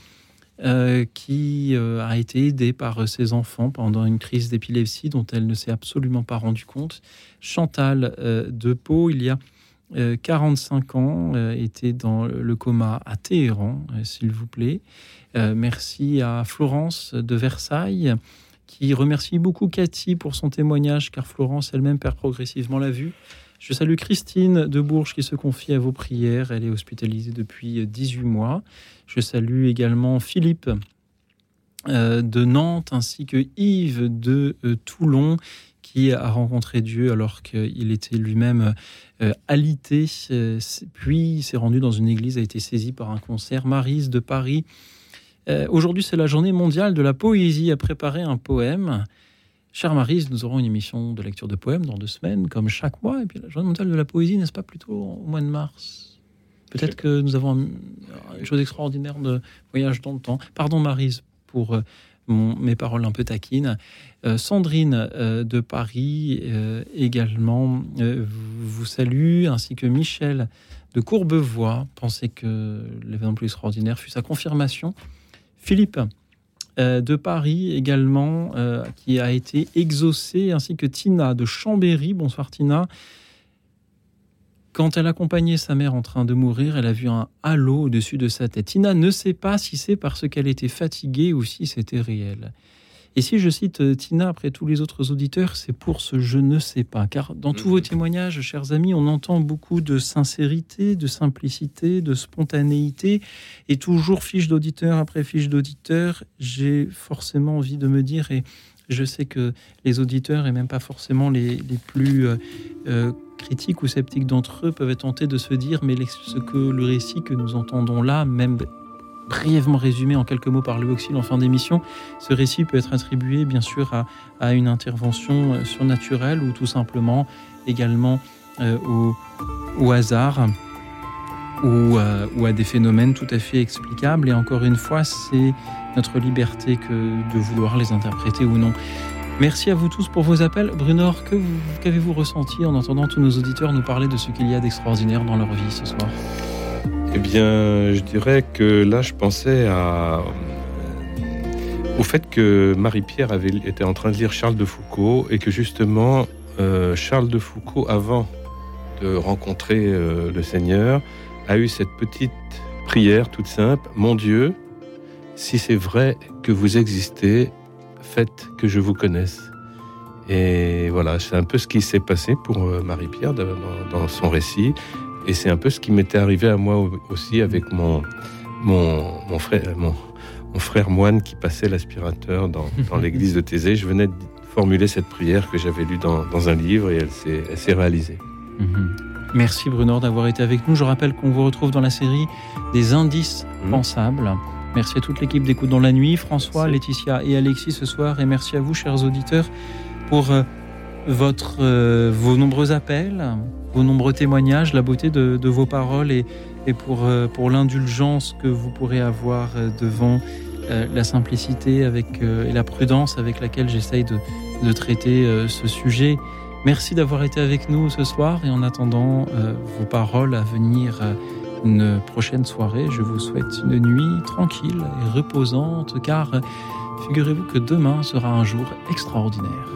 euh, qui euh, a été aidée par euh, ses enfants pendant une crise d'épilepsie dont elle ne s'est absolument pas rendue compte. Chantal de Pau, il y a 45 ans, était dans le coma à Téhéran, s'il vous plaît. merci à Florence de Versailles qui remercie beaucoup Cathy pour son témoignage, car Florence elle-même perd progressivement la vue. Je salue Christine de Bourges qui se confie à vos prières. Elle est hospitalisée depuis 18 mois. Je salue également Philippe euh, de Nantes ainsi que Yves de euh, Toulon qui a rencontré Dieu alors qu'il était lui-même euh, alité, puis s'est rendu dans une église, a été saisi par un concert. Marise de Paris. Aujourd'hui, c'est la journée mondiale de la poésie, a préparé un poème. Cher Marise, nous aurons une émission de lecture de poèmes dans deux semaines, comme chaque mois. Et puis la journée mondiale de la poésie, n'est-ce pas plutôt au mois de mars? Peut-être que nous avons une chose extraordinaire de voyage dans le temps. Pardon, Marise, pour euh, mes paroles un peu taquines. Euh, Sandrine euh, de Paris également vous salue, ainsi que Michel de Courbevoie. Pensez que l'événement plus extraordinaire fut sa confirmation. Philippe de Paris également, qui a été exaucé, ainsi que Tina de Chambéry. Bonsoir Tina. Quand elle accompagnait sa mère en train de mourir, elle a vu un halo au-dessus de sa tête. Tina ne sait pas si c'est parce qu'elle était fatiguée ou si c'était réel. Et si je cite euh, Tina après tous les autres auditeurs, c'est pour ce je ne sais pas. Car dans tous vos mhm. témoignages, chers amis, on entend beaucoup de sincérité, de simplicité, de spontanéité. Et toujours fiche d'auditeur après fiche d'auditeur, j'ai forcément envie de me dire, et je sais que les auditeurs, et même pas forcément les, plus euh, euh, critiques ou sceptiques d'entre eux, peuvent être tentés de se dire, mais ce que le récit que nous entendons là, même brièvement résumé en quelques mots par Louis Auxil en fin d'émission, ce récit peut être attribué bien sûr à, une intervention euh, surnaturelle ou tout simplement également au, au, hasard ou, ou, à des phénomènes tout à fait explicables. Et encore une fois, c'est notre liberté que de vouloir les interpréter ou non. Merci à vous tous pour vos appels. Brunor, qu'avez-vous ressenti en entendant tous nos auditeurs nous parler de ce qu'il y a d'extraordinaire dans leur vie ce soir? Eh bien, je dirais que là, je pensais à, au fait que Marie-Pierre était en train de lire Charles de Foucault et que justement, Charles de Foucault, avant de rencontrer le Seigneur, a eu cette petite prière toute simple, Mon Dieu, si c'est vrai que vous existez, faites que je vous connaisse. Et voilà, c'est un peu ce qui s'est passé pour euh, Marie-Pierre dans, son récit. Et c'est un peu ce qui m'était arrivé à moi aussi avec mon, mon, frère, mon, frère moine qui passait l'aspirateur dans, l'église de Thésée. Je venais de formuler cette prière que j'avais lue dans, un livre et elle s'est réalisée. Mhm. Merci Bruno d'avoir été avec nous. Je rappelle qu'on vous retrouve dans la série des indices mhm. pensables. Merci à toute l'équipe d'Écoute dans la nuit, François, Laetitia et Alexis ce soir. Et merci à vous, chers auditeurs, pour euh, votre, euh, vos nombreux appels, vos nombreux témoignages, la beauté de, vos paroles et, pour, euh, pour l'indulgence que vous pourrez avoir devant la simplicité avec, et la prudence avec laquelle j'essaye de, de, traiter ce sujet. Merci d'avoir été avec nous ce soir et en attendant vos paroles à venir une prochaine soirée. Je vous souhaite une nuit tranquille et reposante car figurez-vous que demain sera un jour extraordinaire.